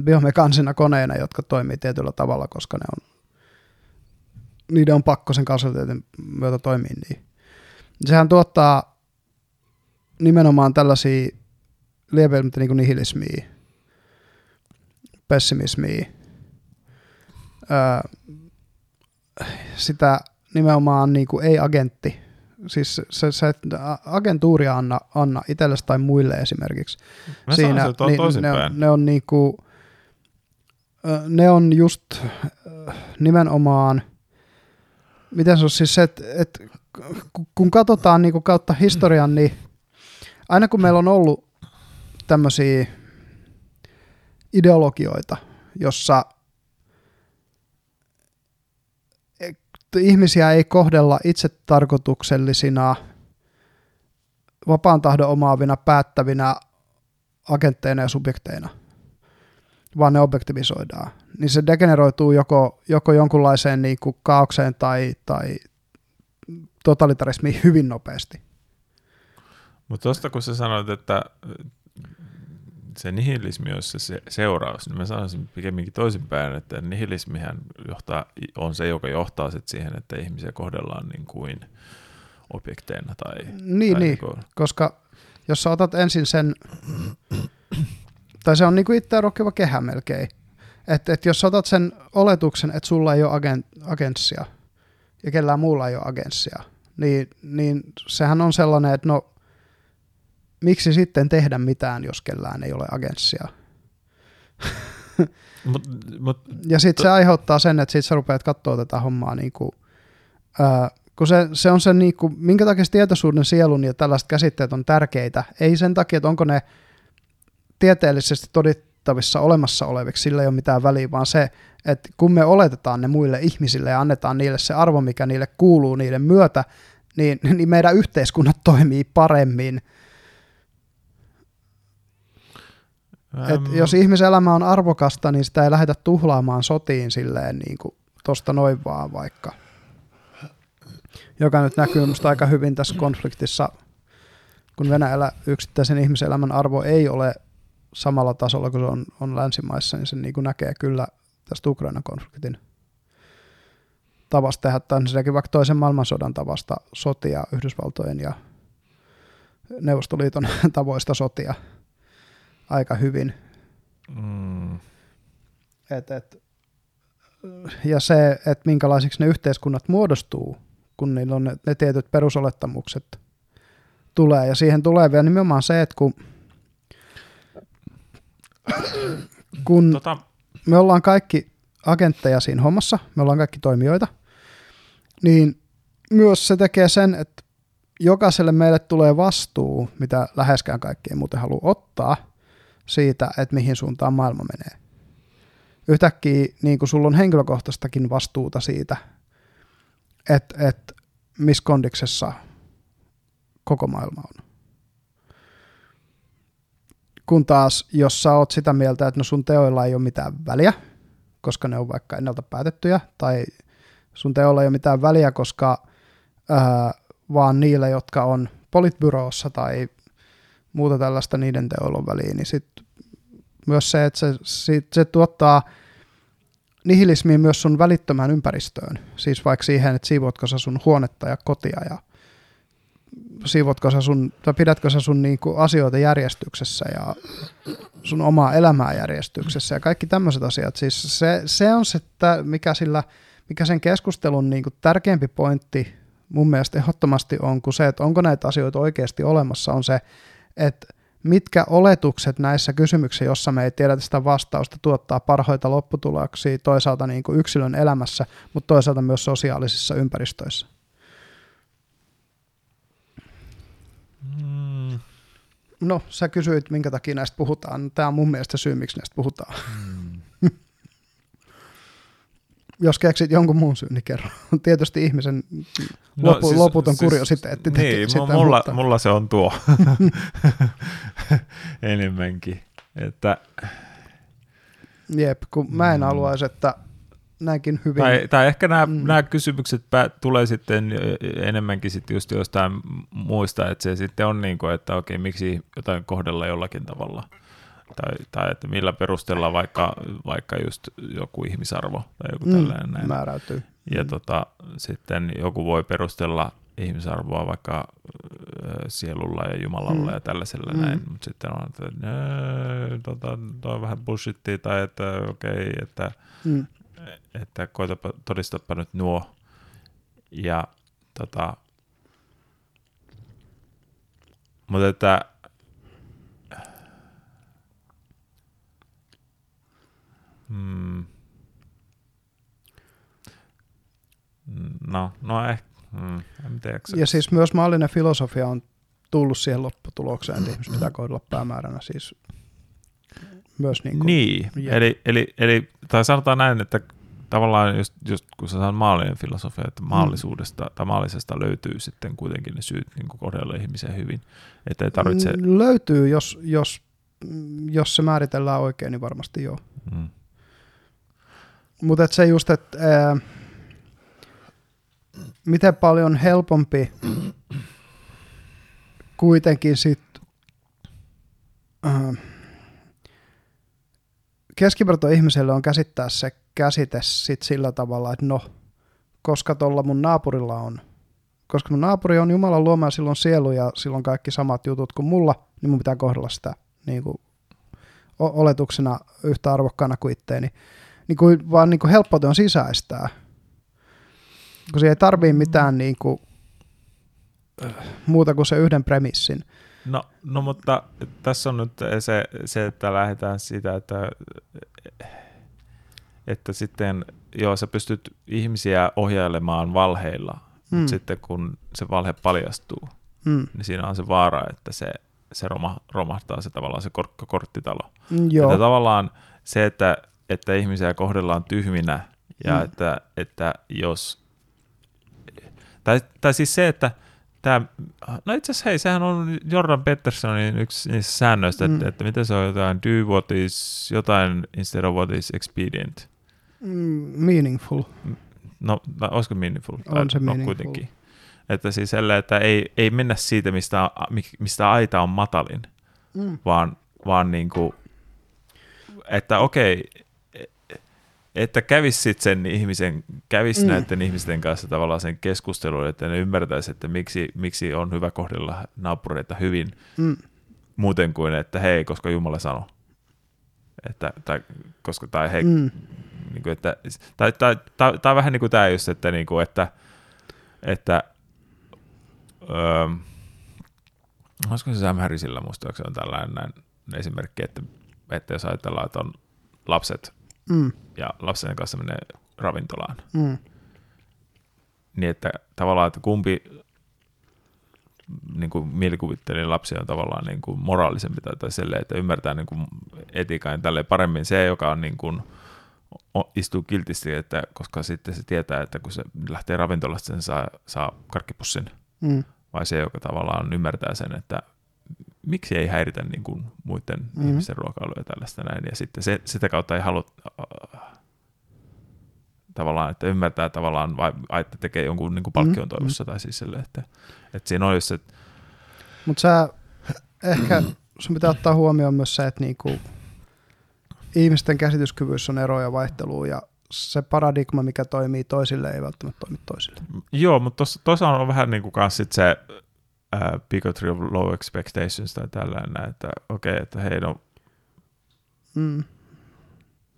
biomekaanisina koneina, jotka toimii tietyllä tavalla, koska ne on, niiden on pakko sen kausaliteetin myötä toimia niin. Sehän tuottaa nimenomaan tällaisia lieveilmiöitä niin kuin nihilismiä, pessimismiä, sitä nimenomaan niin kuin ei-agentti, siis se, se että agentuuri anna, anna itsellesi tai muille esimerkiksi. Mä Siinä, sanoisin, että on niin, ne, on, ne on niinku, ne on just nimenomaan, miten se on siis se, että, ku- kun katsotaan niinku kautta historian, niin aina kun meillä on ollut tämmöisiä ideologioita, jossa ihmisiä ei kohdella itse tarkoituksellisina, vapaan tahdon omaavina, päättävinä agentteina ja subjekteina, vaan ne objektivisoidaan. Niin se degeneroituu joko, joko jonkunlaiseen niin kuin kaaukseen tai, tai totalitarismiin hyvin nopeasti. Mutta tuosta kun sä sanoit, että se nihilismi olisi se se seuraus, niin mä sanoisin pikemminkin toisinpäin, että nihilismihän johtaa, on se, joka johtaa sit siihen, että ihmisiä kohdellaan niin kuin objekteina tai... Niin, tai niin. kuin- koska jos sä otat ensin sen, tai se on niinku itseään rokkiva kehä melkein, että et jos sä otat sen oletuksen, että sulla ei ole agen, agenssia ja kellään muulla ei ole agenssia, niin, niin sehän on sellainen, että no miksi sitten tehdä mitään, jos kellään ei ole agenssia. Mut, mut, Ja sitten se aiheuttaa sen, että sit sä rupeat katsoa tätä hommaa niin kuin, ää, kun se, se on se, niin kuin, minkä takia se tietoisuuden sielun ja tällaiset käsitteet on tärkeitä. Ei sen takia, että onko ne tieteellisesti todittavissa olemassa oleviksi, sillä ei ole mitään väliä, vaan se, että kun me oletetaan ne muille ihmisille ja annetaan niille se arvo, mikä niille kuuluu niiden myötä, niin, niin meidän yhteiskunnat toimii paremmin. Et jos ihmisen elämä on arvokasta, niin sitä ei lähdetä tuhlaamaan sotiin silleen niin kuin tosta noin vaan vaikka. Joka nyt näkyy musta aika hyvin tässä konfliktissa, kun Venäjällä yksittäisen ihmisen elämän arvo ei ole samalla tasolla kuin se on, on länsimaissa, niin se niin kuin näkee kyllä tästä Ukrainan konfliktin tavasta. Tehdä, tai ensinnäkin vaikka toisen maailmansodan tavasta sotia Yhdysvaltojen ja Neuvostoliiton tavoista sotia aika hyvin. mm, Et, et, ja se, että minkälaisiksi ne yhteiskunnat muodostuu, kun niillä on ne, ne tietyt perusolettamukset tulee. Ja siihen tulee vielä nimenomaan se, että kun, kun tota, me ollaan kaikki agentteja siinä hommassa, me ollaan kaikki toimijoita, niin myös se tekee sen, että jokaiselle meille tulee vastuu, mitä läheskään kaikki ei muuten halua ottaa, siitä, että mihin suuntaan maailma menee. Yhtäkkiä niin kuin sulla on henkilökohtaistakin vastuuta siitä, että, että missä kondiksessa koko maailma on. Kun taas, jos sä oot sitä mieltä, että no sun teoilla ei ole mitään väliä, koska ne on vaikka ennalta päätettyjä, tai sun teoilla ei ole mitään väliä, koska ää, vaan niille, jotka on politbyroossa tai muuta tällaista niiden teoilla on väliä, niin sit myös se, että se, se, se tuottaa nihilismiä myös sun välittömään ympäristöön. Siis vaikka siihen, että siivoatko sä sun huonetta ja kotia ja siivotko sä sun, tai pidätkö sä sun niinku asioita järjestyksessä ja sun omaa elämää järjestyksessä ja kaikki tämmöiset asiat. Siis se, se on se, että mikä, sillä, mikä sen keskustelun niinku tärkeämpi pointti mun mielestä ehdottomasti on, kun se, että onko näitä asioita oikeasti olemassa, on se, että mitkä oletukset näissä kysymyksissä, jossa me ei tiedetä sitä vastausta, tuottaa parhaita lopputuloksia toisaalta niin kuin yksilön elämässä, mutta toisaalta myös sosiaalisissa ympäristöissä. Mm. No, sä kysyit, minkä takia näistä puhutaan. Tämä on mun mielestä syy, miksi näistä puhutaan. Mm. Jos keksit jonkun muun syyn, niin kerro. Tietysti ihmisen no, lopu, siis, loputon siis, kuriositeetti niin, sitä, mulla, mutta... mulla se on tuo enemmänkin. Että... Jep, kun mä en mm. haluaisi, että näinkin hyvin. Tai, tai ehkä nämä, mm. nämä kysymykset pä, tulee sitten enemmänkin sitten just jostain muista, että se sitten on niin kuin, että okei, miksi jotain kohdella jollakin tavalla. Tai, tai että millä perusteella vaikka, vaikka just joku ihmisarvo tai joku mm, tällainen näin. Määräytyy. Ja mm. tota, sitten joku voi perustella ihmisarvoa vaikka sielulla ja Jumalalla mm. ja tällaisella mm. näin, mutta sitten on, että tota, toi on vähän bullshittia tai että okei, okay, että mm että koitapa, todistapa nyt nuo. Ja tota, mutta että mm, no, no ehkä, mm, en tiedä. Ja siis myös maallinen filosofia on tullut siihen lopputulokseen, että ihmiset pitää kohdella päämääränä siis myös niin kuin, Niin, eli, eli, eli, tai sanotaan näin, että tavallaan just, just kun sä saat maallinen filosofia, että maallisuudesta mm. tai maallisesta löytyy sitten kuitenkin ne syyt niin kohdella ihmisiä hyvin, että ei tarvitse... Mm, löytyy, jos, jos, jos se määritellään oikein, niin varmasti joo. Mm. Mutta se just, että miten paljon helpompi kuitenkin sitten äh, keskivertoihmiselle on käsittää se käsite sit sillä tavalla, että no, koska tuolla mun naapurilla on, koska mun naapuri on Jumalan luoma ja silloin sielu ja silloin kaikki samat jutut kuin mulla, niin mun pitää kohdella sitä niin kuin, oletuksena yhtä arvokkaana kuin itteeni. Niin kuin, vaan niin kuin helppote on sisäistää. Kun ei tarvii mitään niin kuin, muuta kuin se yhden premissin. No, no mutta tässä on nyt se, se että lähdetään siitä, että, että sitten joo, sä pystyt ihmisiä ohjailemaan valheilla, mm. mutta sitten kun se valhe paljastuu, mm. niin siinä on se vaara, että se, se roma, romahtaa se tavallaan se kor- korttitalo. Mm, joo. Että tavallaan se, että, että ihmisiä kohdellaan tyhminä ja mm. että, että jos, tai, tai siis se, että Tämä, no itse asiassa hei, sehän on Jordan Petersonin yksi niistä säännöistä, mm. että, että miten se on jotain do what is jotain instead of what is expedient. Mm, meaningful. No, olisiko meaningful? On se no, meaningful. kuitenkin. Että siis selle, että ei, ei mennä siitä, mistä, mistä aita on matalin, mm. vaan, vaan niin kuin, että okei, että kävis sit sen ihmisen, kävis mm. näiden ihmisten kanssa tavallaan sen keskustelun, että ne ymmärtäisi, että miksi, miksi on hyvä kohdella naapureita hyvin, mm. muuten kuin, että hei, koska Jumala sanoi. Että, tai, koska, tai hei, mm. niin kuin, että, tai, tai, tai, tai, vähän niin kuin tämä just, että, niin kuin, että, että öö, olisiko se Sam Harrisilla muistaakseni on tällainen esimerkki, että, että jos ajatellaan, että on lapset mm. ja lapsen kanssa menee ravintolaan. Mm. Niin että tavallaan, että kumpi niin kuin mielikuvittelin lapsi on tavallaan niin kuin moraalisempi tai, tai selleen, että ymmärtää niin kuin etiikan tälleen paremmin se, joka on niin kuin, istuu kiltisti, että, koska sitten se tietää, että kun se lähtee ravintolasta, sen saa, saa karkkipussin, mm. vai se, joka tavallaan ymmärtää sen, että miksi ei häiritä niin kuin muiden mm-hmm. ihmisten ruokailua ja tällaista näin. Ja sitten se, sitä kautta ei halua äh, tavallaan, että ymmärtää tavallaan, vai, että tekee jonkun niin kuin palkkion mm-hmm. toivossa, tai siis sille, että, että siinä olisi se... Mutta sä ehkä, sun pitää ottaa huomioon myös se, että niinku, ihmisten käsityskyvyissä on eroja ja vaihtelua, ja se paradigma, mikä toimii toisille, ei välttämättä toimi toisille. Joo, mutta tuossa on vähän niin kuin sit se uh, bigotry of low expectations tai tällainen, että okei, okay, että hei no, mm.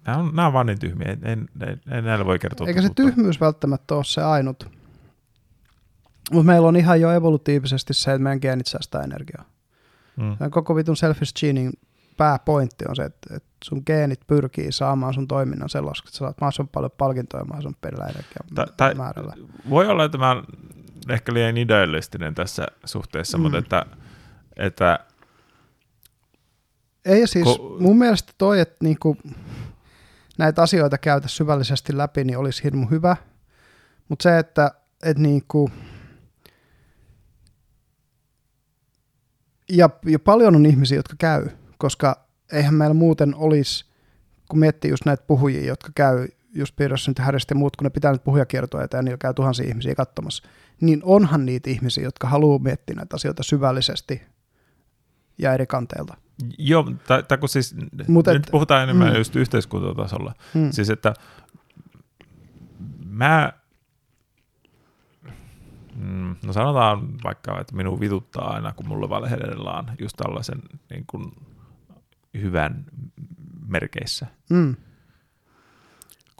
nämä, on, nämä on vaan niin tyhmiä, ei, ei, ei näillä voi kertoa Eikä se tyhmyys välttämättä ole se ainut, Mutta meillä on ihan jo evolutiivisesti se, että meidän geenit säästää energiaa. Mm. Sen koko vitun selfish genin pääpointti on se, että, että sun geenit pyrkii saamaan sun toiminnan sellaiseksi, että sä saat mahdollisimman paljon palkintoja mahdollisimman pienellä tai- energiamäärällä. Voi olla, että mä ehkä liian idealistinen tässä suhteessa, Mm. mutta että, että Ei siis, Ko- mun mielestä toi, että niinku näitä asioita käytä syvällisesti läpi, niin olisi hirmu hyvä. Mutta se, että et niinku, ja, ja paljon on ihmisiä, jotka käy, koska eihän meillä muuten olisi, kun miettii just näitä puhujia, jotka käy just Peterson ja Harris ja muut, kun ne pitää nyt puhujakiertoja ja niillä käy tuhansia ihmisiä katsomassa, niin onhan niitä ihmisiä, jotka haluaa miettiä näitä asioita syvällisesti ja eri kanteilta. joo, tai, tai kun siis Mut et- nyt puhutaan enemmän mm. mm. just yhteiskuntatasolla. Hmm. Siis että mä, mm, no sanotaan vaikka, että minun vituttaa aina, kun mulle valehdellaan just tällaisen niin kuin hyvän merkeissä. Mm.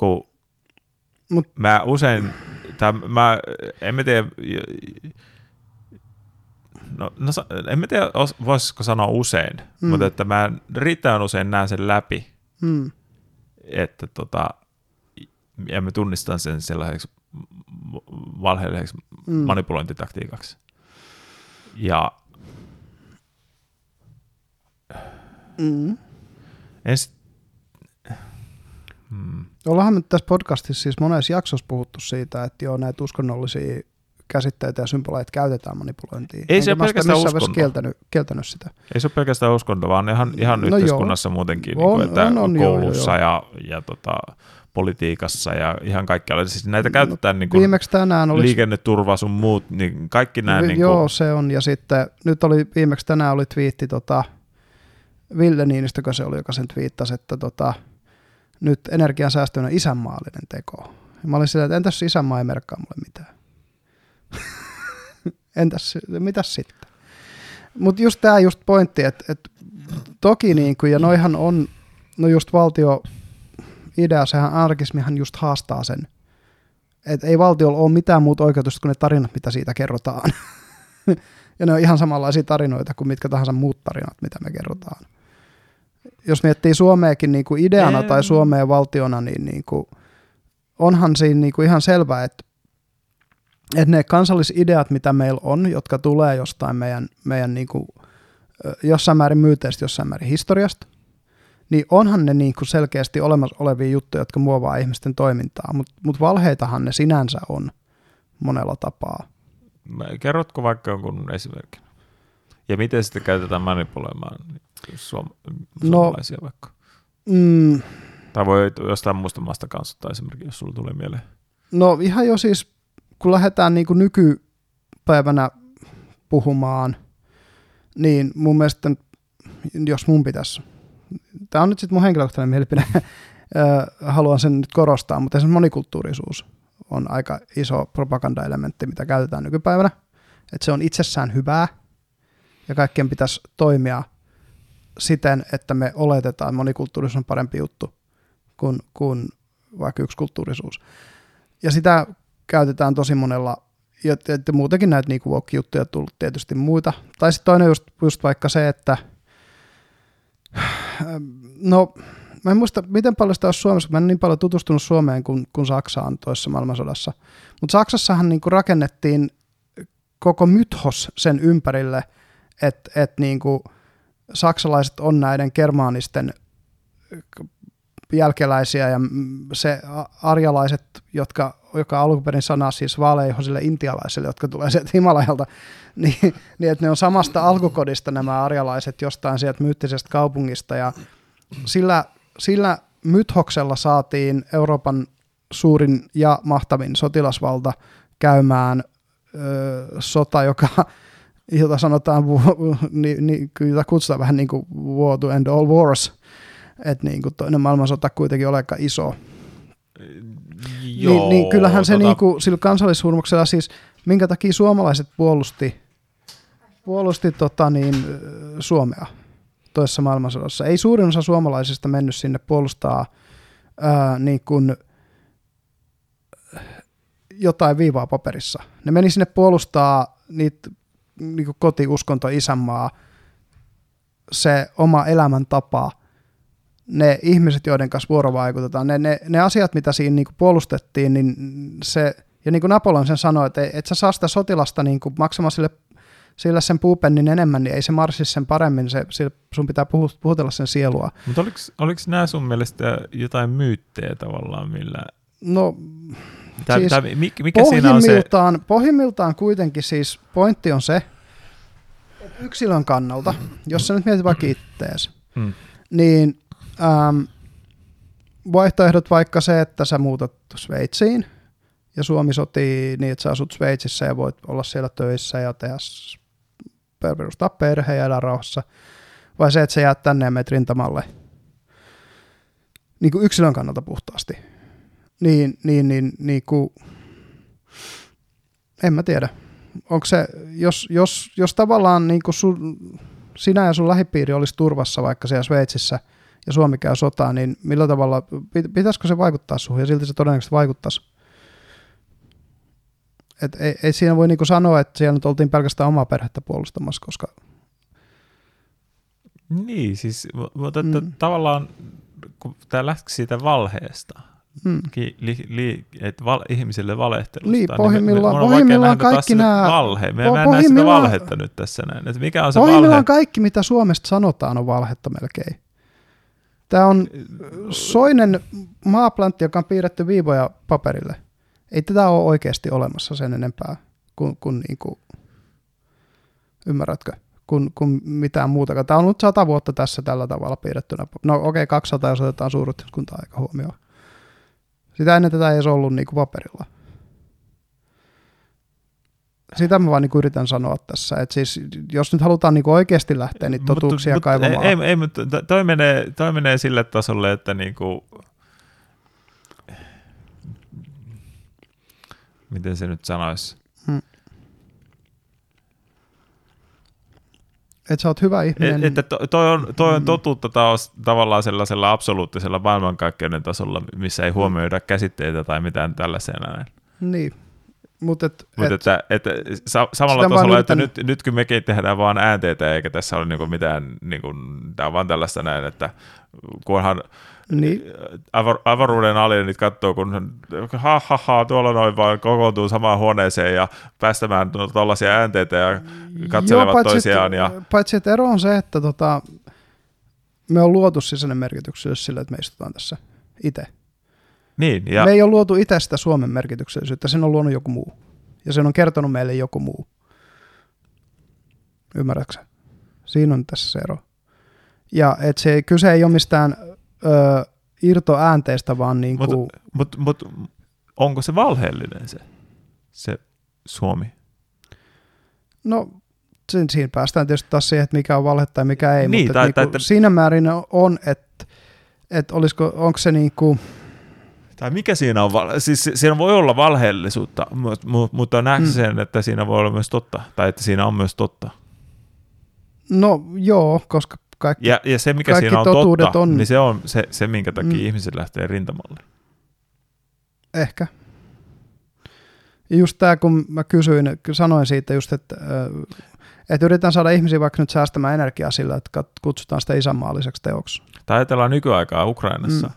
Kun Mut- mä usein, tai mä, en mä tiedä, no, no en mä tiedä, voisiko sanoa usein, Mm. mm. mutta että mä riittävän usein näen sen läpi, Mm. että tota, ja mä tunnistan sen sellaiseksi valheelliseksi Mm. mm. manipulointitaktiikaksi. Ja Mm. en sit, hmm, Ollaanhan me tässä podcastissa siis monessa jaksossa puhuttu siitä, että joo, näitä uskonnollisia käsitteitä ja symboleita käytetään manipulointiin. Ei se Enkä mä ole pelkästään uskonto. kieltänyt, kieltänyt sitä. ei se ole pelkästään uskonto, vaan ihan, ihan No no yhteiskunnassa joo. muutenkin, niin On, kuin, että on, on, joo, koulussa joo, ja, ja tota, politiikassa ja ihan kaikkialla. Siis näitä käytetään niin kuin Viimeksi tänään oli... liikenneturva sun muut, niin kaikki nämä... Vi- Niin joo, kuin, se on. Ja sitten nyt oli viimeksi tänään oli twiitti tota, Ville Niinistökö se oli, joka sen twiittasi, että tota, nyt energiansäästö on isänmaallinen teko. Ja mä olin silleen, että entäs isänmaa ei merkkaa mulle mitään. entäs, mitäs sitten? Mutta just tämä just pointti, että et toki niin kuin, ja noihan on, no just valtio idea, sehän anarkismihan just haastaa sen, että ei valtiolla ole mitään muuta oikeutusta kuin ne tarinat, mitä siitä kerrotaan. ja ne on ihan samanlaisia tarinoita kuin mitkä tahansa muut tarinat, mitä me kerrotaan. Jos miettii Suomeakin niin kuin ideana Ei. tai Suomea valtiona, niin, niin kuin, onhan siinä niin kuin ihan selvää, että, että ne kansallisideat, mitä meillä on, jotka tulee jostain meidän, meidän niin kuin, jossain määrin myyteistä, jossain määrin historiasta, niin onhan ne niin kuin selkeästi olemassa olevia juttuja, jotka muovaa ihmisten toimintaa, mutta mut valheitahan ne sinänsä on monella tapaa. Mä- Kerrotko vaikka jonkun esimerkin? Ja miten sitä käytetään manipuloimaan suom- No- suomalaisia vaikka? Mm, Tai voi jostain muusta maasta kanssa ottaa esimerkiksi, jos sulla tulee mieleen. no ihan jo siis, kun lähdetään niin kuin nykypäivänä puhumaan, niin mun mielestä, jos mun pitäisi, tämä on nyt sitten mun henkilökohtainen mielipide, haluan sen nyt korostaa, mutta se monikulttuurisuus on aika iso propagandaelementti, mitä käytetään nykypäivänä. Että se on itsessään hyvää ja kaikkien pitäisi toimia siten, että me oletetaan, monikulttuurisuus on parempi juttu kuin, kuin vaikka yksi kulttuurisuus. Ja sitä käytetään tosi monella, ja, ja muutenkin näitä niinku woke-juttuja tullut tietysti muita. Tai sitten toinen just, just vaikka se, että no mä en muista, miten paljon sitä olisi Suomessa, mä en niin paljon tutustunut Suomeen kuin, kuin Saksaan toisessa maailmansodassa. Mutta Saksassahan niinku rakennettiin koko mythos sen ympärille, että et niinku saksalaiset on näiden germaanisten jälkeläisiä ja se arjalaiset, jotka, joka alkuperin sana siis vaaleihoisille intialaisille, jotka tulee sieltä Himalajalta, niin, niin että ne on samasta alkukodista nämä arjalaiset jostain sieltä myyttisestä kaupungista. Ja sillä, sillä mythoksella saatiin Euroopan suurin ja mahtavin sotilasvalta käymään ö, sota, joka, jota sanotaan, vu- ni, ni, jota kutsutaan vähän niin kuin war to end all wars, että niin kuin toinen maailmansota kuitenkin ole aika iso. niin, niin kyllähän se tota, niin kuin, sillä kansallishurmuksella siis, minkä takia suomalaiset puolusti, puolusti tota niin, Suomea toisessa maailmansodassa. Ei suurin osa suomalaisista mennyt sinne puolustaa ää, niin kuin, jotain viivaa paperissa. Ne meni sinne puolustaa niitä niin kotiuskonto, isänmaa, se oma elämäntapa, ne ihmiset, joiden kanssa vuorovaikutetaan, ne, ne, ne asiat, mitä siinä niin puolustettiin, niin se, ja niin kuin Napoleon sen sanoi, että et sä saa sitä sotilasta niin kuin maksamaan sille, sille sen puupennin enemmän, niin ei se marssi sen paremmin, se, sun pitää puhutella sen sielua. Mutta oliko, oliko nämä sun mielestä jotain myyttejä tavallaan, millä... No, tai, siis tai mikä siinä on se... Pohjimmiltaan kuitenkin siis pointti on se, yksilön kannalta, jos sä nyt mietit vaikka ittees, hmm. niin ähm, vaihtoehdot vaikka se, että sä muutat Sveitsiin ja Suomi sotii niin, että sä asut Sveitsissä ja voit olla siellä töissä ja tehdä perustaa perhe ja elää rauhassa, vai se, että sä jäät tänne ja meet rintamalle niin kuin yksilön kannalta puhtaasti, niin, niin, niin, niin kuin, en mä tiedä. Onko se, jos, jos, jos tavallaan niin kuin sun, sinä ja sun lähipiiri olisi turvassa vaikka siellä Sveitsissä – ja Suomi käy sotaa, niin millä tavalla, pitäisikö se vaikuttaa suhun, ja silti se todennäköisesti vaikuttaisi. Et ei, ei siinä voi niinku sanoa, että siellä nyt oltiin pelkästään omaa perhettä puolustamassa, koska... Niin, siis mutta mm. tavallaan kun tämä lähti siitä valheesta, mm. ki, li, li, et val, ihmisille valehtelusta, niin, pohjimmillaan, niin me, me, pohjimmillaan kaikki nämä... Valhe. Me, po, me näe sitä valhetta nyt tässä näin. Että mikä on se pohjimmillaan valhe? kaikki, mitä Suomesta sanotaan, on valhetta melkein. Tämä on soinen maaplantti, joka on piirretty viivoja paperille. Ei tätä ole oikeasti olemassa sen enempää kuin, kuin, niin kuin ymmärrätkö, kuin, kuin mitään muuta. Tämä on nyt sata vuotta tässä tällä tavalla piirrettynä. No okei, okay, 200 jos otetaan suuryhteiskunta-aika huomioon. Sitä ennen tätä ei edes ollut niin kuin paperilla sitä mä vaan niin yritän sanoa tässä, että siis jos nyt halutaan niin oikeasti lähteä niitä totuuksia mut, kaivamaan. Ei, ei mutta toi menee, toi menee sille tasolle, että niin kuin, miten se nyt sanoisi? Hmm. Että sä oot hyvä ihminen. Et, että toi on, toi on totuutta taas tavallaan sellaisella absoluuttisella maailmankaikkeuden tasolla, missä ei huomioida käsitteitä tai mitään tällaisena. Niin, mutta et, Mut et, että, että samalla tasolla, että nyt, nyt kun mekin tehdään vaan äänteitä, eikä tässä ole niinku mitään, niinku, tämä on vaan tällaista näin, että kunhan niin. Avar, avaruuden alienit katsoo, kun ha, ha, ha, tuolla noin vaan kokoontuu samaan huoneeseen ja päästämään tuollaisia äänteitä ja katselevat Joo, paitsi, toisiaan. Ja... Paitsi, että ero on se, että tota, me on luotu sisäinen merkityksellisyys sille, että me istutaan tässä itse. Niin, ja... Me ei ole luotu itse sitä Suomen merkityksellisyyttä, sen on luonut joku muu. Ja sen on kertonut meille joku muu. Ymmärrätkö Siinä on tässä se ero. Ja et se kyse ei ole mistään ö, irtoäänteistä, vaan niin kuin... Mutta mut, mut, onko se valheellinen se, se Suomi? No siinä päästään tietysti taas siihen, että mikä on valhe tai mikä ei, niin, mutta tai, tai, niin kuin, siinä määrin on, että, että olisiko, onko se niin kuin, tai mikä siinä on, siis siinä voi olla valheellisuutta, mutta näetkö mm. sen, että siinä voi olla myös totta, tai että siinä on myös totta? No joo, koska kaikki, ja, ja se, mikä siinä on totta, on... niin se on se, se minkä takia mm. ihmiset lähtee rintamalle. Ehkä. Just tämä, kun mä kysyin, sanoin siitä just, että, että yritetään saada ihmisiä vaikka nyt säästämään energiaa sillä, että kutsutaan sitä isänmaalliseksi teoksi. Tai ajatellaan nykyaikaa Ukrainassa. Mm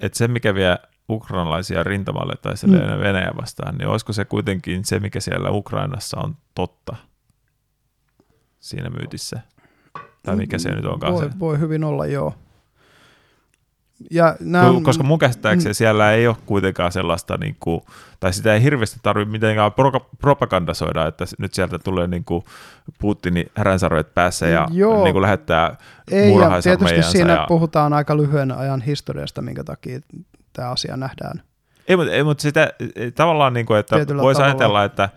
että se, mikä vie ukrainalaisia rintamalle tai mm. Venäjä vastaan, niin olisiko se kuitenkin se, mikä siellä Ukrainassa on totta siinä myytissä? Tai mikä se nyt onkaan voi, se? Voi hyvin olla, joo. Ja nämä, Koska mun käsittääkseni mm. siellä ei ole kuitenkaan sellaista, niin kuin, tai sitä ei hirveästi tarvitse mitenkään pro, propagandasoida, että nyt sieltä tulee niin kuin Putinin häränsaroit päässä ja Joo. Niin kuin lähettää ei, ja tietysti siinä ja... puhutaan aika lyhyen ajan historiasta, minkä takia tämä asia nähdään. Ei, mutta, ei, mutta sitä tavallaan, niin kuin, että voisi ajatella, että,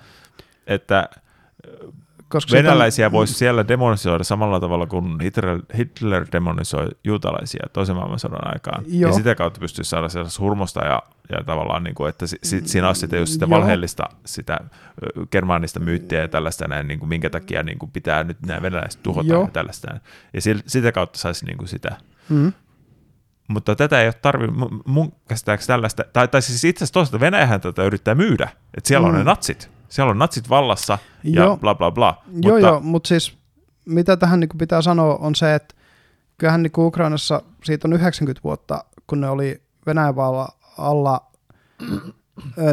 että koska Venäläisiä on... voisi siellä demonisoida samalla tavalla kuin Hitler, Hitler demonisoi juutalaisia toisen maailmansodan aikaan. Joo. Ja sitä kautta pystyisi saada sellaista hurmosta ja, ja tavallaan, niin kuin, että si, si, siinä olisi sitten just sitä valheellista, sitä germaanista myyttiä ja tällaista näin, niin kuin, minkä takia niin kuin pitää nyt nämä venäläiset tuhota Joo. ja tällaista näin. Ja si, sitä kautta saisi niin kuin sitä. Mm. mutta tätä ei ole tarvinnut, mun käsittääkseni tällaista, tai, tai siis itse asiassa toisaalta Venäjähän tätä yrittää myydä, että siellä mm. on ne natsit, siellä on natsit vallassa ja joo. bla bla bla. Joo mutta, joo, mutta siis mitä tähän niin pitää sanoa on se, että kyllähän niin Ukrainassa siitä on 90 vuotta, kun ne oli Venäjän valla alla,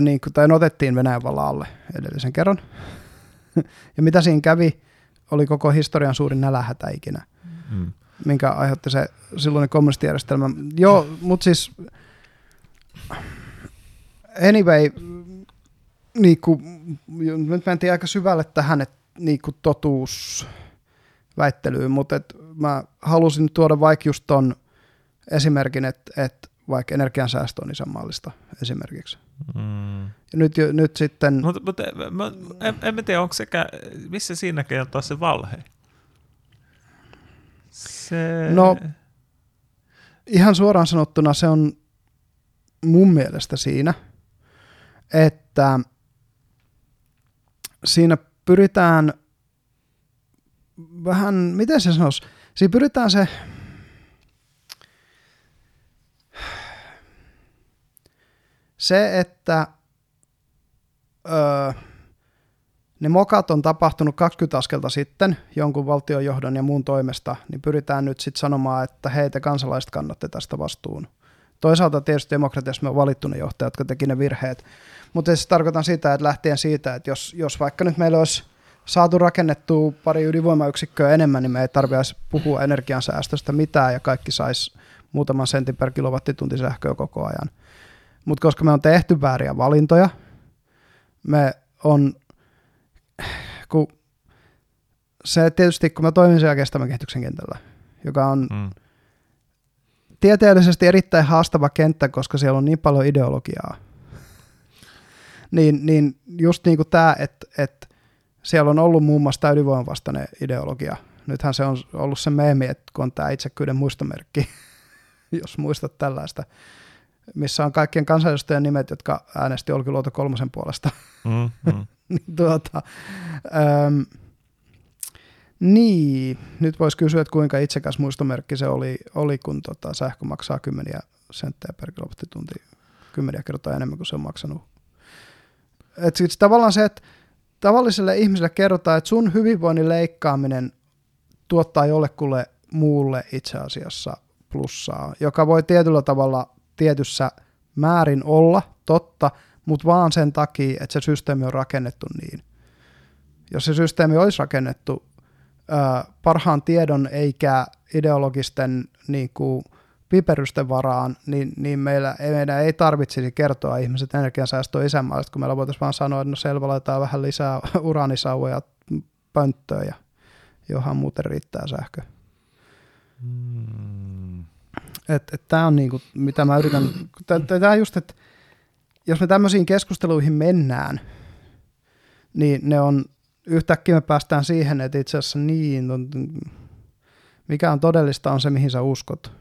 niin kuin, tai ne otettiin Venäjän valla alle edellisen kerran. ja mitä siinä kävi, oli koko historian suurin nälähätä ikinä, mm. minkä aiheutti se silloinen kommunistijärjestelmä. Joo, mutta siis anyway, niin kuin, nyt mentiin aika syvälle tähän, että niin kuin totuus väittelyyn, mutta et mä halusin tuoda vaikka just ton esimerkin, että et vaikka energiansäästö on isänmaallista esimerkiksi. Mm. Ja nyt, nyt sitten... Mutta mut, mä, en, en mä tiedä, onko sekä, missä siinä kertoo se valhe? Se... No, ihan suoraan sanottuna se on mun mielestä siinä, että siinä pyritään vähän, miten se sanoisi, siinä pyritään se, se, että öö, ne mokat on tapahtunut 20 askelta sitten jonkun valtionjohdon ja muun toimesta, niin pyritään nyt sitten sanomaan, että hei te kansalaiset kannatte tästä vastuun. Toisaalta tietysti demokratiassa me on valittu ne johtajat, jotka teki ne virheet, mutta se tarkoitan sitä, että lähtien siitä, että jos, jos vaikka nyt meillä olisi saatu rakennettua pari ydinvoimayksikköä enemmän, niin me ei tarvitsisi puhua energiansäästöstä mitään ja kaikki saisi muutaman sentin per kilowattitunti sähköä koko ajan. Mutta koska me on tehty vääriä valintoja, me on, kun se tietysti, kun mä toimin siellä kestävän kehityksen kentällä, joka on mm. Tieteellisesti erittäin haastava kenttä, koska siellä on niin paljon ideologiaa, niin, niin just niin kuin tämä, että, että siellä on ollut muun muassa tämä ydinvoiman ideologia. Nythän se on ollut se meemi, että kun on tämä itsekyyden muistomerkki, jos muistat tällaista, missä on kaikkien kansanedustajien nimet, jotka äänesti Olkiluoto kolmosen puolesta. Mm, mm. niin, tuota, äm, niin, nyt voisi kysyä, että kuinka itsekäs muistomerkki se oli, oli kun tota, sähkö maksaa kymmeniä senttejä per kilowattitunti, kymmeniä kertaa enemmän kuin se on maksanut. Et siis tavallaan se, että tavalliselle ihmiselle kerrotaan, että sun hyvinvoinnin leikkaaminen tuottaa jollekulle muulle itse asiassa plussaa, joka voi tietyllä tavalla tietyssä määrin olla totta, mutta vaan sen takia, että se systeemi on rakennettu niin. Jos se systeemi olisi rakennettu parhaan tiedon eikä ideologisten niin kuin, piperysten varaan, niin, niin meillä, meidän ei tarvitsisi kertoa ihmiset energiansäästöä isänmaallista, kun meillä voitaisiin vaan sanoa, että no selvä, laitetaan vähän lisää uraanisauvoja pönttöön ja johon muuten riittää sähkö. Hmm. Tämä on niinku, mitä mä yritän, tämä just, että jos me tämmöisiin keskusteluihin mennään, niin ne on, yhtäkkiä me päästään siihen, että itse asiassa niin, mikä on todellista on se, mihin sä uskot.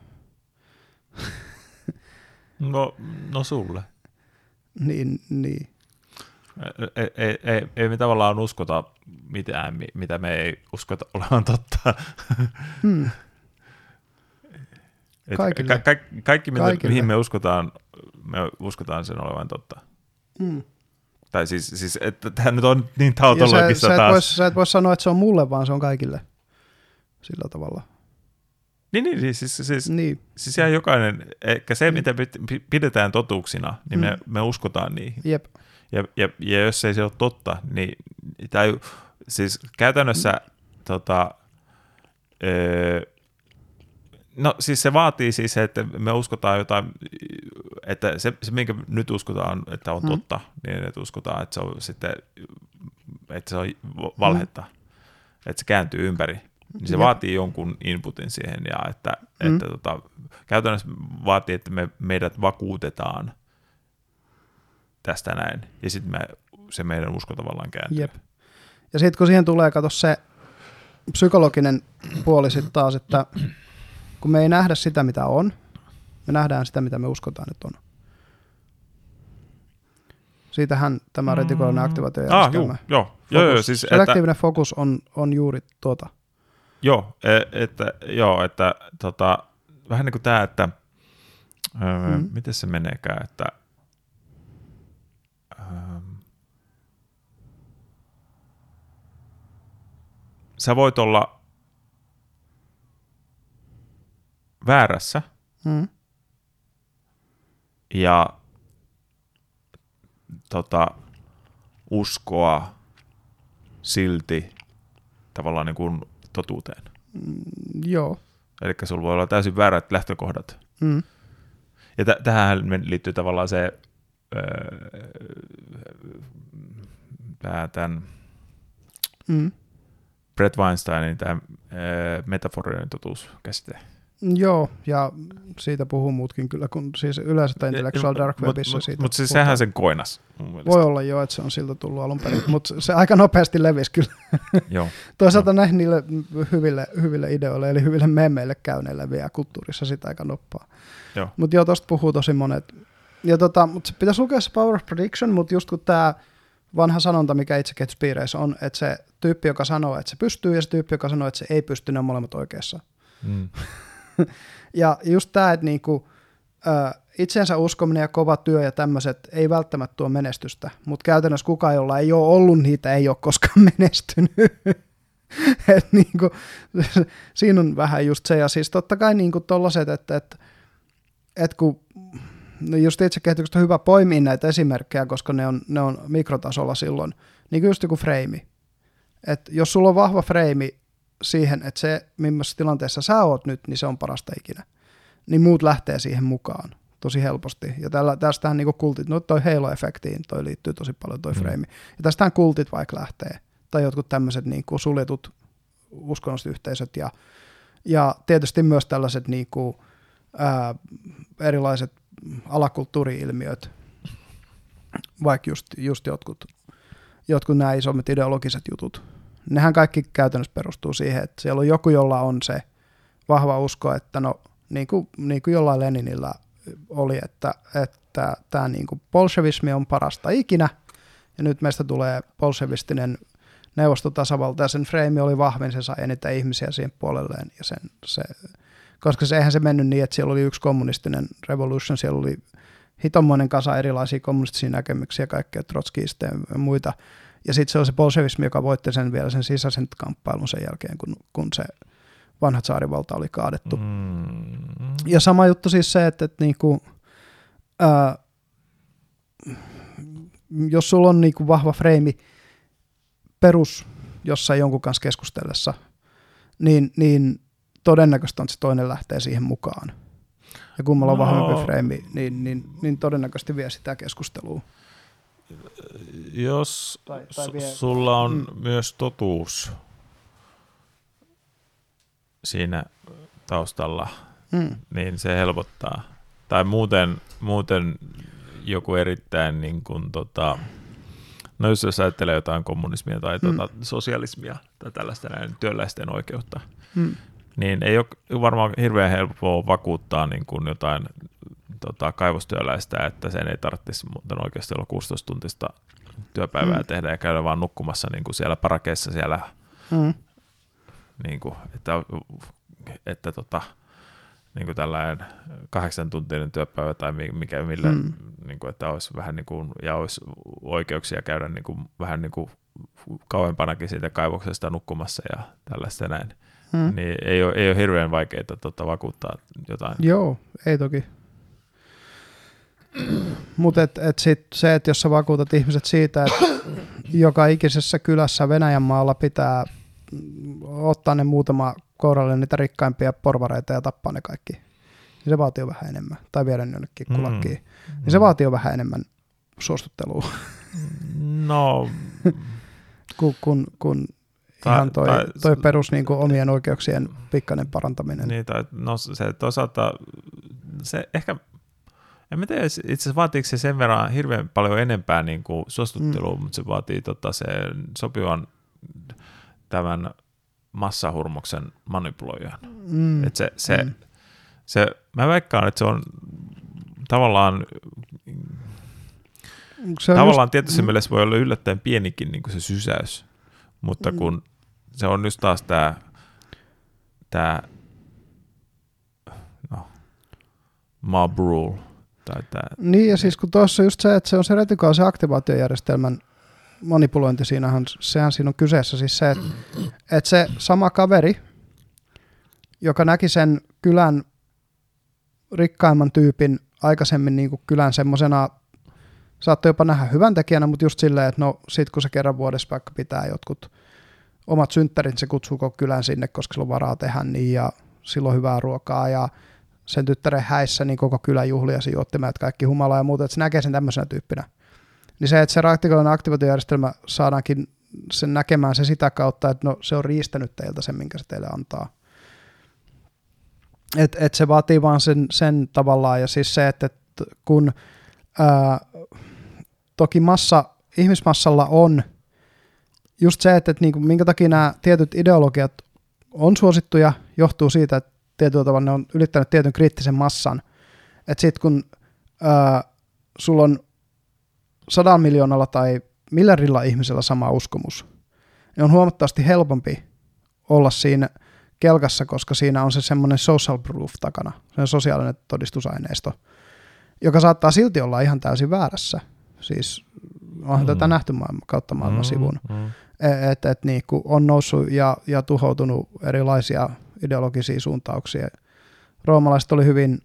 No, no sulle. Niin, niin. Ei, ei, ei, ei me tavallaan uskota mitään, mitä me ei uskota olevan totta. Hmm. Kaikille. Ka- ka- kaikki, mitä, Kaikille. mihin me uskotaan, me uskotaan sen olevan totta. Hmm. Tai siis, siis että tämä nyt on niin tautologista sä, taas. Sä et, voi, sä et voi sanoa, että se on mulle, vaan se on kaikille sillä tavalla. Niin, niin siis, siis, siis, niin. siis ihan jokainen, ehkä se, mitä pidetään totuuksina, niin mm. me, me uskotaan niihin. Jep. Ja, ja, ja jos ei se ole totta, niin tai, siis käytännössä mm. tota, öö, No siis se vaatii siis, että me uskotaan jotain, että se, se minkä nyt uskotaan, että on mm. totta, mm. niin että uskotaan, että se on sitten, että se on valhetta, mm. että se kääntyy ympäri niin se Jep. vaatii jonkun inputin siihen, ja että, mm. että tota, käytännössä vaatii, että me, meidät vakuutetaan tästä näin, ja sitten me, se meidän usko tavallaan kääntyy. Jep. Ja sitten kun siihen tulee, kato se psykologinen puoli sitten taas, että kun me ei nähdä sitä, mitä on, me nähdään sitä, mitä me uskotaan, että on. Siitähän tämä retikuloinen mm. aktivaatiojärjestelmä. Ah, joo, joo, joo, siis Selektiivinen että... fokus on, on juuri tuota. Joo, e, että, joo, että tota, vähän niin kuin tämä, että Öö, Mm. Miten se meneekään, että öö, sä voit olla väärässä Mm. Ja tota, uskoa silti tavallaan niin kuin totuuteen. Mm, Joo. Eli sulla voi olla täysin väärät lähtökohdat. Mm. Ja t- tähän liittyy tavallaan se öö, tämän Mm. Brett Weinsteinin tämä öö, metaforinen totuuskäsite. Joo, ja siitä puhuu muutkin kyllä, kun siis yleensä Intellectual Dark Webissa Mutta siitä mut siis sehän sen koinas. Voi olla jo, että se on siltä tullut alun perin, mutta se aika nopeasti levisi kyllä. Joo. Toisaalta näihin niille hyville, hyville ideoille, eli hyville memeille käyneille vielä kulttuurissa sitä aika noppaa. Joo. Mutta joo, tosta puhuu tosi monet. Ja tota, mut se pitäisi lukea se Power of Prediction, mutta just kun tämä vanha sanonta, mikä itse kehityspiireissä on, että se tyyppi, joka sanoo, että se pystyy, ja se tyyppi, joka sanoo, että se ei pysty, ne on molemmat oikeassa. Mm. Ja just tämä, että niinku, ö, itsensä uskominen ja kova työ ja tämmöiset ei välttämättä tuo menestystä, mutta käytännössä kukaan, jolla ei ole ollut niitä, ei ole koskaan menestynyt. Et niinku, siinä on vähän just se, ja siis totta kai niinku tollaset, että, että, että kun no just itse kehityksestä on hyvä poimia näitä esimerkkejä, koska ne on, ne on mikrotasolla silloin, niin kuin just joku freimi. Et jos sulla on vahva freimi siihen, että se, millaisessa tilanteessa sä oot nyt, niin se on parasta ikinä. Niin muut lähtee siihen mukaan tosi helposti. Ja tällä, tästähän niinku kultit, no toi Halo-efektiin, toi liittyy tosi paljon toi Mm. freimi. Ja tästähän kultit vaikka lähtee. Tai jotkut tämmöiset niinku suljetut uskonnolliset yhteisöt ja, ja tietysti myös tällaiset niinku, ää, erilaiset alakulttuuri-ilmiöt, vaikka just, just jotkut, jotkut nämä isommat ideologiset jutut. Nehän kaikki käytännössä perustuu siihen, että siellä on joku, jolla on se vahva usko, että no niin kuin, niin kuin jollain Leninillä oli, että, että tämä niin kuin bolshevismi on parasta ikinä, ja nyt meistä tulee bolshevistinen neuvostotasavalta, ja sen freimi oli vahvin, se sai eniten ihmisiä siihen puolelleen, ja sen, se, koska se eihän se mennyt niin, että siellä oli yksi kommunistinen revolution, siellä oli hitommoinen kasa erilaisia kommunistisia näkemyksiä, kaikkea trotskista ja muita, ja sitten se on se bolshevismi, joka voitti sen vielä sen sisäisen kamppailun sen jälkeen, kun, kun se vanha tsaarivalta oli kaadettu. Mm. Ja sama juttu siis se, että, että niinku, ää, jos sulla on niinku vahva freimi perus jossain jonkun kanssa keskustellessa, niin, niin todennäköistä on, että se toinen lähtee siihen mukaan. Ja kun mulla on No. vahvempi freimi, niin, niin, niin todennäköisesti vie sitä keskustelua. Jos Tai- tai sulla on Mm. myös totuus siinä taustalla, Mm. niin se helpottaa. Tai muuten, muuten joku erittäin niin kuin, tota, no jos, jos ajattelee jotain kommunismia tai Mm. tota, sosialismia tai tällaista näin työläisten oikeutta, Mm. niin ei ole varmaan hirveän helppoa vakuuttaa niin kuin jotain tota, kaivostyöläistä, että sen ei tarvitsisi muuten oikeasti olla 16 tuntista työpäivää Mm. tehdä ja käydä vaan nukkumassa niin kuin siellä parakeissa siellä, Mm. niin kuin, että, että tota, niin kuin tällainen kahdeksan tuntinen työpäivä tai mi- mikä, millä, Mm. mm. niin kuin, että olisi vähän niin kuin, ja olisi oikeuksia käydä niin kuin, vähän niin kuin kauempanakin siitä kaivoksesta nukkumassa ja tällaista näin Mm. niin ei ole, ei ole hirveän vaikeaa tota, vakuuttaa jotain. Joo, ei toki. Mutta et, et sit se, että jos sä vakuutat ihmiset siitä, että joka ikisessä kylässä Venäjän maalla pitää mm, ottaa ne muutama kouralle niitä rikkaimpia porvareita ja tappaa ne kaikki, niin se vaatii vähän enemmän. Tai viedä ne jonnekin Mm. kulakkiin. Niin se vaatii vähän enemmän suostuttelua No, kuin kun, kun Tai- ihan toi, tai- toi perus niin kuin omien oikeuksien pikkainen parantaminen. niin, tai, no se toisaalta, se ehkä, en mä tiedä, itse asiassa vaatiiko se sen verran hirveän paljon enempää niin kuin suostuttelua, mm. mutta se vaatii tota, sen sopivan tämän massahurmoksen manipuloijan. Mm. Et se, se, Mm. se, mä väikkaan, että se on tavallaan se Tavallaan just- tietyssä mm. mielessä voi olla yllättäen pienikin niin kuin se sysäys, mutta Mm. kun se on just taas tämä, tämä no, mob rule. Tai tää, Niin ja siis kun tuossa just se, että se on se retikaalisen aktivaatiojärjestelmän manipulointi, siinähän, sehän siinä on kyseessä. Siis se, että, että se sama kaveri, joka näki sen kylän rikkaimman tyypin aikaisemmin niin kuin kylän semmoisena, saattoi jopa nähdä hyvän tekijänä, mutta just silleen, että no sit kun se kerran vuodessa vaikka pitää jotkut omat synttärit, se kutsuu kylän sinne, koska sillä on varaa tehdä niin ja silloin hyvää ruokaa ja sen tyttären häissä niin koko kylän juhliasi juottimet, kaikki humala ja muuta, että se näkee sen tämmöisenä tyyppinä. Niin se, että se raktikollinen aktivointijärjestelmä saadaankin sen näkemään se sitä kautta, että no, se on riistänyt teiltä sen, minkä se teille antaa. Et, et se vaatii vaan sen, sen tavallaan, ja siis se, että, että kun ää, toki massa, ihmismassalla on just se, että, että niin kuin, minkä takia nämä tietyt ideologiat on suosittuja, johtuu siitä, että tietyllä tavalla ne on ylittänyt tietyn kriittisen massan. Että sitten kun ää, sulla on sadan miljoonalla tai miljardilla ihmisellä sama uskomus, niin on huomattavasti helpompi olla siinä kelkassa, koska siinä on se semmoinen social proof takana, se sosiaalinen todistusaineisto, joka saattaa silti olla ihan täysin väärässä. Siis onhan mm. tätä nähty maailma, kautta maailman sivun. Mm, mm. Että et, niin on noussut ja, ja tuhoutunut erilaisia ideologisia suuntauksia. Roomalaiset oli hyvin,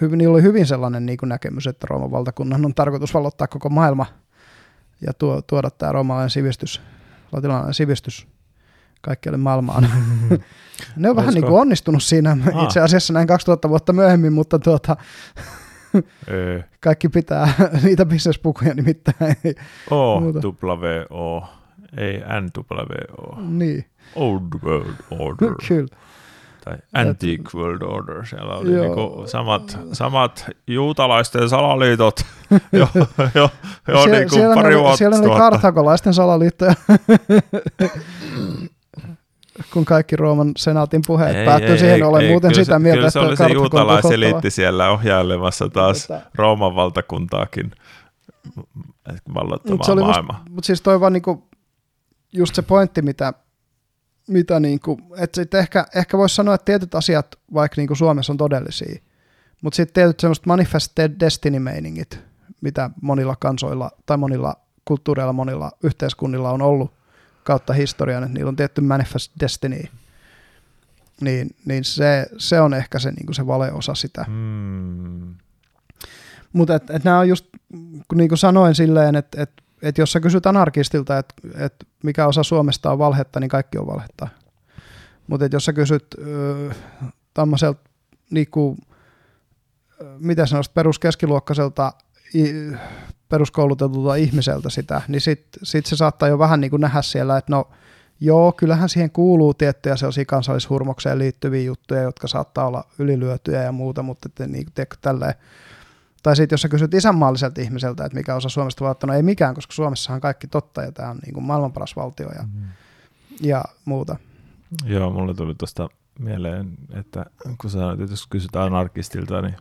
hyvin, niillä oli hyvin sellainen niin kuin näkemys, että Rooman valtakunnan on tarkoitus valottaa koko maailma ja tuo, tuoda tämä roomalainen sivistys, latinalainen sivistys kaikkialle maailmaan. ne on vähän niin kuin onnistunut siinä Aa. itse asiassa näin 2000 vuotta myöhemmin, mutta tuota, kaikki pitää niitä bisnespukuja nimittäin. O, W, O, ei N, W, O. Niin. Old World Order. Kyllä. Tai Antique World Order. Siellä oli niinku samat, samat juutalaisten salaliitot jo, jo, jo Sie- niinku siellä pari vuotta. Siellä oli karthagolaisten salaliittoja. kun kaikki Rooman senaatin puheet ei, päättyi siihen, olen ei, muuten sitä mieltä, kyllä se oli se juutalaiseliitti siellä ohjailemassa taas Tätä. Rooman valtakuntaakin vallottamaan mut maailmaa. Mutta siis toi vaan niinku, just se pointti, mitä mitä niin kuin, että sitten ehkä, ehkä voisi sanoa, että tietyt asiat vaikka niin kuin Suomessa on todellisia, mutta sitten tietyt semmoiset manifested destiny-meiningit, mitä monilla kansoilla tai monilla kulttuureilla, monilla yhteiskunnilla on ollut kautta historian, että niillä on tietty manifest destiny, niin, niin se, se on ehkä se, niin kuin se valeosa sitä. Hmm. Mutta et, et nämä on just, kun niin kuin sanoin silleen, että et et jos sä kysyt anarkistilta, että et mikä osa Suomesta on valhetta, niin kaikki on valhetta. Mutta jos sä kysyt tämmöiseltä, niinku, mitä sanoisit, peruskeskiluokkaiselta peruskoulutetulta ihmiseltä sitä, niin sitten sit se saattaa jo vähän niin kuin nähdä siellä, että no joo, kyllähän siihen kuuluu tiettyjä sellaisia kansallishurmokseen liittyviä juttuja, jotka saattaa olla ylilyötyjä ja muuta, mutta että niin, tiedätkö, tälleen, tai sitten jos sä kysyt isänmaalliselta ihmiseltä, että mikä osa Suomesta valtio, no ei mikään, koska Suomessahan on kaikki totta ja tämä on niin kuin maailman paras valtio ja, mm. ja muuta. Joo, mulle tuli tuosta mieleen, että kun sanoit, että jos kysytään anarkistilta, niin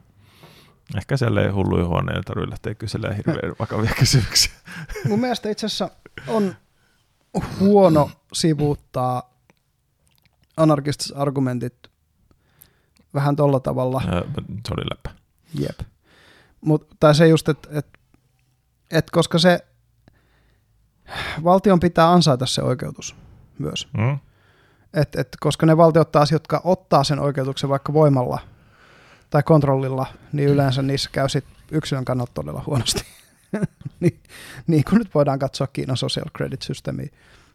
ehkä siellä ei hulluja huoneilla tarvitse lähteä kyselemään hirveän vakavia kysymyksiä. Mun mielestä itse asiassa on huono sivuuttaa anarkistiset argumentit vähän tolla tavalla. Se oli läppä. Jep. Mut, tai se just, että et, et koska se valtion pitää ansaita se oikeutus myös. Mm. Et, et, koska ne valtiot taas, jotka ottaa sen oikeutuksen vaikka voimalla tai kontrollilla, niin yleensä niissä käy sit yksilön kannalta todella huonosti. niin, niin kuin nyt voidaan katsoa Kiinan social credit systeemiä.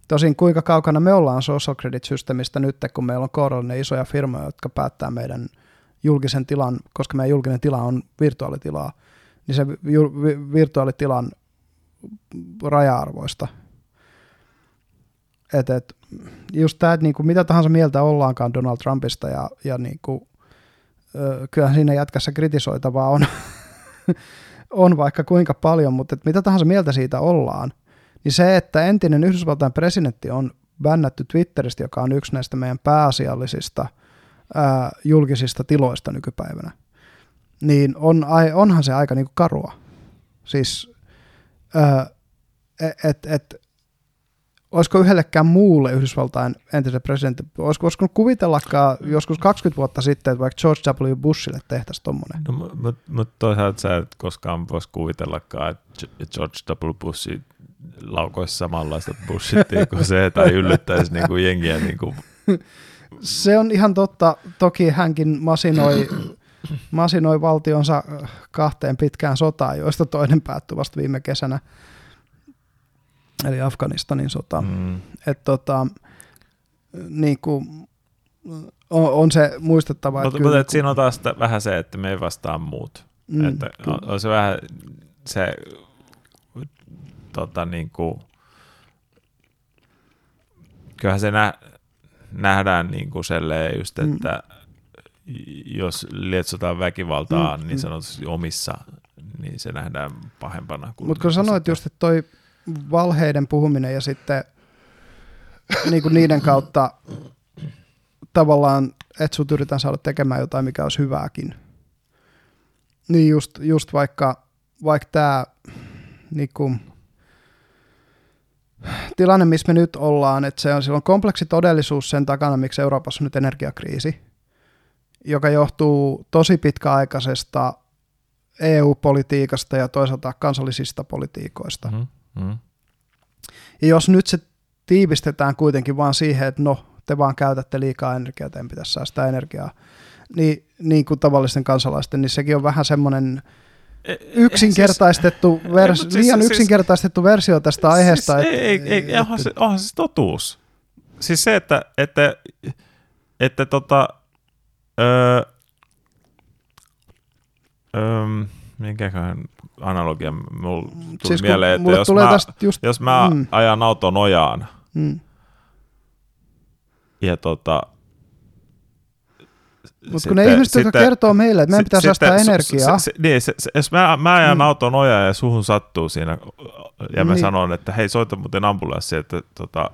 Tosin kuinka kaukana me ollaan social credit systeemistä nyt, kun meillä on kourallinen isoja firmoja, jotka päättää meidän julkisen tilan, koska meidän julkinen tila on virtuaalitilaa, niin se virtuaalitilan raja-arvoista. Et, et, just tämä, että niinku, mitä tahansa mieltä ollaankaan Donald Trumpista ja, ja niinku, ö, kyllähän siinä jätkässä kritisoitavaa on, on vaikka kuinka paljon, mutta et mitä tahansa mieltä siitä ollaan, niin se, että entinen Yhdysvaltain presidentti on bännätty Twitteristä, joka on yksi näistä meidän pääasiallisista – ää, julkisista tiloista nykypäivänä, niin on, onhan se aika niinku karua. Siis, että et, et, olisiko yhdellekään muulle Yhdysvaltain entiselle presidentille, olisiko, olisiko kuvitellakaan joskus 20 vuotta sitten, että vaikka George W. Bushille tehtäisiin tuommoinen? No, mutta mut toisaalta sä et koskaan voisi kuvitellakaan, että George W. Bush laukoisi samanlaista bullshittia kuin se, tai yllyttäisi niin kuin jengiä. Niin kuin. Se on ihan totta. Toki hänkin masinoi, masinoi valtionsa kahteen pitkään sotaan, joista toinen päättyi vasta viime kesänä eli Afganistanin sota. Mm. Et tota, niin kuin, on, on se muistettava. Mutta, mutta siinä on taas vähän se, että me ei vastaa muut. Mm, että on, on se vähän se tota, niin kuin, kyllähän se nä, nähdään niin kuin just, mm. että mm. jos lietsotaan väkivaltaa mm, niin mm. sanotusti omissa, niin se nähdään pahempana. Mutta kun sanoit just, että toi valheiden puhuminen ja sitten niin kuin niiden kautta tavallaan, että sut yritetään saada tekemään jotain, mikä olisi hyvääkin. Niin just, just vaikka, vaikka tämä niin kuin, tilanne, missä me nyt ollaan, että se on silloin kompleksi todellisuus sen takana, miksi Euroopassa on nyt energiakriisi, joka johtuu tosi pitkäaikaisesta EU-politiikasta ja toisaalta kansallisista politiikoista. Mm. Mm. Ja jos nyt se tiivistetään kuitenkin vaan siihen, että no, te vaan käytätte liikaa energiaa, teidän pitäisi säästää energiaa, niin, niin kuin tavallisten kansalaisten, niin sekin on vähän semmoinen yksinkertaistettu, siis, vers, siis, liian siis, yksinkertaistettu versio tästä siis, aiheesta. Siis, että, ei, ei, ei, onhan, se, onhan se totuus. Siis se, että, että, että tota, öö, öö, minkäköhän analogia mulla tuli siis mieleen, että jos mä, just, jos mä mm. ajan auton ojaan mm. ja tota, mutta kun ne ihmiset, jotka kertoo meille, että meidän pitää säästää energiaa. Se, se, niin, se, se, jos mä, mä ajan mm. auton ojaan ja suhun sattuu siinä, ja mä niin. sanon, että hei, soita muuten ambulanssi, että tota,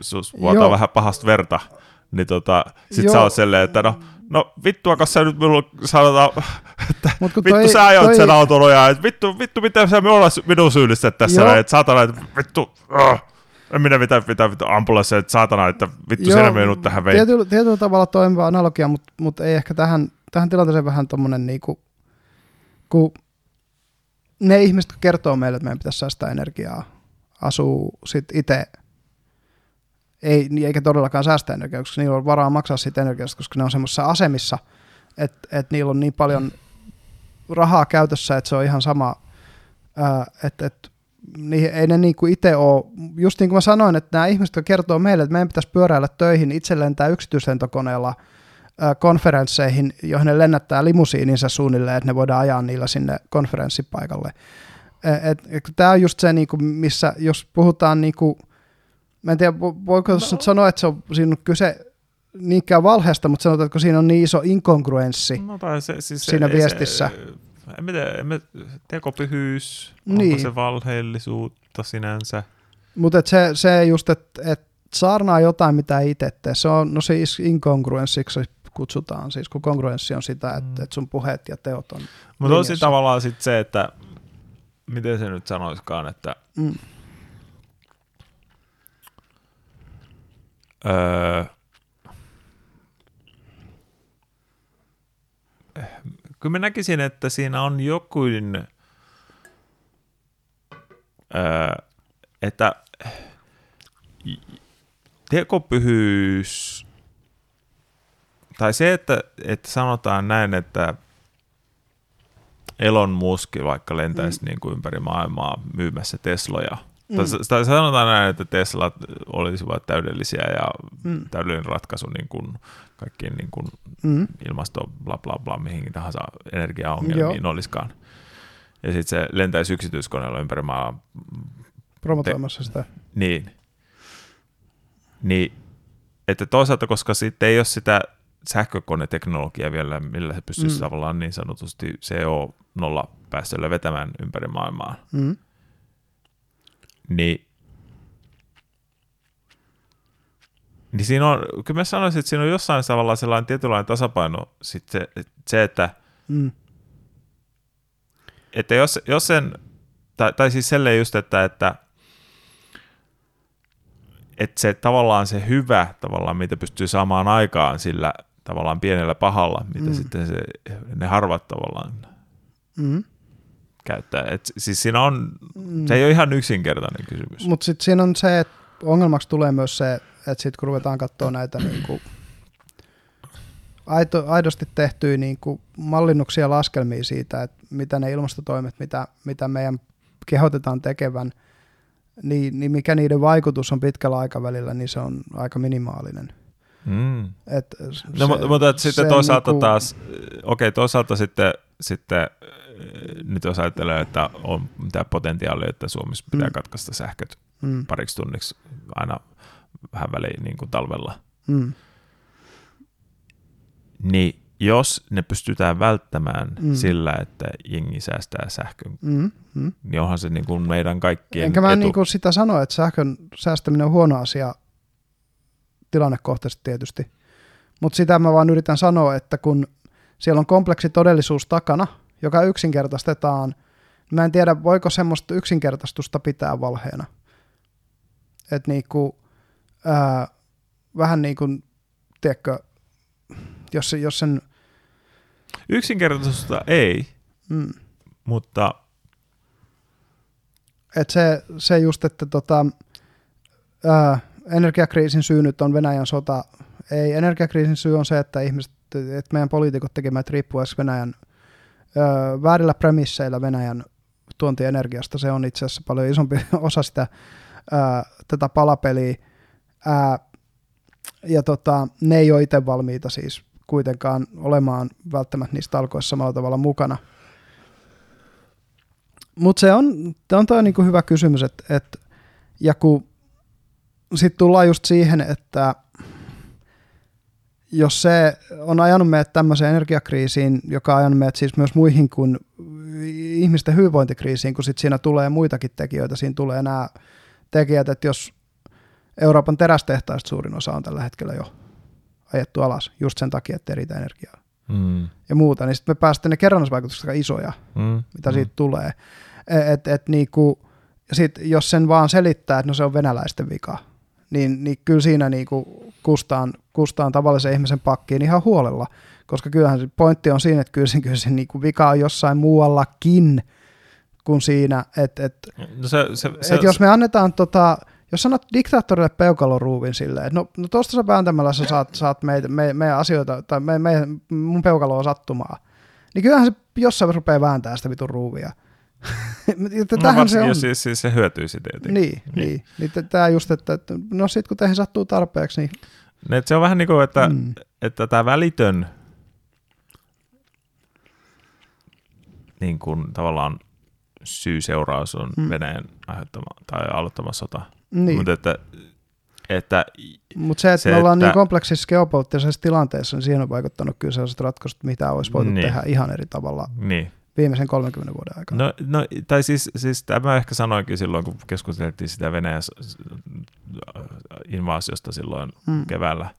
sus vuotaa vähän pahasta verta, niin tota, sit sä oot silleen, että no, no vittua, kun sä nyt minulla sanotaan, että Mut vittu toi, sä ajoit toi... sen auton ojaa, että vittu, vittu, miten sä minulla minun syyllistät tässä, Joo. että saatana, että vittu, uh, en minä mitään pitää vittu ambulanssia, että saatana, että vittu Joo, sinä minut tähän vei. Tietyllä, tietyllä tavalla toimiva analogia, mutta, mutta ei ehkä tähän, tähän tilanteeseen vähän tommonen niinku, kun ne ihmiset, jotka kertoo meille, että meidän pitäisi säästää energiaa, asuu sitten itse ei, eikä todellakaan säästä energiaa, koska niillä on varaa maksaa siitä energiasta, koska ne on semmoisessa asemissa, että, että niillä on niin paljon rahaa käytössä, että se on ihan sama, että, että niin ei ne niin kuin itse ole, just niin kuin mä sanoin, että nämä ihmiset, jotka kertoo meille, että meidän pitäisi pyöräillä töihin itse lentää yksityislentokoneella konferensseihin, joihin ne lennättää limusiininsa suunnilleen, että ne voidaan ajaa niillä sinne konferenssipaikalle. Et, et, Tämä on just se, niin kuin, missä jos puhutaan niin kuin, Mä en tiedä, voiko no. nyt sanoa, että se on, siinä on kyse niinkään valheesta, mutta sanotaan, että siinä on niin iso inkongruenssi no, tai se, siis siinä se, viestissä. Se, en en mä, tekopyhyys, niin. onko se valheellisuutta sinänsä? Mutta se, se just, että et saarnaa jotain, mitä itse tee, se on, no siis inkongruenssiksi kutsutaan, siis kun kongruenssi on sitä, että, mm. et sun puheet ja teot on Mutta on tavallaan sit se, että miten se nyt sanoiskaan, että mm Öö, kyllä mä näkisin, että siinä on jokuin, öö, että tekopyhyys, tai se, että, että sanotaan näin, että Elon Musk vaikka lentäisi mm. niin kuin ympäri maailmaa myymässä Tesloja – Mm. Tai sanotaan näin, että Tesla olisivat täydellisiä ja mm. täydellinen ratkaisu niin kuin kaikkiin niin kuin mm. ilmasto, bla bla bla, mihin tahansa energiaongelmiin Joo. olisikaan. Ja sitten se lentäisi yksityiskoneella ympäri maa. Promotoimassa sitä. Niin. Niin, että toisaalta, koska sitten ei ole sitä sähkökoneteknologiaa vielä, millä se pystyisi mm. tavallaan niin sanotusti CO0 päästöllä vetämään ympäri maailmaa. Mm niin, niin siinä on, kyllä mä sanoisin, että siinä on jossain tavalla sellainen tietynlainen tasapaino sit se, se, että mm. että jos, jos sen, tai, tai siis selleen just, että, että että se tavallaan se hyvä, tavallaan mitä pystyy saamaan aikaan sillä tavallaan pienellä pahalla, mitä Mm. sitten se, ne harvat tavallaan Mm. Käyttää. Et siis siinä on, Mm. se ei ole ihan yksinkertainen kysymys. Mutta sitten siinä on se, että ongelmaksi tulee myös se, että sitten kun ruvetaan katsoa näitä niinku aito, aidosti tehtyjä niinku mallinnuksia ja laskelmia siitä, että mitä ne ilmastotoimet, mitä, mitä meidän kehotetaan tekevän, niin, niin mikä niiden vaikutus on pitkällä aikavälillä, niin se on aika minimaalinen. Mm. Et No, se, mutta että sitten toisaalta niinku- taas, okei, okay, toisaalta sitten, sitten nyt jos ajattelee, että on tämä potentiaali, että Suomessa pitää Mm. katkaista sähköt Mm, pariksi tunniksi aina vähän väliin niin kuin talvella, mm, niin jos ne pystytään välttämään Mm. sillä, että jengi säästää sähkön, mm, mm. niin onhan se niin kuin meidän kaikkien Enkä mä etu. niinku sitä sano, että sähkön säästäminen on huono asia tilannekohtaisesti tietysti. Mutta sitä mä vaan yritän sanoa, että kun siellä on kompleksi todellisuus takana, joka yksinkertaistetaan, mä en tiedä, voiko semmoista yksinkertaistusta pitää valheena. Että niinku, ää, vähän niin kuin, tiedätkö, jos, jos sen, Yksinkertaisuutta ei, mm, mutta Et se, se just, että tota, ää, energiakriisin syy nyt on Venäjän sota. Ei, energiakriisin syy on se, että ihmiset, että meidän poliitikot tekemät riippuvaisi Venäjän ää, väärillä premisseillä Venäjän tuontienergiasta. Se on itse asiassa paljon isompi osa sitä ää, tätä palapeliä. Ää, ja tota, ne ei ole itse valmiita siis kuitenkaan olemaan välttämättä niissä talkoissa samalla tavalla mukana. Mutta se on, on toi niinku hyvä kysymys, että et, ja kun sitten tullaan just siihen, että jos se on ajanut meidät tämmöiseen energiakriisiin, joka on ajanut meidät siis myös muihin kuin ihmisten hyvinvointikriisiin, kun sitten siinä tulee muitakin tekijöitä, siinä tulee nämä tekijät, että jos Euroopan terästehtaista suurin osa on tällä hetkellä jo ajettu alas, just sen takia, että ei riitä energiaa. Mm, ja muuta, niin sitten me päästään ne kerrannaisvaikutukset aika isoja, mm, mitä siitä tulee. Et, et niinku, sit, jos sen vaan selittää, että no se on venäläisten vika, niin, niin kyllä siinä niinku kustaan, kustaan tavallisen ihmisen pakkiin ihan huolella, koska kyllähän se pointti on siinä, että kyllä se, kyllä se niinku vika on jossain muuallakin kuin siinä, että et, No se, se, se, et jos me annetaan tota, jos sanot diktaattorille peukaloruuvin silleen, että no, no tosta sä vääntämällä sä saat, saat meitä, me, meidän asioita, tai me, me, mun peukaloa sattumaa, niin kyllähän se jossain rupeaa vääntää sitä vitun ruuvia. no, Tähän se varsinkin, on. siis, siis se hyötyy siitä jotenkin. Niin, niin. niin. niin tämä just, että, että no sit kun teihin sattuu tarpeeksi, niin Et se on vähän niin kuin, että, mm. että tämä välitön niin kuin tavallaan syy-seuraus on Mm. Venäjän aiheuttama tai aloittama sota. niin. Mutta että, että Mutta se, että se, me ollaan että- niin kompleksissa geopoliittisessa tilanteessa, niin siihen on vaikuttanut kyllä sellaiset ratkaisut, mitä olisi voitu Niin. tehdä ihan eri tavalla niin. Viimeisen 30 vuoden aikana. No, no, tai siis, siis tämä ehkä sanoinkin silloin, kun keskusteltiin sitä Venäjän invaasiosta silloin Mm. keväällä.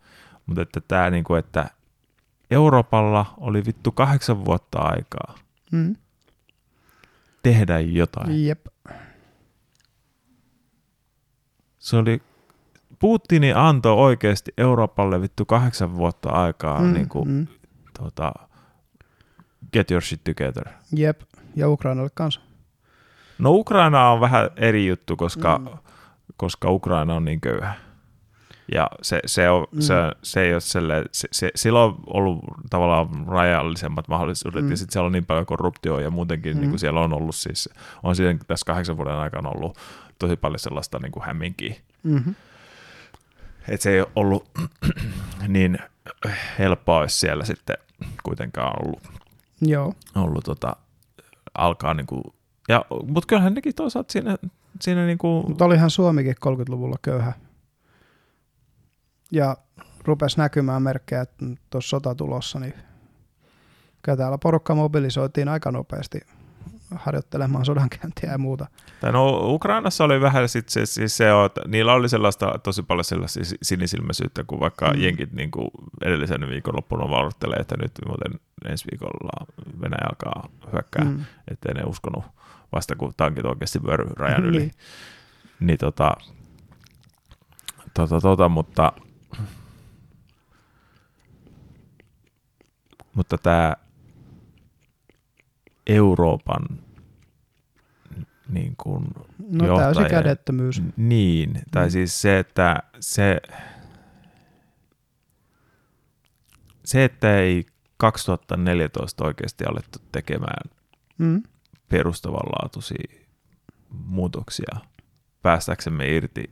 Mutta että tämä, niin kuin, että Euroopalla oli vittu kahdeksan vuotta aikaa Mm. tehdä jotain. Jep. Se oli, Putini antoi oikeasti Euroopalle vittu kahdeksan vuotta aikaa mm, niin kuin, mm. tota, get your shit together. Jep. Ja Ukrainalle kanssa. No Ukraina on vähän eri juttu, koska, Mm. mm. koska Ukraina on niin köyhä. Ja se, se, on, Mm. mm. se, se ei ole selle, se, se, sillä on ollut tavallaan rajallisemmat mahdollisuudet, Mm. mm. ja sitten siellä on niin paljon korruptioa, ja muutenkin Mm. mm. niin kuin siellä on ollut siis, on siinä tässä kahdeksan vuoden aikana ollut tosi paljon sellaista niin kuin hämminkiä. Mm-hmm. Että se ei ole ollut niin helppoa, jos siellä sitten kuitenkaan ollut, Joo. ollut tota, alkaa niin kuin, ja, mutta kyllähän nekin toisaalta siinä, siinä niin kuin, Mutta olihan Suomikin 30-luvulla köyhä. Ja rupesi näkymään merkkejä, että tuossa sota tulossa, niin kyllä täällä porukka mobilisoitiin aika nopeasti harjoittelemaan sodankäyntiä ja muuta. Tai no Ukrainassa oli vähän sit se, siis se, että niillä oli sellaista tosi paljon sellaista si- sinisilmäisyyttä, kun vaikka Mm. jenkit niin kuin edellisen viikonloppuna varoittelee, että nyt muuten ensi viikolla Venäjä alkaa hyökkää, mm. Mm. ettei ne uskonut vasta kun tankit oikeasti vyöry rajan yli. Niin. niin tota, tota, tota, mutta mutta tämä Euroopan niin kuin No johtajien- täysi kädettömyys. Niin, tai Mm. siis se, että se, se, että ei 2014 oikeasti alettu tekemään Mm. perustavanlaatuisia muutoksia päästäksemme irti,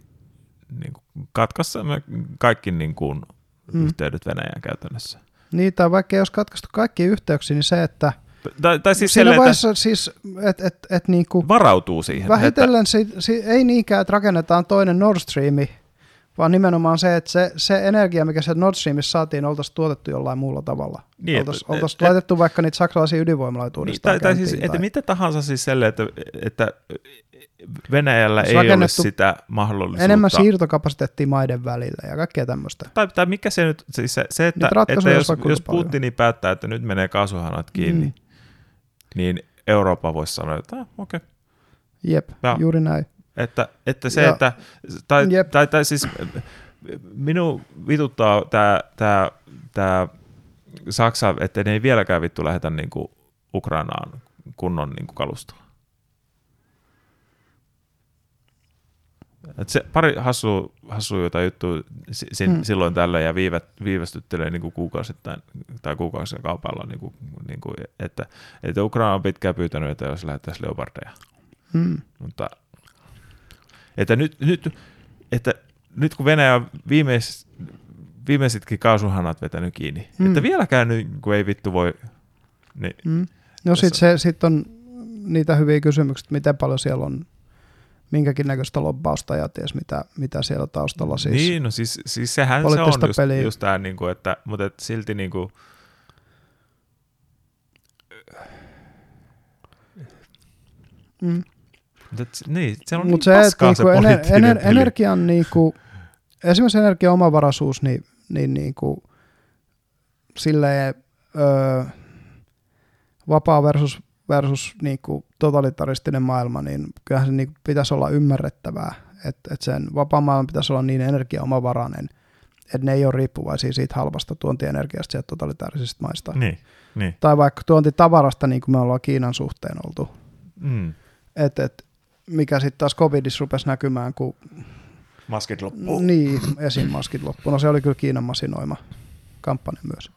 niin kuin katkaisemme kaikki niin kuin Mm. yhteydet Venäjään käytännössä. Niin, tai vaikka olisi katkaistu kaikki yhteyksiä, niin se, että Tai, tai siis siinä silleen, että siis, että et, et niinku, varautuu siihen. vähitellen si, si, ei niinkään, että rakennetaan toinen Nord Streami, vaan nimenomaan se, että se, se energia, mikä sieltä Nord Streamissa saatiin, oltaisiin tuotettu jollain muulla tavalla. Niin, et- oltaisiin et- oltaisi et- laitettu vaikka niitä saksalaisia ydinvoimaloita Niin, tai, tai siis, käyntiin että mitä tahansa siis selle, että, että Venäjällä Se ei ole sitä mahdollisuutta. enemmän siirtokapasiteettia maiden välillä ja kaikkea tämmöistä. tai, tai mikä se nyt, siis se, se että, että jos, jos. Putini päättää, että nyt menee kaasuhanat kiinni, Mm. Niin Eurooppa voisi sanoa, että ah, okei. Okay. Jep, Ja. juuri näin. Että, että se, Ja- että, tai, Jep. tai, tai siis minun vituttaa tämä, tämä, tämä Saksa, että ne ei vieläkään vittu lähetä niin kuin Ukrainaan kunnon niin kuin kalustoa. Et se pari hassu, hassu jota juttu si, si, Hmm. silloin tällä ja viivät, viivästyttelee niin kuin kuukausittain tai kuukausien kaupalla, niin kuin, niin kuin, että, että Ukraina on pitkään pyytänyt, että jos lähettäisiin leopardeja. Mm. Mutta että nyt, nyt, että nyt kun Venäjä on viimeis, viimeisetkin kaasuhanat vetänyt kiinni, Mm. mm. että vieläkään nyt, kun ei vittu voi, niin Mm. No sitten sit on niitä hyviä kysymyksiä, miten paljon siellä on minkäkin näköistä lobbausta ja ties mitä, mitä siellä taustalla siis. niin, no siis, siis sehän se on just, peliä. just tämä, niin kuin, että, mutta et silti niin kuin, Mm. mutta et, niin, se on niin Mutta se, paskaa se niinku ener, poliittinen ener, peli. energian, niinku, esimerkiksi energian omavaraisuus, niin, niin niinku, silleen, öö, vapaa versus, versus niinku, totalitaristinen maailma, niin kyllähän se niinku, pitäisi olla ymmärrettävää, että et sen vapaa maailman pitäisi olla niin energiaomavarainen, että ne ei ole riippuvaisia siitä halvasta tuontienergiasta sieltä totalitaarisista maista. Niin, niin. Tai vaikka tuontitavarasta, niin kuin me ollaan Kiinan suhteen oltu. Mm. Et, et, mikä sitten taas covidissa rupesi näkymään, kun Maskit loppuu. niin, esim. maskit loppu. No se oli kyllä Kiinan masinoima kampanja myös.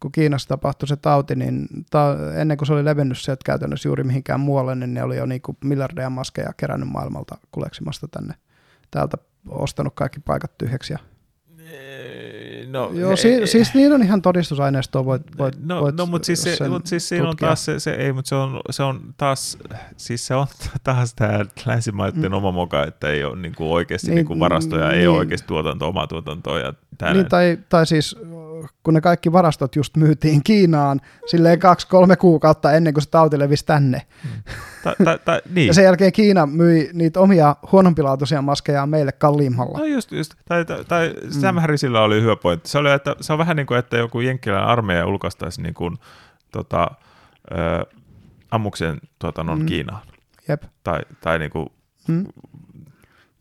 Kun Kiinassa tapahtui se tauti, niin ta- ennen kuin se oli levinnyt sieltä käytännössä juuri mihinkään muualle, niin ne oli jo niinku miljardeja maskeja kerännyt maailmalta kuleksimasta tänne. Täältä ostanut kaikki paikat tyhjäksi. Ja... No, Joo, he- si- siis niin on ihan todistusaineistoa, voit, voit, no, voit no mutta siis, se, mut siis siinä on taas se, se, ei, mutta se on, se on taas, siis se on taas tämä länsimaiden Mm. mm. oma moka, että ei ole niinku oikeasti Niin, niin, niinku varastoja, ei niin. ole oikeasti tuotantoa, omaa tuotantoa ja tää Niin, tai, tai siis kun ne kaikki varastot just myytiin Kiinaan silleen kaksi-kolme kuukautta ennen kuin se tauti levisi tänne. tai, tai, tai, niin. Ja sen jälkeen Kiina myi niitä omia huonompilaatuisia maskeja meille kalliimmalla. No just, just. Tai, tai, tai Sam Harrisilla oli hyvä pointti. Se, oli, että se on vähän niin kuin, että joku jenkkiläinen armeija ulkoistaisi niin kuin, tota, ö, ammuksen tuotannon Mm. mm. Kiinaan. Jep. Tai, tai niin kuin, Mm.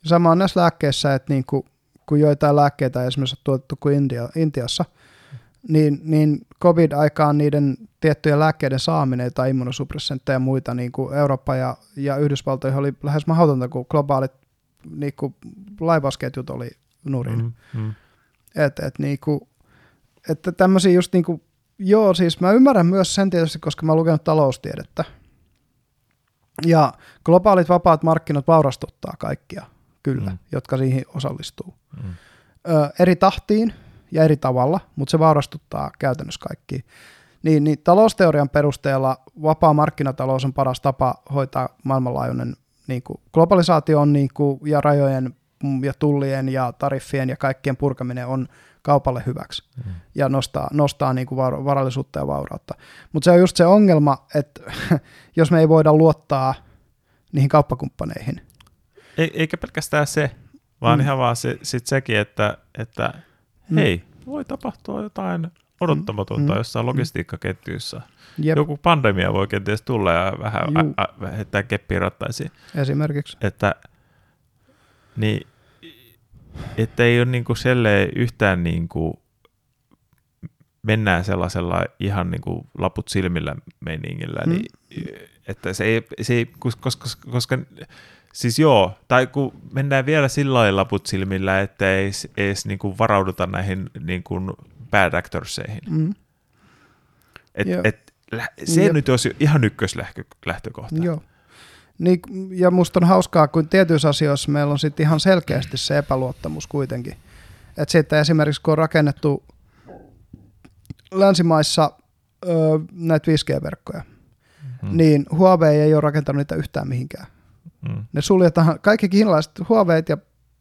Sama on näissä lääkkeissä, että niin kuin, kun joitain lääkkeitä ei esimerkiksi ole tuotettu kuin India, Intiassa, niin, niin COVID-aikaan niiden tiettyjen lääkkeiden saaminen tai immunosuppressantteja ja muita niin kuin Eurooppa ja, ja Yhdysvaltoihin oli lähes mahdotonta, kun globaalit niin kuin laivausketjut oli nurin. mm, mm. Et, et niinku, että tämmöisiä just niinku, joo siis mä ymmärrän myös sen tietysti, koska mä oon lukenut taloustiedettä. Ja globaalit vapaat markkinat vaurastuttaa kaikkia, kyllä. Mm. jotka siihen osallistuu. Mm. Ö, eri tahtiin ja eri tavalla, mutta se vaurastuttaa käytännössä kaikki. Niin, niin talousteorian perusteella vapaa markkinatalous on paras tapa hoitaa maailmanlaajuinen niin kuin globalisaatio on niin kuin, ja rajojen ja tullien ja tariffien ja kaikkien purkaminen on kaupalle hyväksi Mm. ja nostaa, nostaa niin kuin var- varallisuutta ja vaurautta. Mutta se on just se ongelma, että jos me ei voida luottaa niihin kauppakumppaneihin, Ei, eikä pelkästään se, vaan mm. ihan vaan se, sit sekin, että, että Mm. hei, voi tapahtua jotain odottamatonta Mm. jossain logistiikkaketjuissa. Jep, Joku pandemia voi kenties tulla ja vähän Juu. ä, ä, heittää keppiä rattaisiin. esimerkiksi. Että, niin, että ei ole niinku yhtään niinku, mennään sellaisella ihan niinku laput silmillä meiningillä, Mm. niin, että se ei, se ei koska, koska Siis joo, tai kun mennään vielä sillä lailla laput silmillä, että ei edes, edes niinku varauduta näihin niinku bad actorseihin. Mm. Et, Joo. et, se Jep. nyt olisi ihan ykköslähtökohta. Joo. Niin, ja musta on hauskaa, kun tietyissä asioissa meillä on sitten ihan selkeästi se epäluottamus kuitenkin. Että sitten esimerkiksi kun on rakennettu länsimaissa ö, näitä 5G-verkkoja, Mm. niin Huawei ei ole rakentanut niitä yhtään mihinkään. Mm. Ne suljetaan, kaikki kiinalaiset Huaweit ja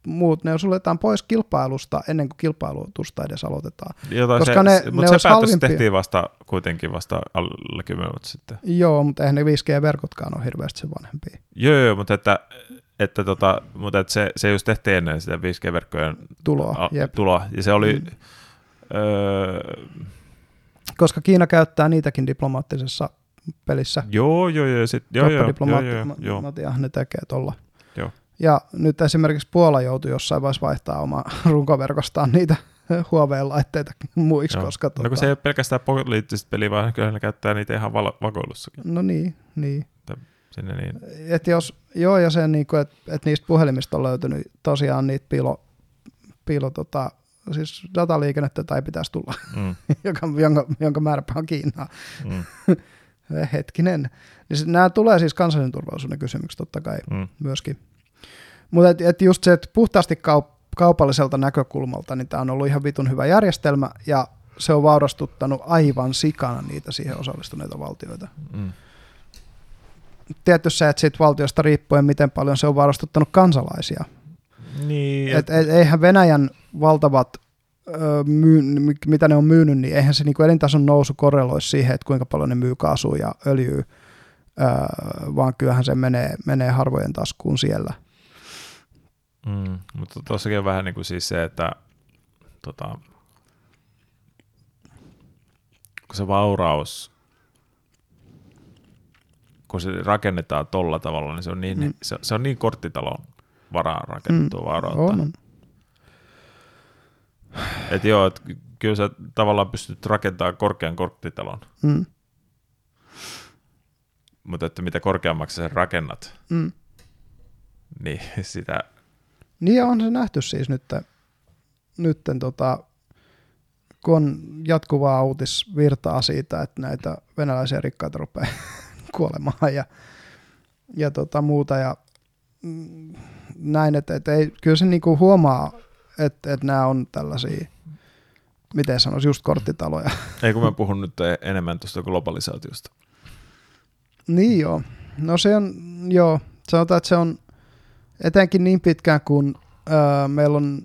muut, ne suljetaan pois kilpailusta ennen kuin kilpailutusta edes aloitetaan. Jota Koska se, ne- se, ne mutta se päätös halvimpia. tehtiin vasta kuitenkin vasta alle 10 vuotta sitten. Joo, mutta eihän ne 5G-verkotkaan ole hirveästi sen vanhempia. Joo, joo mutta, että, että, tota, mutta että se, se just tehtiin ennen sitä 5G-verkkojen Tuloa, a- jep. tuloa. Ja se oli, mm. öö, Koska Kiina käyttää niitäkin diplomaattisessa pelissä. joo, joo, joo, sit, joo, joo, joo, joo, joo, ne tekee tuolla. Joo. Ja nyt esimerkiksi Puola joutui jossain vaiheessa vaihtaa omaa runkoverkostaan niitä Huawei-laitteita muiksi, Joo. koska... tota- No kun se ei ole pelkästään poliittista peliä, vaan kyllä ne käyttää niitä ihan val- vakoilussakin. No niin, niin. Sinne niin. Et jos, joo, ja se, niin että et niistä puhelimista on löytynyt tosiaan niitä piilo, piilo tota, siis dataliikennettä tai pitäisi tulla, Mm, joka, jonka, jonka määräpä on Kiinaa. mm, Hetkinen. Niin nämä tulee siis kansallisen turvallisuuden kysymyksiä totta kai mm. myöskin. Mutta et, et just se, että puhtaasti kaup- kaupalliselta näkökulmalta, niin tämä on ollut ihan vitun hyvä järjestelmä, ja se on vaurastuttanut aivan sikana niitä siihen osallistuneita valtioita. Mm. Tietysti se, että siitä valtiosta riippuen, miten paljon se on vaurastuttanut kansalaisia. Niin, Et, et, eihän Venäjän valtavat, myy, mitä ne on myynyt, niin eihän se niinku elintason nousu korreloi siihen, että kuinka paljon ne myy kaasua ja öljyä, vaan kyllähän se menee, menee harvojen taskuun siellä. Mm, mutta tuossakin on vähän niin kuin siis se, että tota, kun se vauraus, kun se rakennetaan tolla tavalla, niin se on niin, Mm. se, se on niin korttitalon varaan rakennettua mm. vaurautta. On. Että joo, et kyllä sä tavallaan pystyt rakentamaan korkean korttitalon, Mm, mutta että mitä korkeammaksi sä sen rakennat, mm. niin sitä, Niin on se nähty siis nyt, nytten tota, kun on jatkuvaa uutisvirtaa siitä, että näitä venäläisiä rikkaita rupeaa kuolemaan ja, ja tota muuta ja mm, näin, että, että ei, kyllä se niinku huomaa, että, että nämä on tällaisia, miten sanoisi, just korttitaloja. ei kun mä puhun nyt enemmän tuosta globalisaatiosta. Niin joo. No se on, joo, sanotaan, että se on etenkin niin pitkään, kun öö, meillä on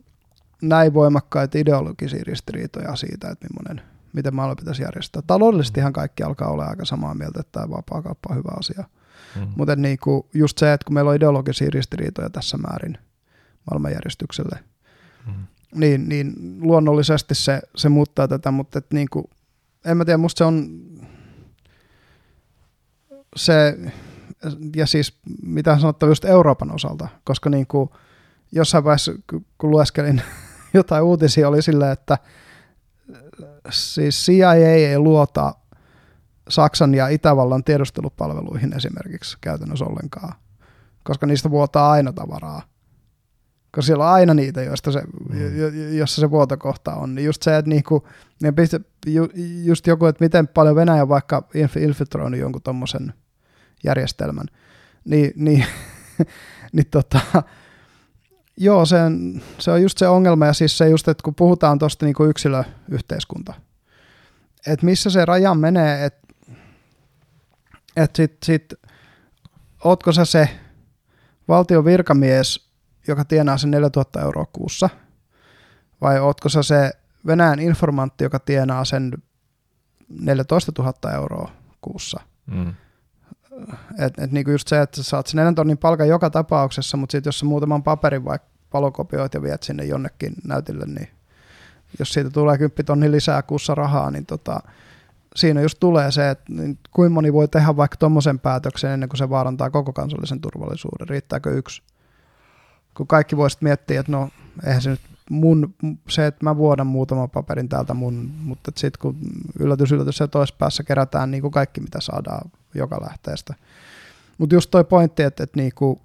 näin voimakkaita ideologisia ristiriitoja siitä, että millainen, miten maailma pitäisi järjestää. Taloudellisestihan kaikki alkaa olla aika samaa mieltä, että tämä vapaakauppa on hyvä asia. Mm. Mutta niinku, just se, että kun meillä on ideologisia ristiriitoja tässä määrin maailmanjärjestykselle, Mm. niin, niin luonnollisesti se, se muuttaa tätä, mutta et niinku, en mä tiedä, musta se on se, ja siis mitä sanottava just Euroopan osalta, koska niinku, jossain vaiheessa, kun- lueskelin jotain uutisia, oli silleen, että siis CIA ei luota Saksan ja Itävallan tiedustelupalveluihin esimerkiksi käytännössä ollenkaan, koska niistä vuotaa aina tavaraa. Koska siellä on aina niitä, joista se, Mm. jo, jo- jossa se vuotokohta on. Niin just se, että niinku, ne pistä, ju, just joku, että miten paljon Venäjä on vaikka inf- infiltroinut jonkun tommosen järjestelmän, niin, niin, niin tota, joo, se on, se on just se ongelma, ja siis se just, että kun puhutaan tuosta niinku yksilöyhteiskunta, että missä se raja menee, että et sit, sit, ootko sä se valtion virkamies, joka tienaa sen 4000 euroa kuussa, vai ootko sä se Venäjän informantti, joka tienaa sen 14 000 euroa kuussa? Mm. Et, et niinku just se, että sä saat sen neljän tonnin palkan joka tapauksessa, mutta sitten jos sä muutaman paperin vaikka valokopioit ja viet sinne jonnekin näytille, niin jos siitä tulee 10 tonni lisää kuussa rahaa, niin tota, siinä just tulee se, että niin kuinka moni voi tehdä vaikka tuommoisen päätöksen ennen kuin se vaarantaa koko kansallisen turvallisuuden. Riittääkö yksi? Kun kaikki voisit miettiä, että no eihän se nyt mun, se, että mä vuodan muutaman paperin täältä mun, mutta sitten kun yllätys, yllätys se toisessa päässä kerätään niin kuin kaikki, mitä saadaan joka lähteestä. Mutta just toi pointti, että, että niin kuin,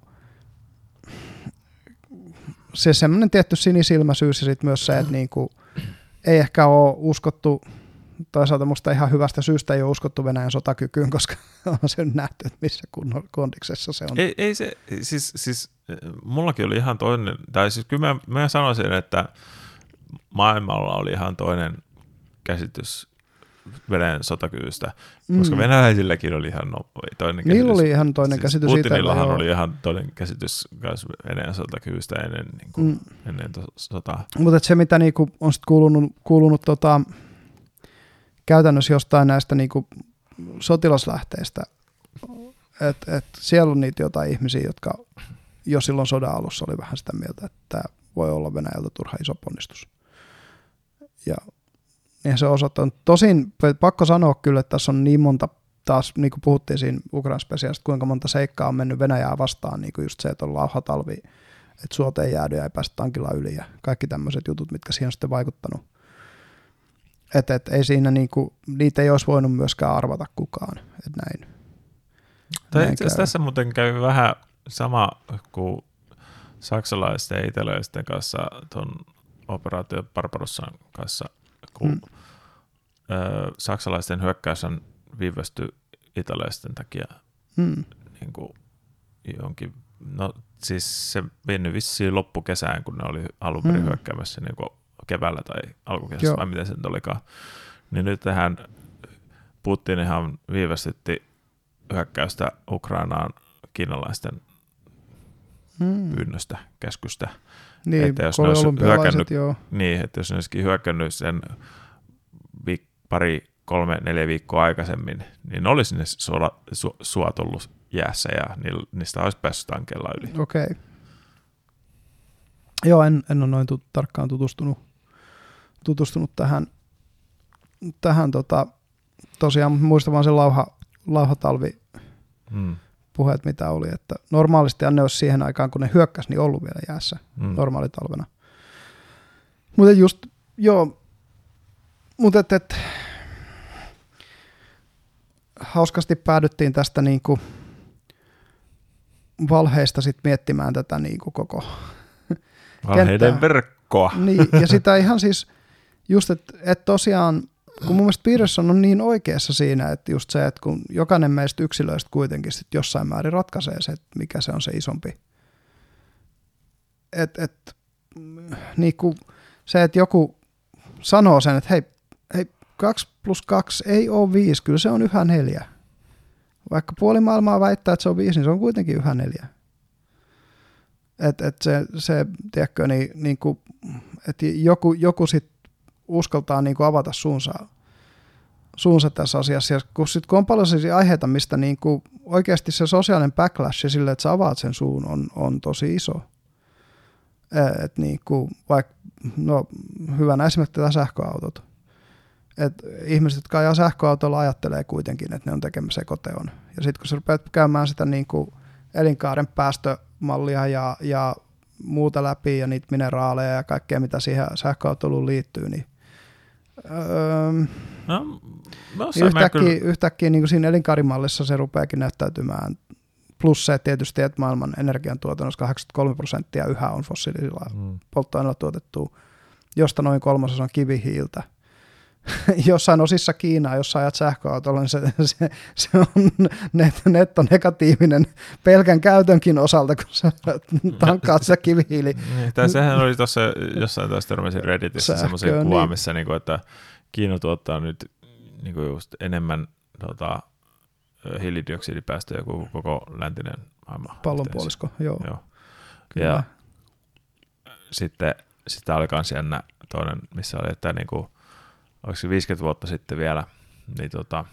se semmoinen tietty sinisilmäisyys ja sitten myös se, että niin kuin, ei ehkä ole uskottu, toisaalta musta ihan hyvästä syystä ei ole uskottu Venäjän sotakykyyn, koska on se nähty, että missä kondiksessa se on. Ei, ei se, siis, siis mullakin oli ihan toinen, tai siis kyllä mä, mä sanoisin, että maailmalla oli ihan toinen käsitys Venäjän sotakyvystä, koska mm. venäläisilläkin oli ihan no, toinen käsitys. Niillä oli ihan toinen siis käsitys Putinillahan siitä, oli ihan toinen käsitys Venäjän sotakyvystä ennen, niin kuin, mm. ennen to, sotaa. Mutta se, mitä niinku on sit kuulunut, kuulunut tota, käytännössä jostain näistä niinku sotilaslähteistä, että et siellä on niitä jotain ihmisiä, jotka jo silloin sodan alussa oli vähän sitä mieltä, että tämä voi olla Venäjältä turha iso ponnistus. Ja niin se osoittaa. Tosin pakko sanoa kyllä, että tässä on niin monta, taas niin kuin puhuttiin siinä Ukrainan spesiaalista, kuinka monta seikkaa on mennyt Venäjää vastaan, niin kuin just se, että on lauhatalvi, että suot ei jäädy ja ei päästä tankilla yli ja kaikki tämmöiset jutut, mitkä siihen on sitten vaikuttanut. Että et, ei siinä niin kuin, niitä ei olisi voinut myöskään arvata kukaan, että näin. Tai itse asiassa tässä muuten käy vähän sama kuin saksalaisten ja italialaisten kanssa tuon operaatio Barbarossan kanssa, kun mm. ö, saksalaisten hyökkäys on viivästy italialaisten takia mm. niin kuin jonkin, no siis se meni vissiin loppukesään, kun ne oli alun perin mm. hyökkäämässä niin kuin keväällä tai alkukesässä, Joo. vai miten se nyt olikaan. Niin nyt tähän Putin ihan viivästytti hyökkäystä Ukrainaan kiinalaisten hmm. pyynnöstä, käskystä. Niin, että jos ne olisi hyökännyt, joo. niin, että jos ne olisikin hyökännyt sen viik- pari, kolme, neljä viikkoa aikaisemmin, niin ne olisi ne suola, su, suot ollut jäässä ja niistä olisi päässyt tankella yli. Okei. Okay. Joo, en, en ole noin tu- tarkkaan tutustunut, tutustunut tähän, tähän tota, tosiaan muistan vaan sen lauha, lauhatalvi hmm puheet, mitä oli, että normaalisti ne olisi siihen aikaan, kun ne hyökkäsi, niin ollut vielä jäässä mm. normaalitalvena. Mutta just, joo, mutta et, et, hauskasti päädyttiin tästä niinku valheista sit miettimään tätä niinku koko Valheiden kenttää. verkkoa. Niin, ja sitä ihan siis just, että et tosiaan kun mun mielestä Peterson on niin oikeassa siinä, että just se, että kun jokainen meistä yksilöistä kuitenkin sit jossain määrin ratkaisee se, että mikä se on se isompi. Et, et, niin kuin se, että joku sanoo sen, että hei, hei 2 plus 2 ei ole 5, kyllä se on yhä neljä. Vaikka puoli maailmaa väittää, että se on 5, niin se on kuitenkin yhä neljä. Että et se, se, tiedätkö, niin, niin kuin, että joku, joku sitten uskaltaa niin kuin avata suunsa, suunsa tässä asiassa. Ja kun, sit, kun on paljon sellaisia aiheita, mistä niin kuin oikeasti se sosiaalinen backlash sille, että sä avaat sen suun, on, on tosi iso. Et niin kuin, vaikka, no, hyvänä esimerkiksi tämä sähköautot. Et ihmiset, jotka ajaa sähköautolla, ajattelee kuitenkin, että ne on tekemässä ekoteon. Ja sitten kun sä rupeat käymään sitä niin kuin elinkaaren päästömallia ja, ja muuta läpi ja niitä mineraaleja ja kaikkea, mitä siihen sähköautoiluun liittyy, niin Öö, no, yhtäkkiä, kyllä... yhtäkkiä niin kuin siinä elinkaarimallissa se rupeakin näyttäytymään. Plus se tietysti, että maailman energiantuotannossa 83 prosenttia yhä on fossiilisilla mm. polttoaineilla tuotettu, josta noin kolmasosa on kivihiiltä – jossain osissa Kiinaa, jos ajat sähköautolla, niin se, se, se on net, netto negatiivinen pelkän käytönkin osalta, kun sä tankkaat sitä kivihiili. Niin, tai sehän oli tuossa jossain taas törmäsin Redditissä semmoisia kuvaa, niin. missä niinku, että Kiina tuottaa nyt niinku just enemmän tota, hiilidioksidipäästöjä kuin koko läntinen maailma. Pallonpuolisko, joo. joo. Kyllä. Ja sitten sitä oli myös jännä toinen, missä oli, että niinku, oliko se 50 vuotta sitten vielä, niin tota,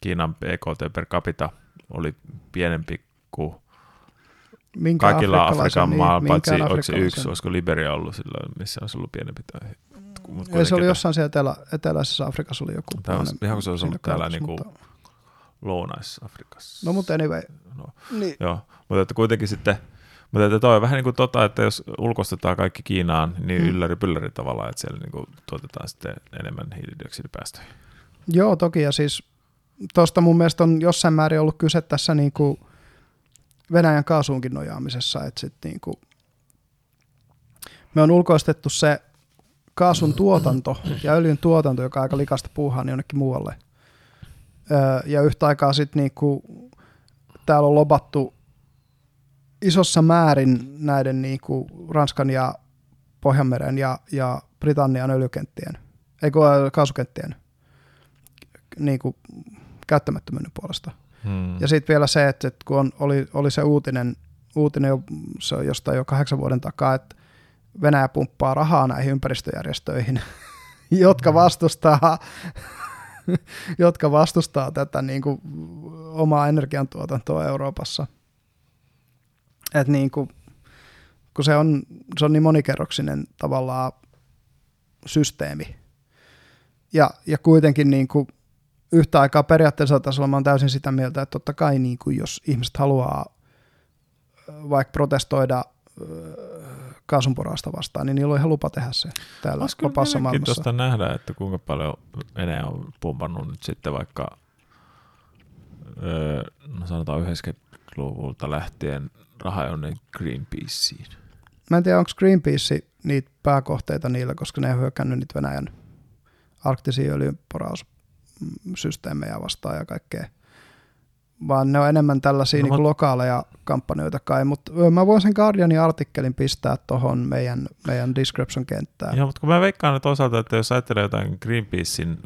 Kiinan BKT per capita oli pienempi kuin minkä kaikilla Afrikan niin, maalla, paitsi oliko se yksi, olisiko Liberia ollut silloin, missä olisi ollut pienempi. Tai, Ei, se oli jossain siellä etelä, eteläisessä Afrikassa oli joku. Tämä on, ihan kuin se olisi ollut täällä niin kuin lounais-Afrikassa. No mutta anyway. No, niin. Joo, mutta että kuitenkin sitten Mutta että toi on vähän niin kuin tota, että jos ulkoistetaan kaikki Kiinaan, niin Mm. ylläri pylläri tavallaan, että siellä niin kuin tuotetaan sitten enemmän hiilidioksidipäästöjä. Joo, toki, ja siis tuosta mun mielestä on jossain määrin ollut kyse tässä niin kuin Venäjän kaasuunkin nojaamisessa, että sit niin kuin me on ulkoistettu se kaasun tuotanto ja öljyn tuotanto, joka aika likasta puuhaa, niin jonnekin muualle. Öö, ja yhtä aikaa sitten niin täällä on lobattu isossa määrin näiden niin kuin Ranskan ja Pohjanmeren ja, ja Britannian öljykenttien, ei ää, kaasukenttien niin kuin käyttämättömyyden puolesta. Hmm. Ja sitten vielä se, että, että kun on, oli, oli se uutinen, uutinen jo, se jostain jo kahdeksan vuoden takaa, että Venäjä pumppaa rahaa näihin ympäristöjärjestöihin, jotka vastustaa, jotka vastustaa tätä niin kuin, omaa energiantuotantoa Euroopassa. Et niin kuin, kun se on, se on niin monikerroksinen tavallaan systeemi. Ja, ja kuitenkin niin kuin, yhtä aikaa periaatteessa tasolla mä oon täysin sitä mieltä, että totta kai niin kuin jos ihmiset haluaa vaikka protestoida ö, kaasunporausta vastaan, niin niillä on ihan lupa tehdä se täällä vapaassa maailmassa. nähdä, että kuinka paljon Venäjä on pumpannut nyt sitten vaikka, öö, no sanotaan 90-luvulta lähtien rahaa jonne Greenpeaceen. Mä en tiedä, onko Greenpeace niitä pääkohteita niillä, koska ne on hyökännyt niitä Venäjän arktisia öljynporaussysteemejä vastaan ja kaikkea. Vaan ne on enemmän tällaisia No, niin lokaaleja kampanjoita kai, mutta mä voin sen Guardianin artikkelin pistää tuohon meidän, meidän description-kenttään. Joo, mutta kun mä veikkaan toisaalta, että jos ajattelee jotain Greenpeacein,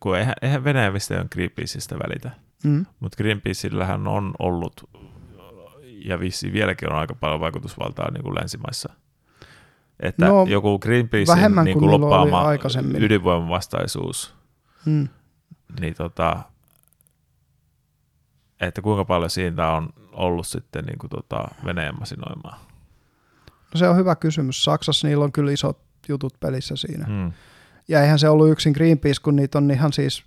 kun eihän, eihän Venäjä on Greenpeaceista välitä, Mm. mutta Greenpeaceillähän on ollut ja vissi vieläkin on aika paljon vaikutusvaltaa niin kuin länsimaissa. Että No, joku Greenpeacein vähemmän niin kuin loppaama aikaisemmin. ydinvoimavastaisuus, Mm. niin tota, että kuinka paljon siitä on ollut sitten niin kuin tota Venäjän masinoimaa. No se on hyvä kysymys. Saksassa niillä on kyllä isot jutut pelissä siinä. Hmm. Ja eihän se ollut yksin Greenpeace, kun niitä on ihan siis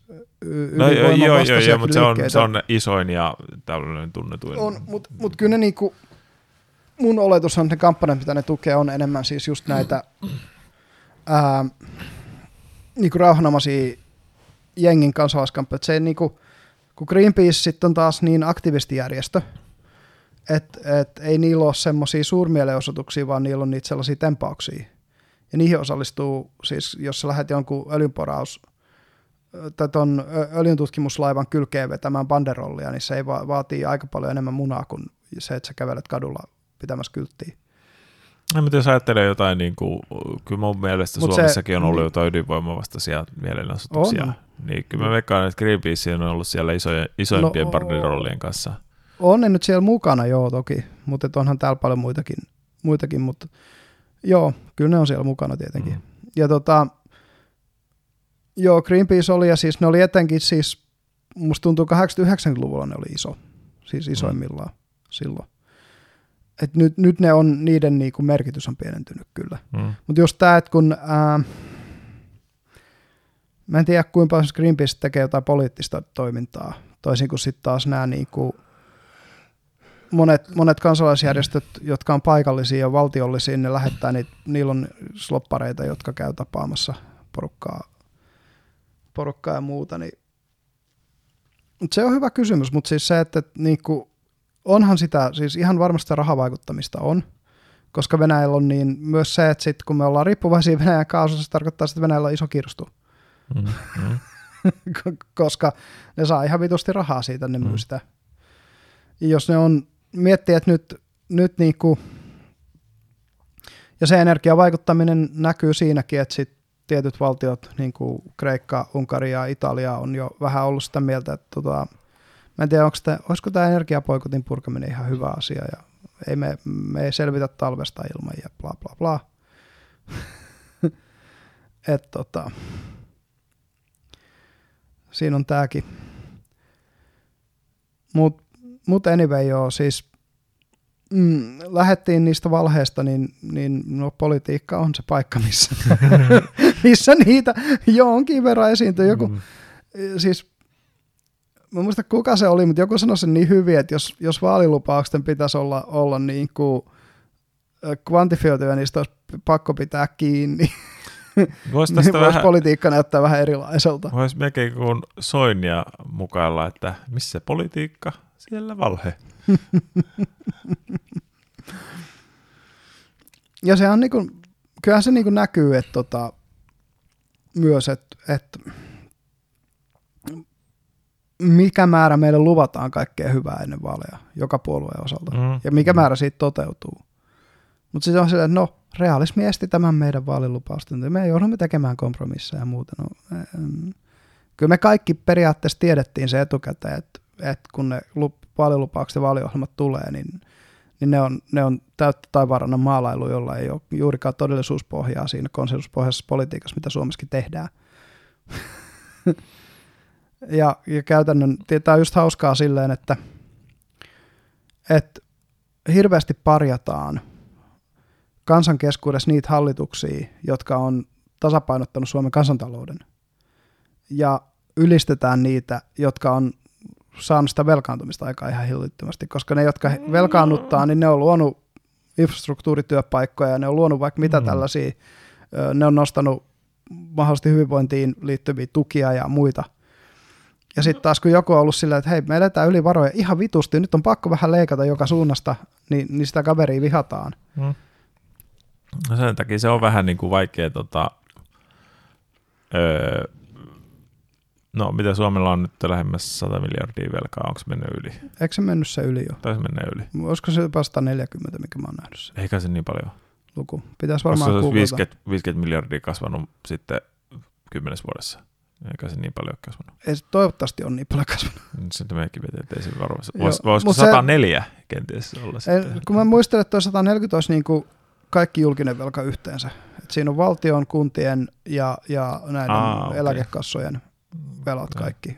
No joo, joo, joo, joo, mutta se on, se on isoin ja tällainen tunnetuin. On, mutta mut kyllä ne niinku, mun oletus on, että ne kampanjat, mitä ne tukee, on enemmän siis just näitä ää, niinku rauhanomaisia jengin kansalaiskampanjoita. Se ei niinku, kun Greenpeace sitten on taas niin aktivistijärjestö, että et ei niillä ole semmoisia suurmielenosoituksia, vaan niillä on niitä sellaisia tempauksia. Ja niihin osallistuu, siis jos sä lähdet jonkun öljynporaus tai ton öljyntutkimuslaivan kylkeen vetämään banderollia, niin se ei va- vaatii aika paljon enemmän munaa kuin se, että sä kävelet kadulla pitämässä kylttiä. No, mutta jos ajattelee jotain, niin kuin, kyllä mun mielestä Mut se- Suomessakin on ollut niin. jotain ydinvoimavastaisia mielenosoituksia. On. Niin kyllä mä veikkaan, että Greenpeace on ollut siellä isojen, isoimpien No, banderollien kanssa. On ne nyt siellä mukana, joo toki, mutta onhan täällä paljon muitakin, muitakin mutta joo, kyllä ne on siellä mukana tietenkin. Mm. Ja tota, joo, Greenpeace oli, ja siis ne oli etenkin siis, musta tuntuu 80-90-luvulla ne oli iso, siis isoimmillaan silloin. Et nyt, nyt ne on, niiden niinku merkitys on pienentynyt kyllä. Mm. Mutta just tämä, että kun ää, mä en tiedä kuinka paljon Greenpeace tekee jotain poliittista toimintaa, toisin kuin sitten taas nämä niinku, monet, monet kansalaisjärjestöt, jotka on paikallisia ja valtiollisia, ne lähettää niitä, niillä on sloppareita, jotka käy tapaamassa porukkaa, porukkaa ja muuta. Niin. Mut se on hyvä kysymys, mutta siis se, että, että niinku, onhan sitä, siis ihan varmasti rahavaikuttamista on, koska Venäjällä on niin myös se, että sit kun me ollaan riippuvaisia Venäjän kaasusta, se tarkoittaa, että Venäjällä on iso kirstu, Mm. Mm. koska ne saa ihan vitusti rahaa siitä, ne myy Mm. sitä. Ja jos ne on, miettii, että nyt, nyt niinku, ja se energiavaikuttaminen näkyy siinäkin, että sit tietyt valtiot, niin kuin Kreikka, Unkari ja Italia, on jo vähän ollut sitä mieltä, että tota, mä en tiedä, onko tämä, olisiko tämä energiapoikotin purkaminen ihan hyvä asia, ja ei me, me ei selvitä talvesta ilman, ja bla bla bla. Et tota, siinä on tääkin. Mut, mut anyway joo, siis mm, lähettiin niistä valheista, niin, niin no, politiikka on se paikka, missä, missä niitä jonkin verran esiintyy. Joku, Mm. siis mä muista kuka se oli, mutta joku sanoi sen niin hyvin, että jos, jos vaalilupauksen pitäisi olla, olla niin kuin kvantifioituja, niistä olisi pakko pitää kiinni. Voisi niin tästä voisi vähän, politiikka näyttää vähän erilaiselta. voisi melkein kuin Soinia mukailla, että missä politiikka, siellä valhe. Ja sehän niin kuin, kyllähän se niin kuin näkyy, että tota, myös, että, että mikä määrä meille luvataan kaikkea hyvää ennen vaaleja, joka puolueen osalta, Mm. ja mikä määrä siitä toteutuu. Mutta sitten on silleen, että no, realismi esti tämän meidän vaalilupausten, me joudumme tekemään kompromisseja ja muuta. No, kyllä me kaikki periaatteessa tiedettiin se etukäteen, että, että kun ne lup- vaalilupaukset ja vaaliohjelmat tulee, niin, niin ne, on, ne on täyttä taivaanrannan maalailu, jolla ei ole juurikaan todellisuuspohjaa siinä konsensuspohjaisessa politiikassa, mitä Suomessakin tehdään. ja, ja käytännön, tämä on just hauskaa silleen, että, että hirveästi parjataan kansan keskuudessa niitä hallituksia, jotka on tasapainottanut Suomen kansantalouden. Ja ylistetään niitä, jotka on saanut sitä velkaantumista aika ihan hillittömästi, koska ne, jotka velkaannuttaa, niin ne on luonut infrastruktuurityöpaikkoja ja ne on luonut vaikka mitä Mm. tällaisia, ne on nostanut mahdollisesti hyvinvointiin liittyviä tukia ja muita. Ja sitten taas kun joku on ollut silleen, että hei, me eletään yli varoja ihan vitusti, nyt on pakko vähän leikata joka suunnasta, niin, niin sitä kaveria vihataan. Mm. No sen takia se on vähän niin kuin vaikea, tota, öö, no mitä Suomella on nyt lähemmäs 100 miljardia velkaa, onko se mennyt yli? Eikö se mennyt se yli jo? Taisi mennä yli. Olisiko se jopa 140, mikä mä oon nähnyt se Eikä se niin paljon. luku? Pitäisi Koska se varmaan olisi googlata. 50, 50 miljardia kasvanut sitten kymmenes vuodessa. Eikä se niin paljon kasvanut. Ei se toivottavasti on niin paljon kasvanut. Sitten mekin vetää, että ei se varmasti. Vois, voisiko mut se- 104 kenties olla Ei, sitten? kun mä muistelen, että tuo 140 olisi niin kuin kaikki julkinen velka yhteensä. Et siinä on valtion, kuntien ja, ja näiden Aa, okei. eläkekassojen velat Okei. kaikki.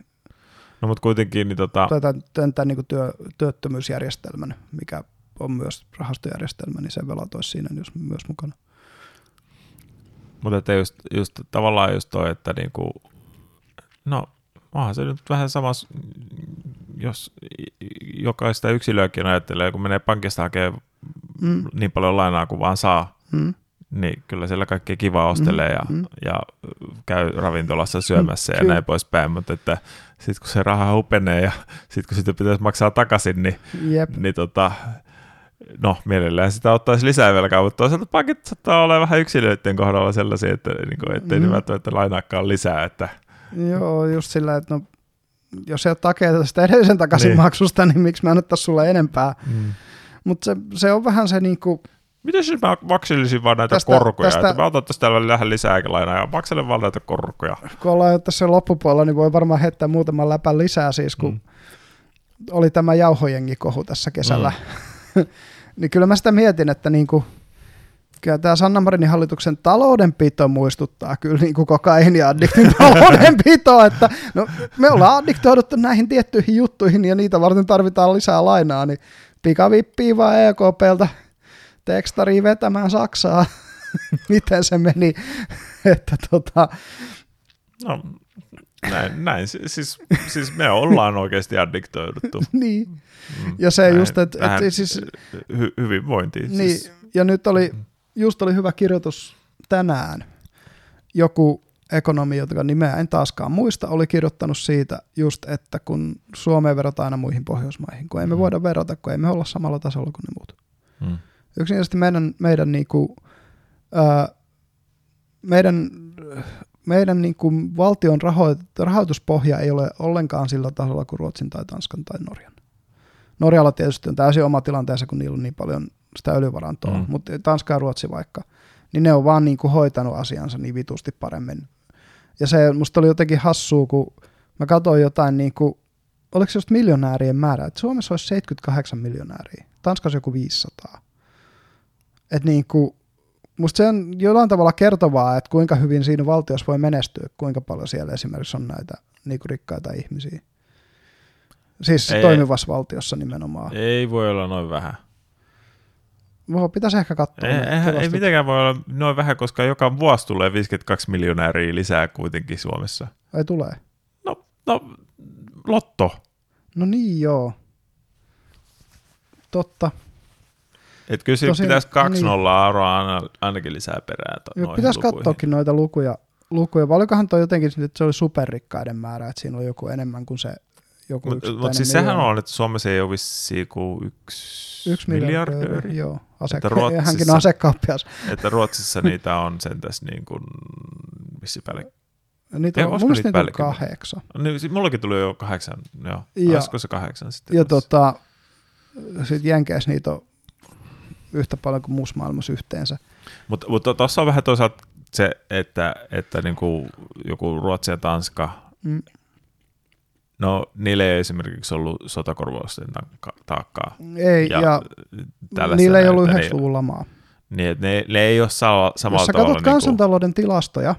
No mutta kuitenkin, niin tota, tämän, tämän, tämän niin työ, työttömyysjärjestelmän, mikä on myös rahastojärjestelmä, niin se velat olisi siinä jos myös mukana. Mutta että just, just tavallaan just toi, että niinku, no onhan se nyt vähän sama, jos jokaista yksilöäkin ajattelee, kun menee pankista hakemaan Mm. niin paljon lainaa kuin vaan saa, Mm. Niin kyllä siellä kaikkea kivaa ostelee ja, Mm. ja käy ravintolassa syömässä ja Kyllä. näin poispäin, mutta että sitten kun se raha hupenee ja sitten kun sitä pitäisi maksaa takaisin, niin, Jep. niin tota, no mielellään sitä ottaisi lisää velkaa, mutta toisaalta pankit saattaa olla vähän yksilöiden kohdalla sellaisia, että niin kuin, ettei mm. Mm. ne välttämättä lainaakaan lisää, että Joo, just sillä, että no, jos ei ole takeita tästä edellisen takaisin Niin. maksusta, niin miksi mä annettaisiin sulle enempää. mm. Mutta se, se on vähän se niinku, Miten jos mä makselisin vaan näitä Tästä- korkoja, tästä- että mä otan tästä täällä vähän lisää lainaa ja makselen vaan näitä korkoja. kun ollaan jo tässä loppupuolella, niin voi varmaan heittää muutaman läpän lisää siis, kun Mm. oli tämä jauhojengikohu tässä kesällä. Mm. niin kyllä mä sitä mietin, että niinku, kyllä tämä Sanna Marinin hallituksen taloudenpito muistuttaa kyllä niinku kokainiaddiktin taloudenpito, että no, me ollaan addiktoiduttu näihin tiettyihin juttuihin ja niitä varten tarvitaan lisää lainaa, niin pikavippiä vaan EKPltä tekstariin vetämään Saksaa. Miten se meni? että tota, No, näin, näin. Si- Siis, siis me ollaan oikeasti addiktoiduttu. niin. Mm, Ja se näin. just, että- Vähän että siis- hy- hyvinvointiin. Niin, Siis, ja nyt oli, just oli hyvä kirjoitus tänään. Joku ekonomi, jota nimeä en taaskaan muista, oli kirjoittanut siitä just, että kun Suomeen verrataan aina muihin Pohjoismaihin, kun ei me Mm. voida verrata, kun ei me olla samalla tasolla kuin ne muut. mm, Yksinkertaisesti meidän, meidän, niinku, ää, meidän, meidän niinku valtion rahoit, rahoituspohja ei ole ollenkaan sillä tasolla kuin Ruotsin tai Tanskan tai Norjan. Norjalla tietysti on täysin oma tilanteensa, kun niillä on niin paljon sitä öljyvarantoa, mm. Mutta Tanska ja Ruotsi vaikka, niin ne on vaan niinku hoitanut asiansa niin vitusti paremmin. Ja se musta oli jotenkin hassua, kun mä katsoin jotain, niinku, oliko se just miljonäärien määrä, että Suomessa olisi 78 miljonääriä, Tanskassa joku 500. Et niinku, musta se on jollain tavalla kertovaa, että kuinka hyvin siinä valtiossa voi menestyä, kuinka paljon siellä esimerkiksi on näitä niinku rikkaita ihmisiä. Siis Ei- toimivassa valtiossa nimenomaan. ei voi olla noin vähän. Voi, pitäisi ehkä katsoa. Ei, ne eihän, ei mitenkään voi olla noin vähän, koska joka vuosi tulee 52 miljonääriä lisää kuitenkin Suomessa. Ei tulee. No, no lotto. No niin joo. Totta. Et kyllä siinä pitäisi 2 niin. aina, ainakin lisää perään. to- pitäisi lukuihin. katsoakin noita lukuja. lukuja. Vai olikohan toi jotenkin, että se oli superrikkaiden määrä, että siinä oli joku enemmän kuin se joku Mutta mut siis sehän miljoona. on, että Suomessa ei ole vissiin kuin yksi, Yksi miljardööri. Joo, ase, Että Ruotsissa- hänkin on asekauppias. Että Ruotsissa niitä on sen tässä niin kuin, vissi päälle. Niitä on, mun niitä päällekin? kahdeksan. Niin, mullakin tuli jo kahdeksan, joo. Ja- Olisiko se kahdeksan sitten? Ja tota, sitten Jenkeissä niitä on yhtä paljon kuin muussa maailmassa yhteensä. Mutta mut tuossa on vähän toisaalta se, että, että niinku joku Ruotsi ja Tanska, Mm. no niille ei esimerkiksi ollut sotakorvausten taakka- taakkaa. Ei, ja, ja niillä ei ollut että 90-luvun lamaa. Niin, että ne, ne ei ole sama, samalla Jos sä tavalla. katsot kansantalouden tilastoja,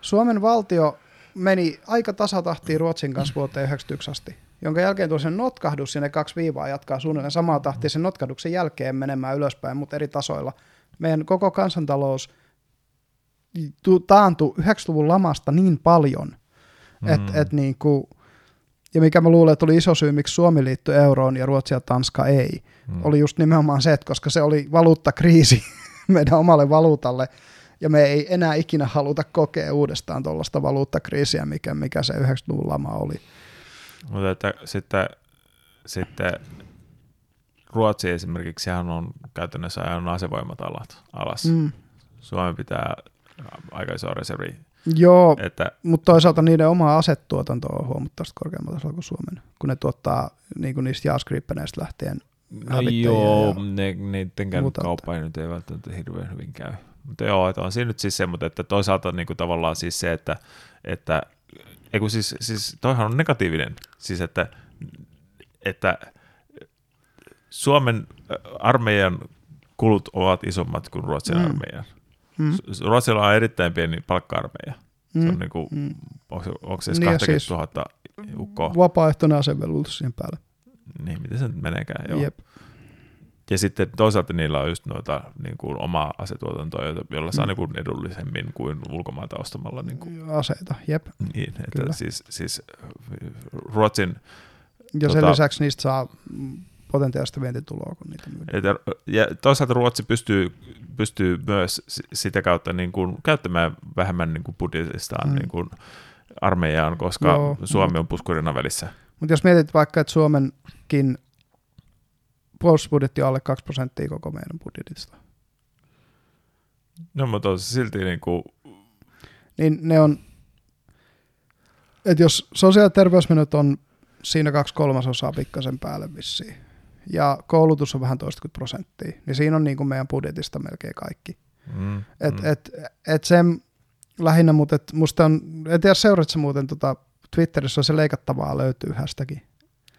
Suomen valtio meni aika tasatahtiin Ruotsin kanssa vuoteen 91 asti, jonka jälkeen tuli sen notkahdus ja ne kaksi viivaa jatkaa suunnilleen samaa tahtia sen notkahduksen jälkeen menemään ylöspäin, mutta eri tasoilla. Meidän koko kansantalous tu- taantui 90-luvun lamasta niin paljon, mm. että et niinku, ja mikä mä luulen, että oli iso syy, miksi Suomi liittyi euroon ja Ruotsi ja Tanska ei, Mm. oli just nimenomaan se, että koska se oli valuuttakriisi meidän omalle valuutalle, ja me ei enää ikinä haluta kokea uudestaan tuollaista valuuttakriisiä, mikä, mikä se 90-luvun lama oli. Mutta että sitten, sitten Ruotsi esimerkiksi, sehän on käytännössä ajanut asevoimat alat, alas. Mm. Suomi pitää aika iso reservi. Joo, Että, mutta toisaalta niiden oma asetuotanto on huomattavasti korkeammalla tasolla kuin Suomen, kun ne tuottaa niin kuin niistä jaaskrippeneistä lähtien. no joo, ja ne, niidenkään kauppa ei nyt ei välttämättä hirveän hyvin käy. Mutta joo, että on siinä nyt siis se, mutta että toisaalta niin kuin tavallaan siis se, että, että ei kun siis, siis toihan on negatiivinen, siis että, että Suomen ö, armeijan kulut ovat isommat kuin Ruotsin Mm. mm. armeijan. Mm. Ruotsilla on erittäin pieni palkka-armeija. Se on Mm. niin kuin, Mm. onko, se- onko se Niin niin ja 20 siis- 000 ukkoa? Vapaaehtoinen asevelvollisuus siihen päälle. Niin, miten se nyt meneekään? Joo. Jep. Ja sitten toisaalta niillä on just noita niin kuin omaa asetuotantoa, jolla saa Mm. niin kuin edullisemmin kuin ulkomailta ostamalla. Niin, kuin, Aseita, jep. niin että Kyllä. siis, siis Ruotsin, Ja sen Tota- lisäksi niistä saa potentiaalista vientituloa, kun niitä myydään. ja toisaalta Ruotsi pystyy, pystyy myös si- sitä kautta niin kuin käyttämään vähemmän niin kuin budjetistaan Mm. niin kuin armeijaan, koska Joo, Suomi on puskurina välissä. Mutta jos mietit vaikka, että Suomenkin puolustusbudjetti on alle 2 prosenttia koko meidän budjetista, No, mutta on silti niin kuin, niin ne on, että jos sosiaali- ja terveysmenot on siinä kaksi kolmasosaa pikkasen päälle vissiin, ja koulutus on vähän toistakymmentä prosenttia, niin siinä on niin kuin meidän budjetista melkein kaikki. mm, Et, mm. et, et sen lähinnä, mutta et musta on, en tiedä seuraatko muuten tota, Twitterissä on se leikattavaa löytyy hashtag.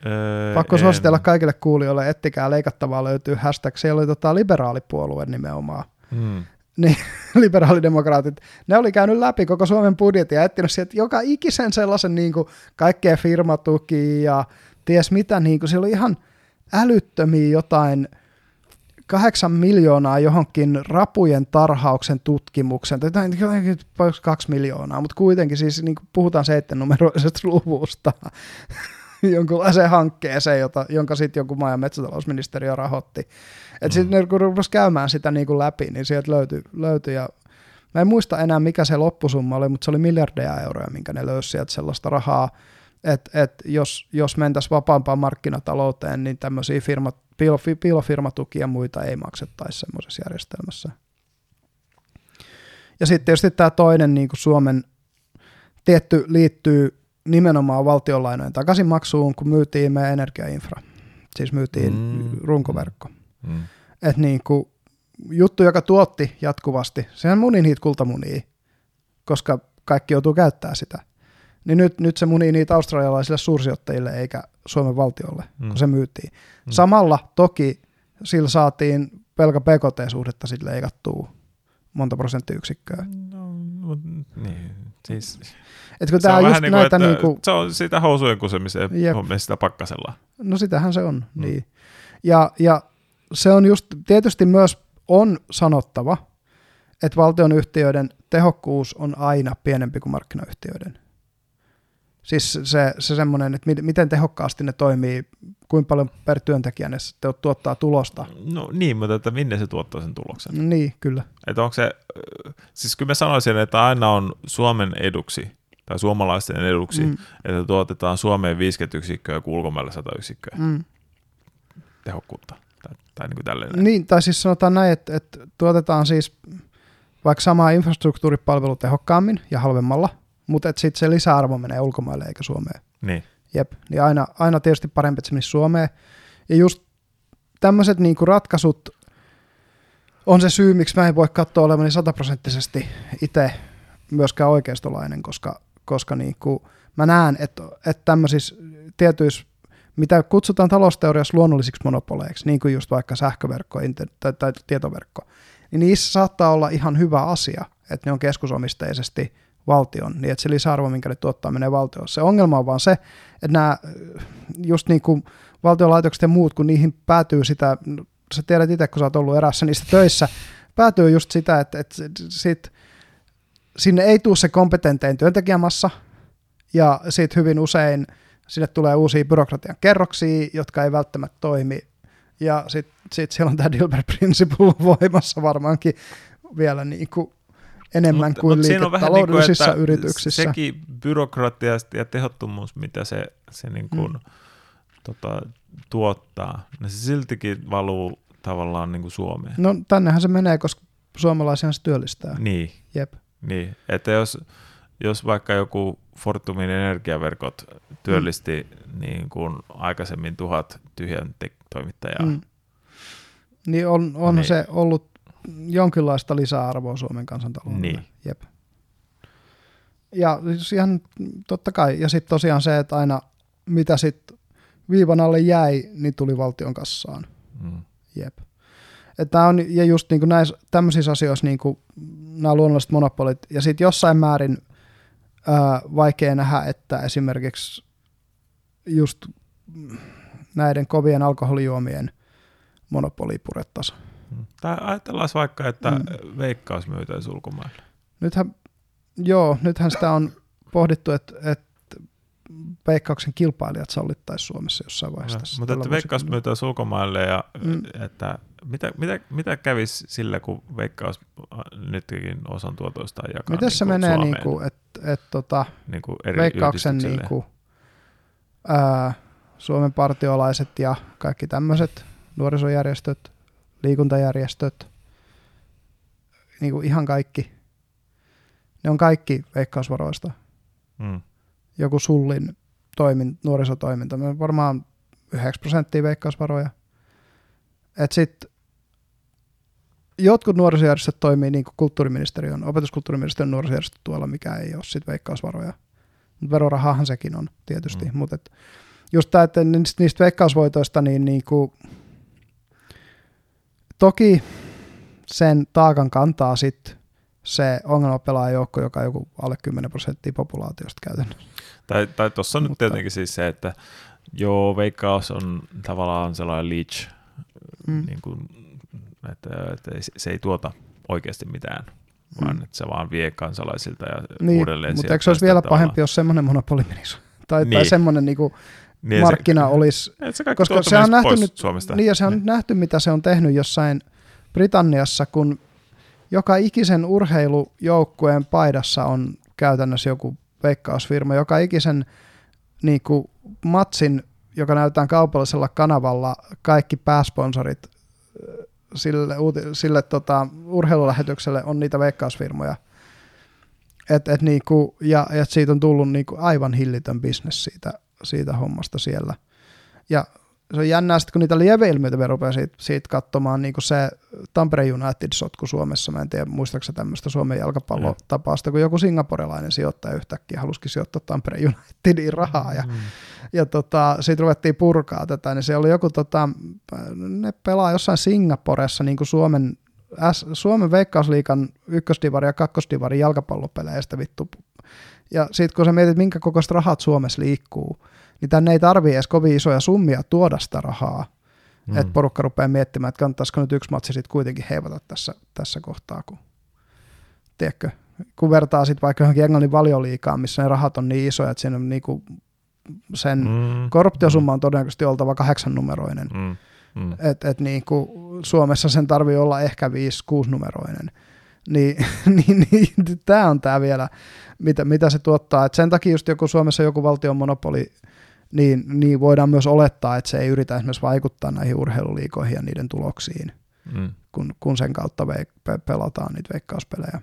Öö, Pakko en- suositella kaikille kuulijoille, ettikää leikattavaa löytyy hashtag. Siellä oli tota liberaalipuolue nimenomaan. Mm. Liberaalidemokraatit, ne oli käynyt läpi koko Suomen budjetin ja etsinyt sieltä joka ikisen sellaisen niin kuin, kaikkea firmatukia ja ties mitä, niin kuin, siellä oli ihan älyttömiä jotain kahdeksan miljoonaa johonkin rapujen tarhauksen tutkimuksen, tai jotenkin kaksi miljoonaa, mutta kuitenkin siis niin kuin puhutaan seitsemännumeroisesta luvusta jonkunlaiseen hankkeeseen, jota, jonka sitten jonkun maa- ja metsätalousministeriö rahoitti. Et sitten ne kun rupesi käymään sitä niin kuin läpi, niin sieltä löytyi, löytyi ja mä en muista enää mikä se loppusumma oli, mutta se oli miljardeja euroja, minkä ne löysi sieltä sellaista rahaa, että et jos, jos mentäisiin vapaampaan markkinatalouteen, niin tämmöisiä firmat, piilofi, piilofirmatukia ja muita ei maksettaisi semmoisessa järjestelmässä. Ja sitten tietysti tämä toinen niin kuin Suomen tietty liittyy nimenomaan valtionlainojen takaisinmaksuun, kun myytiin meidän energiainfra. Siis myytiin Mm. runkoverkko. Mm. Että niin kuin juttu, joka tuotti jatkuvasti, sehän muni niitä kultamunia, koska kaikki joutuu käyttämään sitä. Niin nyt, nyt se muni niitä australialaisille suursijoittajille eikä Suomen valtiolle, mm. Kun se myytiin. Mm. Samalla toki sillä saatiin pelkä PKT-suhdetta sitten leikattua monta prosenttiyksikköä. No, niin, siis, Et kun se tämä on just niin kuin, näitä, että niinku, se on siitä housujen kusemiseen Jep. sitä pakkasella. no sitähän se on, Mm. niin. Ja, ja se on just, tietysti myös on sanottava, että valtionyhtiöiden tehokkuus on aina pienempi kuin markkinayhtiöiden. Siis se, se semmoinen, että mi- miten tehokkaasti ne toimii, kuinka paljon per työntekijä ne tuottaa tulosta. No niin, mutta että minne se tuottaa sen tuloksen? Niin, kyllä. Että onko se, ö, siis kyllä mä sanoisin, että aina on Suomen eduksi tai suomalaisten eduksi, mm. että tuotetaan Suomeen 50 yksikköä ja ulkomaille 100 yksikköä Mm. tehokkuutta. Tai, tai niin kuin tälleen. Niin, tai siis sanotaan näin, että, että tuotetaan siis vaikka samaa infrastruktuuripalvelu tehokkaammin ja halvemmalla, mutta sitten se lisäarvo menee ulkomaille eikä Suomeen. Niin. Jep, niin aina, aina tietysti parempi, että se menisi Suomeen. Ja just tämmöiset niinku ratkaisut on se syy, miksi mä en voi katsoa olevani sataprosenttisesti itse myöskään oikeistolainen, koska, koska niinku mä näen, että, että tämmöisissä tietyissä, mitä kutsutaan talousteoriassa luonnollisiksi monopoleiksi, niin kuin just vaikka sähköverkko inter, tai, tai tietoverkko, niin niissä saattaa olla ihan hyvä asia, että ne on keskusomisteisesti valtion, niin että se lisäarvo, minkä ne tuottaa, menee valtioon. Se ongelma on vaan se, että nämä just niin kuin valtiolaitokset ja muut, kun niihin päätyy sitä, sä tiedät itse, kun sä oot ollut erässä niistä töissä, päätyy just sitä, että, että sit, sinne ei tule se kompetentein työntekijämassa, ja sitten hyvin usein sinne tulee uusia byrokratian kerroksia, jotka ei välttämättä toimi, ja sitten sit siellä on tämä Dilbert Principle voimassa varmaankin vielä niin kuin enemmän kuin mut siinä on vähän niin kuin, liiketaloudellisissa yrityksissä. Sekin byrokratia ja tehottomuus, mitä se, se niin kuin, mm. tota, tuottaa, niin se siltikin valuu tavallaan niin kuin Suomeen. No tännehän se menee, koska suomalaisia se työllistää. Niin, Jep. Niin. että jos, jos vaikka joku Fortumin energiaverkot työllisti mm. niin kuin aikaisemmin tuhat tyhjän te- toimittajaa, Mm. Niin on, on Niin. se ollut jonkinlaista lisäarvoa Suomen kansantaloudelle. Niin. Jep. Ja siis ihan totta kai. Ja sitten tosiaan se, että aina mitä sitten viivan alle jäi, niin tuli valtion kassaan. mm. Jep. Että on, ja just niin kuin näissä tämmöisissä asioissa niin kuin nämä luonnolliset monopolit, ja sitten jossain määrin ää, vaikea nähdä, että esimerkiksi just näiden kovien alkoholijuomien monopoli purettaisiin. Mm. Tai ajatellaan vaikka, että mm. veikkaus myytäisi ulkomaille. Nythän, joo, nythän sitä on pohdittu, että, että veikkauksen kilpailijat sallittaisiin Suomessa jossain vaiheessa. Tässä mutta että veikkaus myytäisi ulkomaille ja Mm. että mitä, mitä, mitä kävisi sillä, kun veikkaus äh, nytkin osan tuotoista jakaa Miten se niin kuin menee, Suomeen, niin kuin, että, että tota, niin kuin eri veikkauksen niin kuin, ää, Suomen partiolaiset ja kaikki tämmöiset nuorisojärjestöt, liikuntajärjestöt, niin kuin ihan kaikki, ne on kaikki veikkausvaroista. Mm. Joku sullin toimin, nuorisotoiminta, me varmaan 9 prosenttia veikkausvaroja. Et sit jotkut nuorisojärjestöt toimii niin kuin kulttuuriministeriön, opetuskulttuuriministeriön nuorisojärjestöt tuolla, mikä ei ole sit veikkausvaroja. Mut verorahahan sekin on tietysti, mm. mutta et just tämä, että niistä, niistä veikkausvoitoista, niin, niin kuin, toki sen taakan kantaa sit se ongelmapelaajoukko, joka on joku alle 10 prosenttia populaatiosta käytännössä. Tai, tai tuossa on nyt Mutta- tietenkin siis se, että joo, veikkaus on tavallaan sellainen leech, Mm. niin kuin, että, että se ei tuota oikeasti mitään, vaan Mm. että se vaan vie kansalaisilta ja Niin, uudelleen mutta eikö se olisi vielä tavallaan. pahempi, jos semmoinen monopoli menisi? Tai, tai Niin. semmoinen niinku Niin, markkina se, olisi se koska se on nähty nyt- Suomesta. Niin ja se on nyt nähty, mitä se on tehnyt jossain Britanniassa, kun joka ikisen urheilujoukkueen paidassa on käytännössä joku veikkausfirma, joka ikisen niin kuin, matsin, joka näytetään kaupallisella kanavalla, kaikki pääsponsorit äh, sille, sille tota, urheilulähetykselle on niitä veikkausfirmoja. Et, et niinku, ja, ja siitä on tullut niinku aivan hillitön bisnes siitä, siitä hommasta siellä. Ja se on jännää sitten, kun niitä lieveilmiöitä me rupeaa siitä, siitä katsomaan, niin kuin se Tampere United-sotku Suomessa, mä en tiedä muistaakseni tämmöistä Suomen jalkapallotapausta, kun joku singaporelainen sijoittaja yhtäkkiä halusikin sijoittaa Tampere Unitediin rahaa, ja, Mm. ja tota, siitä ruvettiin purkaa tätä, niin se oli joku, tota, ne pelaa jossain Singaporessa niin kuin Suomen, S, Suomen veikkausliikan ykkösdivari ja kakkosdivari jalkapallopeleistä vittu. Ja sitten kun sä mietit, minkä kokoiset rahat Suomessa liikkuu, niin tänne ei tarvii edes kovin isoja summia tuoda sitä rahaa, mm. että porukka rupeaa miettimään, että kannattaisiko nyt yksi matsi sitten kuitenkin heivata tässä, tässä kohtaa, kun tiedätkö, kun vertaa sitten vaikka johonkin Englannin valioliikaan, missä ne rahat on niin isoja, että siinä on niinku sen mm. korruptiosumma on todennäköisesti oltava kahdeksannumeroinen. Mm. Mm. Et, et niinku Suomessa sen tarvii olla ehkä viisi, kuusinumeroinen. Niin, niin, niin tämä on tämä vielä, mitä, mitä se tuottaa. Et sen takia just joku Suomessa joku valtion monopoli, niin, niin voidaan myös olettaa, että se ei yritä esimerkiksi vaikuttaa näihin urheiluliikoihin ja niiden tuloksiin, mm. kun, kun sen kautta ve- pelataan niitä veikkauspelejä.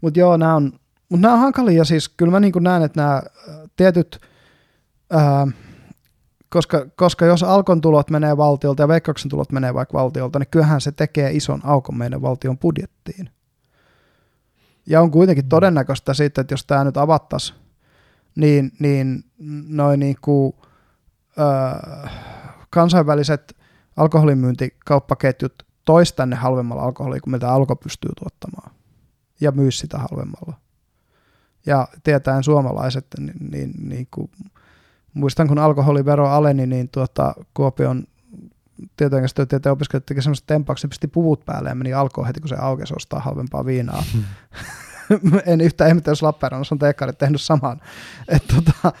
Mutta joo, nämä on, mut nämä on hankalia. Siis kyllä mä niin näen, että nämä tietyt, ää, koska, koska jos Alkon tulot menee valtiolta ja Veikkauksen tulot menee vaikka valtiolta, niin kyllähän se tekee ison aukon meidän valtion budjettiin. Ja on kuitenkin mm. todennäköistä sitten, että jos tämä nyt avattaisiin, niin, niin noin niin kuin, ää, kansainväliset alkoholimyyntikauppaketjut toisi tänne halvemmalla alkoholia kuin mitä alko pystyy tuottamaan ja myy sitä halvemmalla. Ja tietäen suomalaiset, niin, niin, niin kuin, muistan kun alkoholivero aleni, niin tuota, Kuopion tietojenkäsityötieteen opiskelijat teki semmoista tempauksia, pisti puvut päälle ja meni alkoon heti, kun se aukesi ostaa halvempaa viinaa. en yhtään ihmettä, jos Lappeenrannassa on teekkarit tehnyt saman. Et, tota,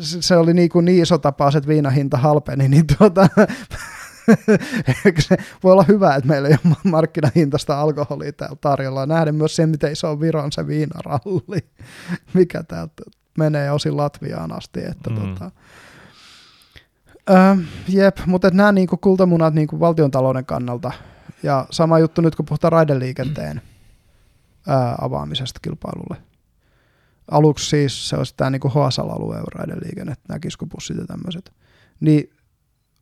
se oli niin, kuin niin iso tapaus, että viinahinta halpeni, niin tuota, se voi olla hyvä, että meillä ei ole markkinahintaista alkoholia täällä tarjolla. Nähdään myös sen, miten iso on se viinaralli, mikä täältä menee osin Latviaan asti. Että mm. tota, äh, jep, mutta nämä niinku kultamunat niinku valtiontalouden kannalta, ja sama juttu nyt kun puhutaan raideliikenteen avaamisesta kilpailulle. Aluksi siis se olisi tämä niinku HSL-alueen raideliikenne, nämä kiskupussit ja tämmöiset. Niin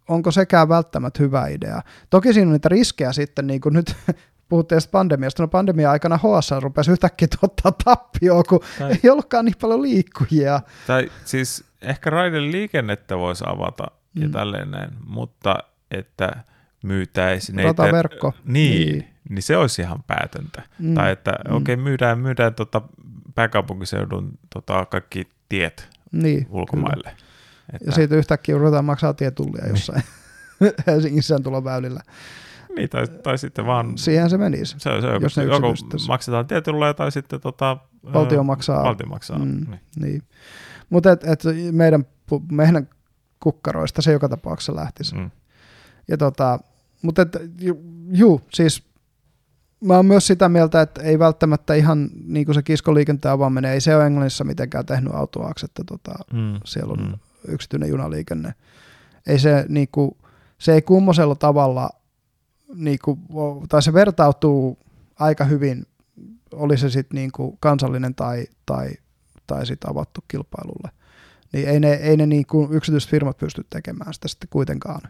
onko sekään välttämättä hyvä idea. Toki siinä on niitä riskejä sitten, niin kuin nyt puhuttiin pandemiasta, no pandemia aikana HSL rupesi yhtäkkiä tuottaa tappioa, kun tai, ei ollutkaan niin paljon liikkujia. Tai siis ehkä raiden liikennettä voisi avata mm. ja tälleen näin, mutta että myytäisiin... Rataverkko. Niin, niin, niin se olisi ihan päätöntä. Mm. Tai että mm. okei, okay, myydään, myydään tota pääkaupunkiseudun tota kaikki tiet niin, ulkomaille. Kyllä. Että... Ja siitä yhtäkkiä ruvetaan maksaa tietullia jossain Helsingissä tuloväylillä. Niin, tai, tai sitten vaan... Siihen se menisi, se, se, jos ne joko maksetaan tietullia tai sitten tota, valtio maksaa. Valtio maksaa, mm, niin. niin. Mutta et, et meidän, meidän kukkaroista se joka tapauksessa lähtisi. Mm. Ja tota, mutta et, ju, juu, siis mä oon myös sitä mieltä, että ei välttämättä ihan niin kuin se kiskoliikenteen avaaminen, ei se ole Englannissa mitenkään tehnyt autoaksi, että tota, mm. siellä on mm yksityinen junaliikenne. Ei se, niin kuin, se ei kummosella tavalla, niin kuin, tai se vertautuu aika hyvin, oli se sitten niin kansallinen tai, tai, tai sitten avattu kilpailulle. Niin ei ne, ei ne niin kuin yksityiset firmat pysty tekemään sitä sitten kuitenkaan.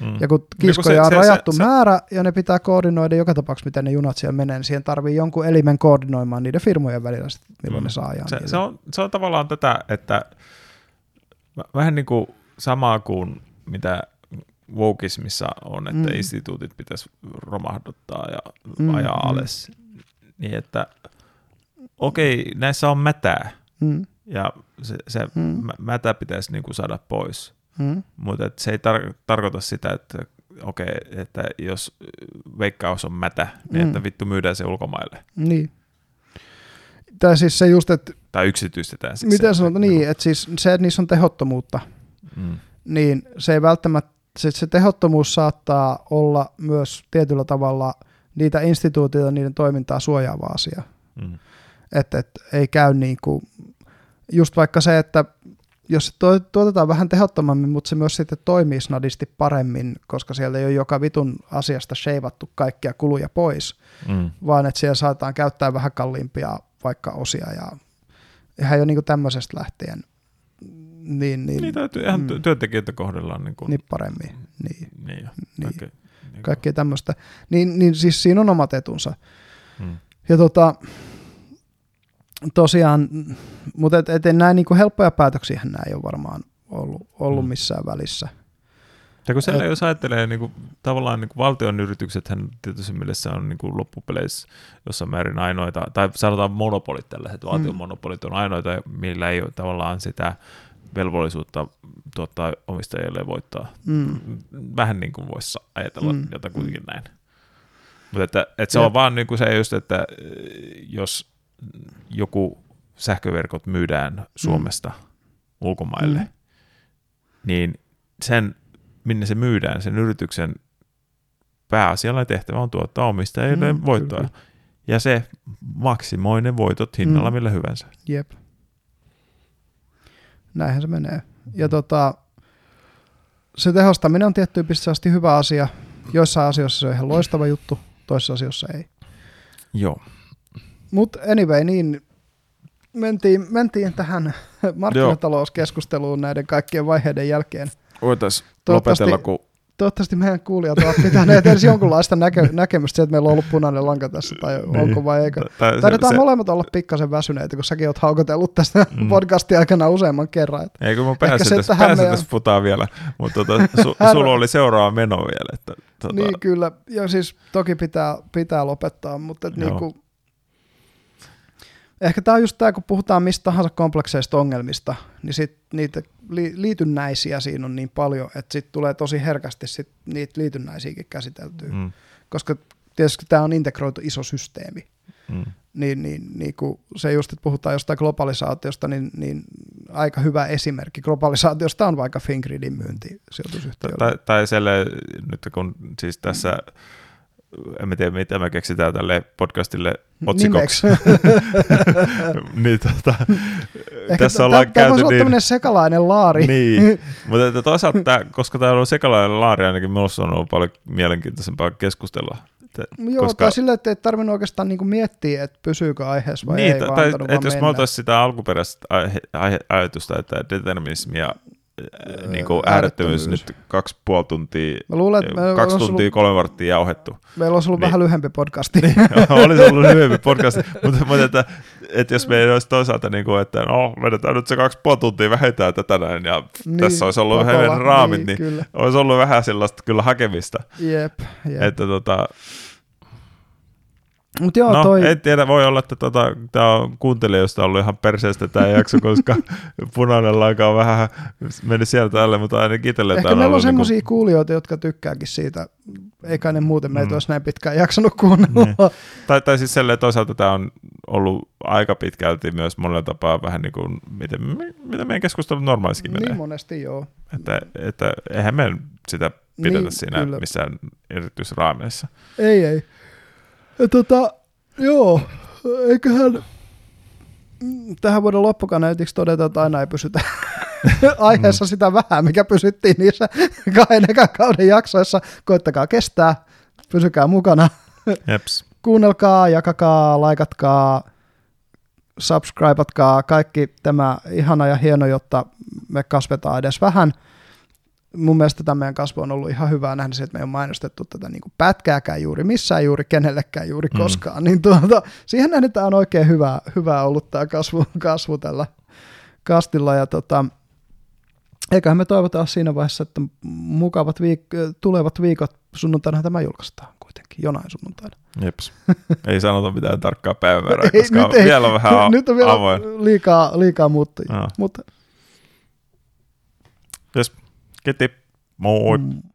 Mm. Ja kun kiskoja niin se, on rajattu se, se, määrä ja ne pitää koordinoida joka tapauksessa, miten ne junat siellä menee, niin siihen tarvii jonkun elimen koordinoimaan niiden firmojen välillä, milloin mm. ne saa Se, se, on, se on tavallaan tätä, että vähän niin kuin samaa kuin mitä Wokismissa on, että mm. instituutit pitäisi romahduttaa ja mm, ajaa mm. alas. Niin että okei, okay, näissä on mätää mm. ja se, se mm. mätä pitäisi niin kuin saada pois. Mm. Mutta se ei tar- tarkoita sitä, että okei, okay, että jos veikkaus on mätä, niin mm. että vittu myydään se ulkomaille. Niin. Tai siis se just, että tai yksityistetään. Siis Miten sanotaan, niin, että siis se, että niissä on tehottomuutta, mm. niin se ei välttämättä, se, se tehottomuus saattaa olla myös tietyllä tavalla niitä instituutioita, niiden toimintaa suojaava asia. Mm. Että et, ei käy niin kuin, just vaikka se, että jos se tuotetaan vähän tehottomammin, mutta se myös sitten toimii snadisti paremmin, koska siellä ei ole joka vitun asiasta sheivattu kaikkia kuluja pois, mm. vaan että siellä saataan käyttää vähän kalliimpia vaikka osia ja ihan jo niin tämmöisestä lähtien. Niin, niin, niin täytyy ihan mm, työntekijöitä kohdellaan. Niin, kuin, niin paremmin. Niin, niin, niin. Kaikkea, niin kaikkea tämmöistä. Niin, niin siis siinä on omat etunsa. Hmm. Ja tota, tosiaan, mutta et, et näin niin helppoja päätöksiä nämä ei ole varmaan ollut, ollut hmm. missään välissä – ja kun siellä, jos ajattelee niin kuin, tavallaan niin kuin valtion hän tietysti mielessä on niin kuin loppupeleissä jossain määrin ainoita, tai sanotaan monopolit tällaiset, valtion mm. monopolit on ainoita, millä ei ole tavallaan sitä velvollisuutta tuottaa omistajille voittaa. Mm. Vähän niin kuin voisi ajatella mm. jota kuitenkin näin. Mutta että, että se Jep. on vaan niin kuin se just, että äh, jos joku sähköverkot myydään Suomesta ulkomaille, Mm. niin sen, minne se myydään, sen yrityksen pääasiallinen tehtävä on tuottaa omistajille Mm, voittoa. kyllä. Ja se maksimoi ne voitot hinnalla Mm. millä hyvänsä. Jep. Näinhän se menee. Ja tota, se tehostaminen on tiettyyn pisteeseen asti hyvä asia. Joissain asioissa se on ihan loistava juttu, toisissa asioissa ei. Joo. Mutta anyway, niin mentiin, mentiin tähän markkinatalouskeskusteluun näiden kaikkien vaiheiden jälkeen. Voitaisiin lopetella, kun Toivottavasti meidän kuulijat ovat pitäneet edes jonkunlaista näkö, näkemystä siitä, että meillä on ollut punainen lanka tässä, tai Niin. onko vai eikö. tai, Taidetaan molemmat olla pikkasen väsyneitä, kun säkin oot haukotellut tästä Mm. podcastin aikana useamman kerran. Että Ei kun mä pääsin tässä, tähän pääsin meidän- tässä putaa vielä, mutta tota, su, sulla oli seuraava meno vielä. Että, tota, Niin kyllä, ja siis toki pitää, pitää lopettaa, mutta et Joo. niinku, ehkä tämä on just tämä, kun puhutaan mistä tahansa komplekseista ongelmista, niin sit niitä li, liitynnäisiä siinä on niin paljon, että sitten tulee tosi herkästi sit niitä liitynnäisiäkin käsiteltyä, mm. mm, koska tietysti tämä on integroitu iso systeemi, mm. niin, niin, niin kun se just, että puhutaan jostain globalisaatiosta, niin, niin aika hyvä esimerkki globalisaatiosta on vaikka Fingridin myynti sijoitusyhtiölle. Tai, tai selle, nyt kun siis tässä, en mä tiedä mitä me keksitään tälle podcastille otsikoksi, niin tota, tässä ollaan Tämä voisi olla niin, tämmöinen sekalainen laari. niin, mutta että toisaalta, tää, koska tämä on sekalainen laari, ainakin minusta on ollut paljon mielenkiintoisempaa keskustella. Että, Joo, koska, tai sillä, että ei tarvinnut oikeastaan niinku miettiä, että pysyykö aiheessa vai niin, ei, tai, vaan tai että jos me oltaisiin sitä alkuperäistä aihe, aihe, ajatusta, että determinismia Öö, niin kuin äärettömyys nyt kaksi puoli tuntia, Mä luulen, että kaksi tuntia, ollut, kolme varttia jauhettu. meillä olisi ollut Niin. vähän lyhyempi podcasti. olisi ollut lyhyempi podcast, mutta, mutta että, että jos meillä olisi toisaalta, niin kuin, että no, vedetään nyt se kaksi puoli tuntia vähintään tätä näin, ja niin, tässä olisi ollut vähän pakolla, raamit, niin, niin Kyllä. olisi ollut vähän sellaista kyllä hakemista. Jep, jep. Että tota, Mutta joo, no, toi, en tiedä, voi olla, että tota, tämä on kuuntelijoista ollut ihan perseestä tämä jakso, koska punainen lanka on vähän mennyt sieltä tälle, mutta ainakin itselle ehkä meillä on ollut semmoisia kuulijoita, jotka tykkääkin siitä. Eikä ne muuten meitä Mm. olisi näin pitkään jaksanut kuunnella. Niin. Tai, tai siis selleen toisaalta tämä on ollut aika pitkälti myös monella tapaa vähän niin kuin, miten, mitä meidän keskustelut normaalistikin menee. Niin monesti joo. Että, että eihän me sitä pidetä Niin, siinä kyllä. missään erityisraameissa. Ei, ei. Ja tota, joo, eiköhän mm, tähän vuoden loppukaneetiksi todeta, että aina ei pysytä aiheessa sitä vähän, mikä pysyttiin niissä kahden ekan kauden jaksoissa. Koittakaa kestää, pysykää mukana, Jeps. kuunnelkaa, jakakaa, laikatkaa, subscribeatkaa, kaikki tämä ihana ja hieno, jotta me kasvetaan edes vähän. Mun mielestä tämä meidän kasvu on ollut ihan hyvää nähdä se, että me ei ole mainostettu tätä niin kuin pätkääkään juuri missään, juuri kenellekään, juuri Mm. koskaan. Niin tuota, siihen nähden tämä on oikein hyvää, hyvää ollut tämä kasvu, kasvu tällä kastilla. Ja tota, eiköhän me toivotaan siinä vaiheessa, että mukavat viik- tulevat viikot, sunnuntaina tämä julkaistaan kuitenkin, jonain sunnuntaina. Jeps. Ei sanota mitään tarkkaa päivämäärää, Ei, koska nyt on ei. vielä vähän Nyt on vielä avoin. liikaa, liikaa muuttujia. Joo. Mutta Ketip, mood mm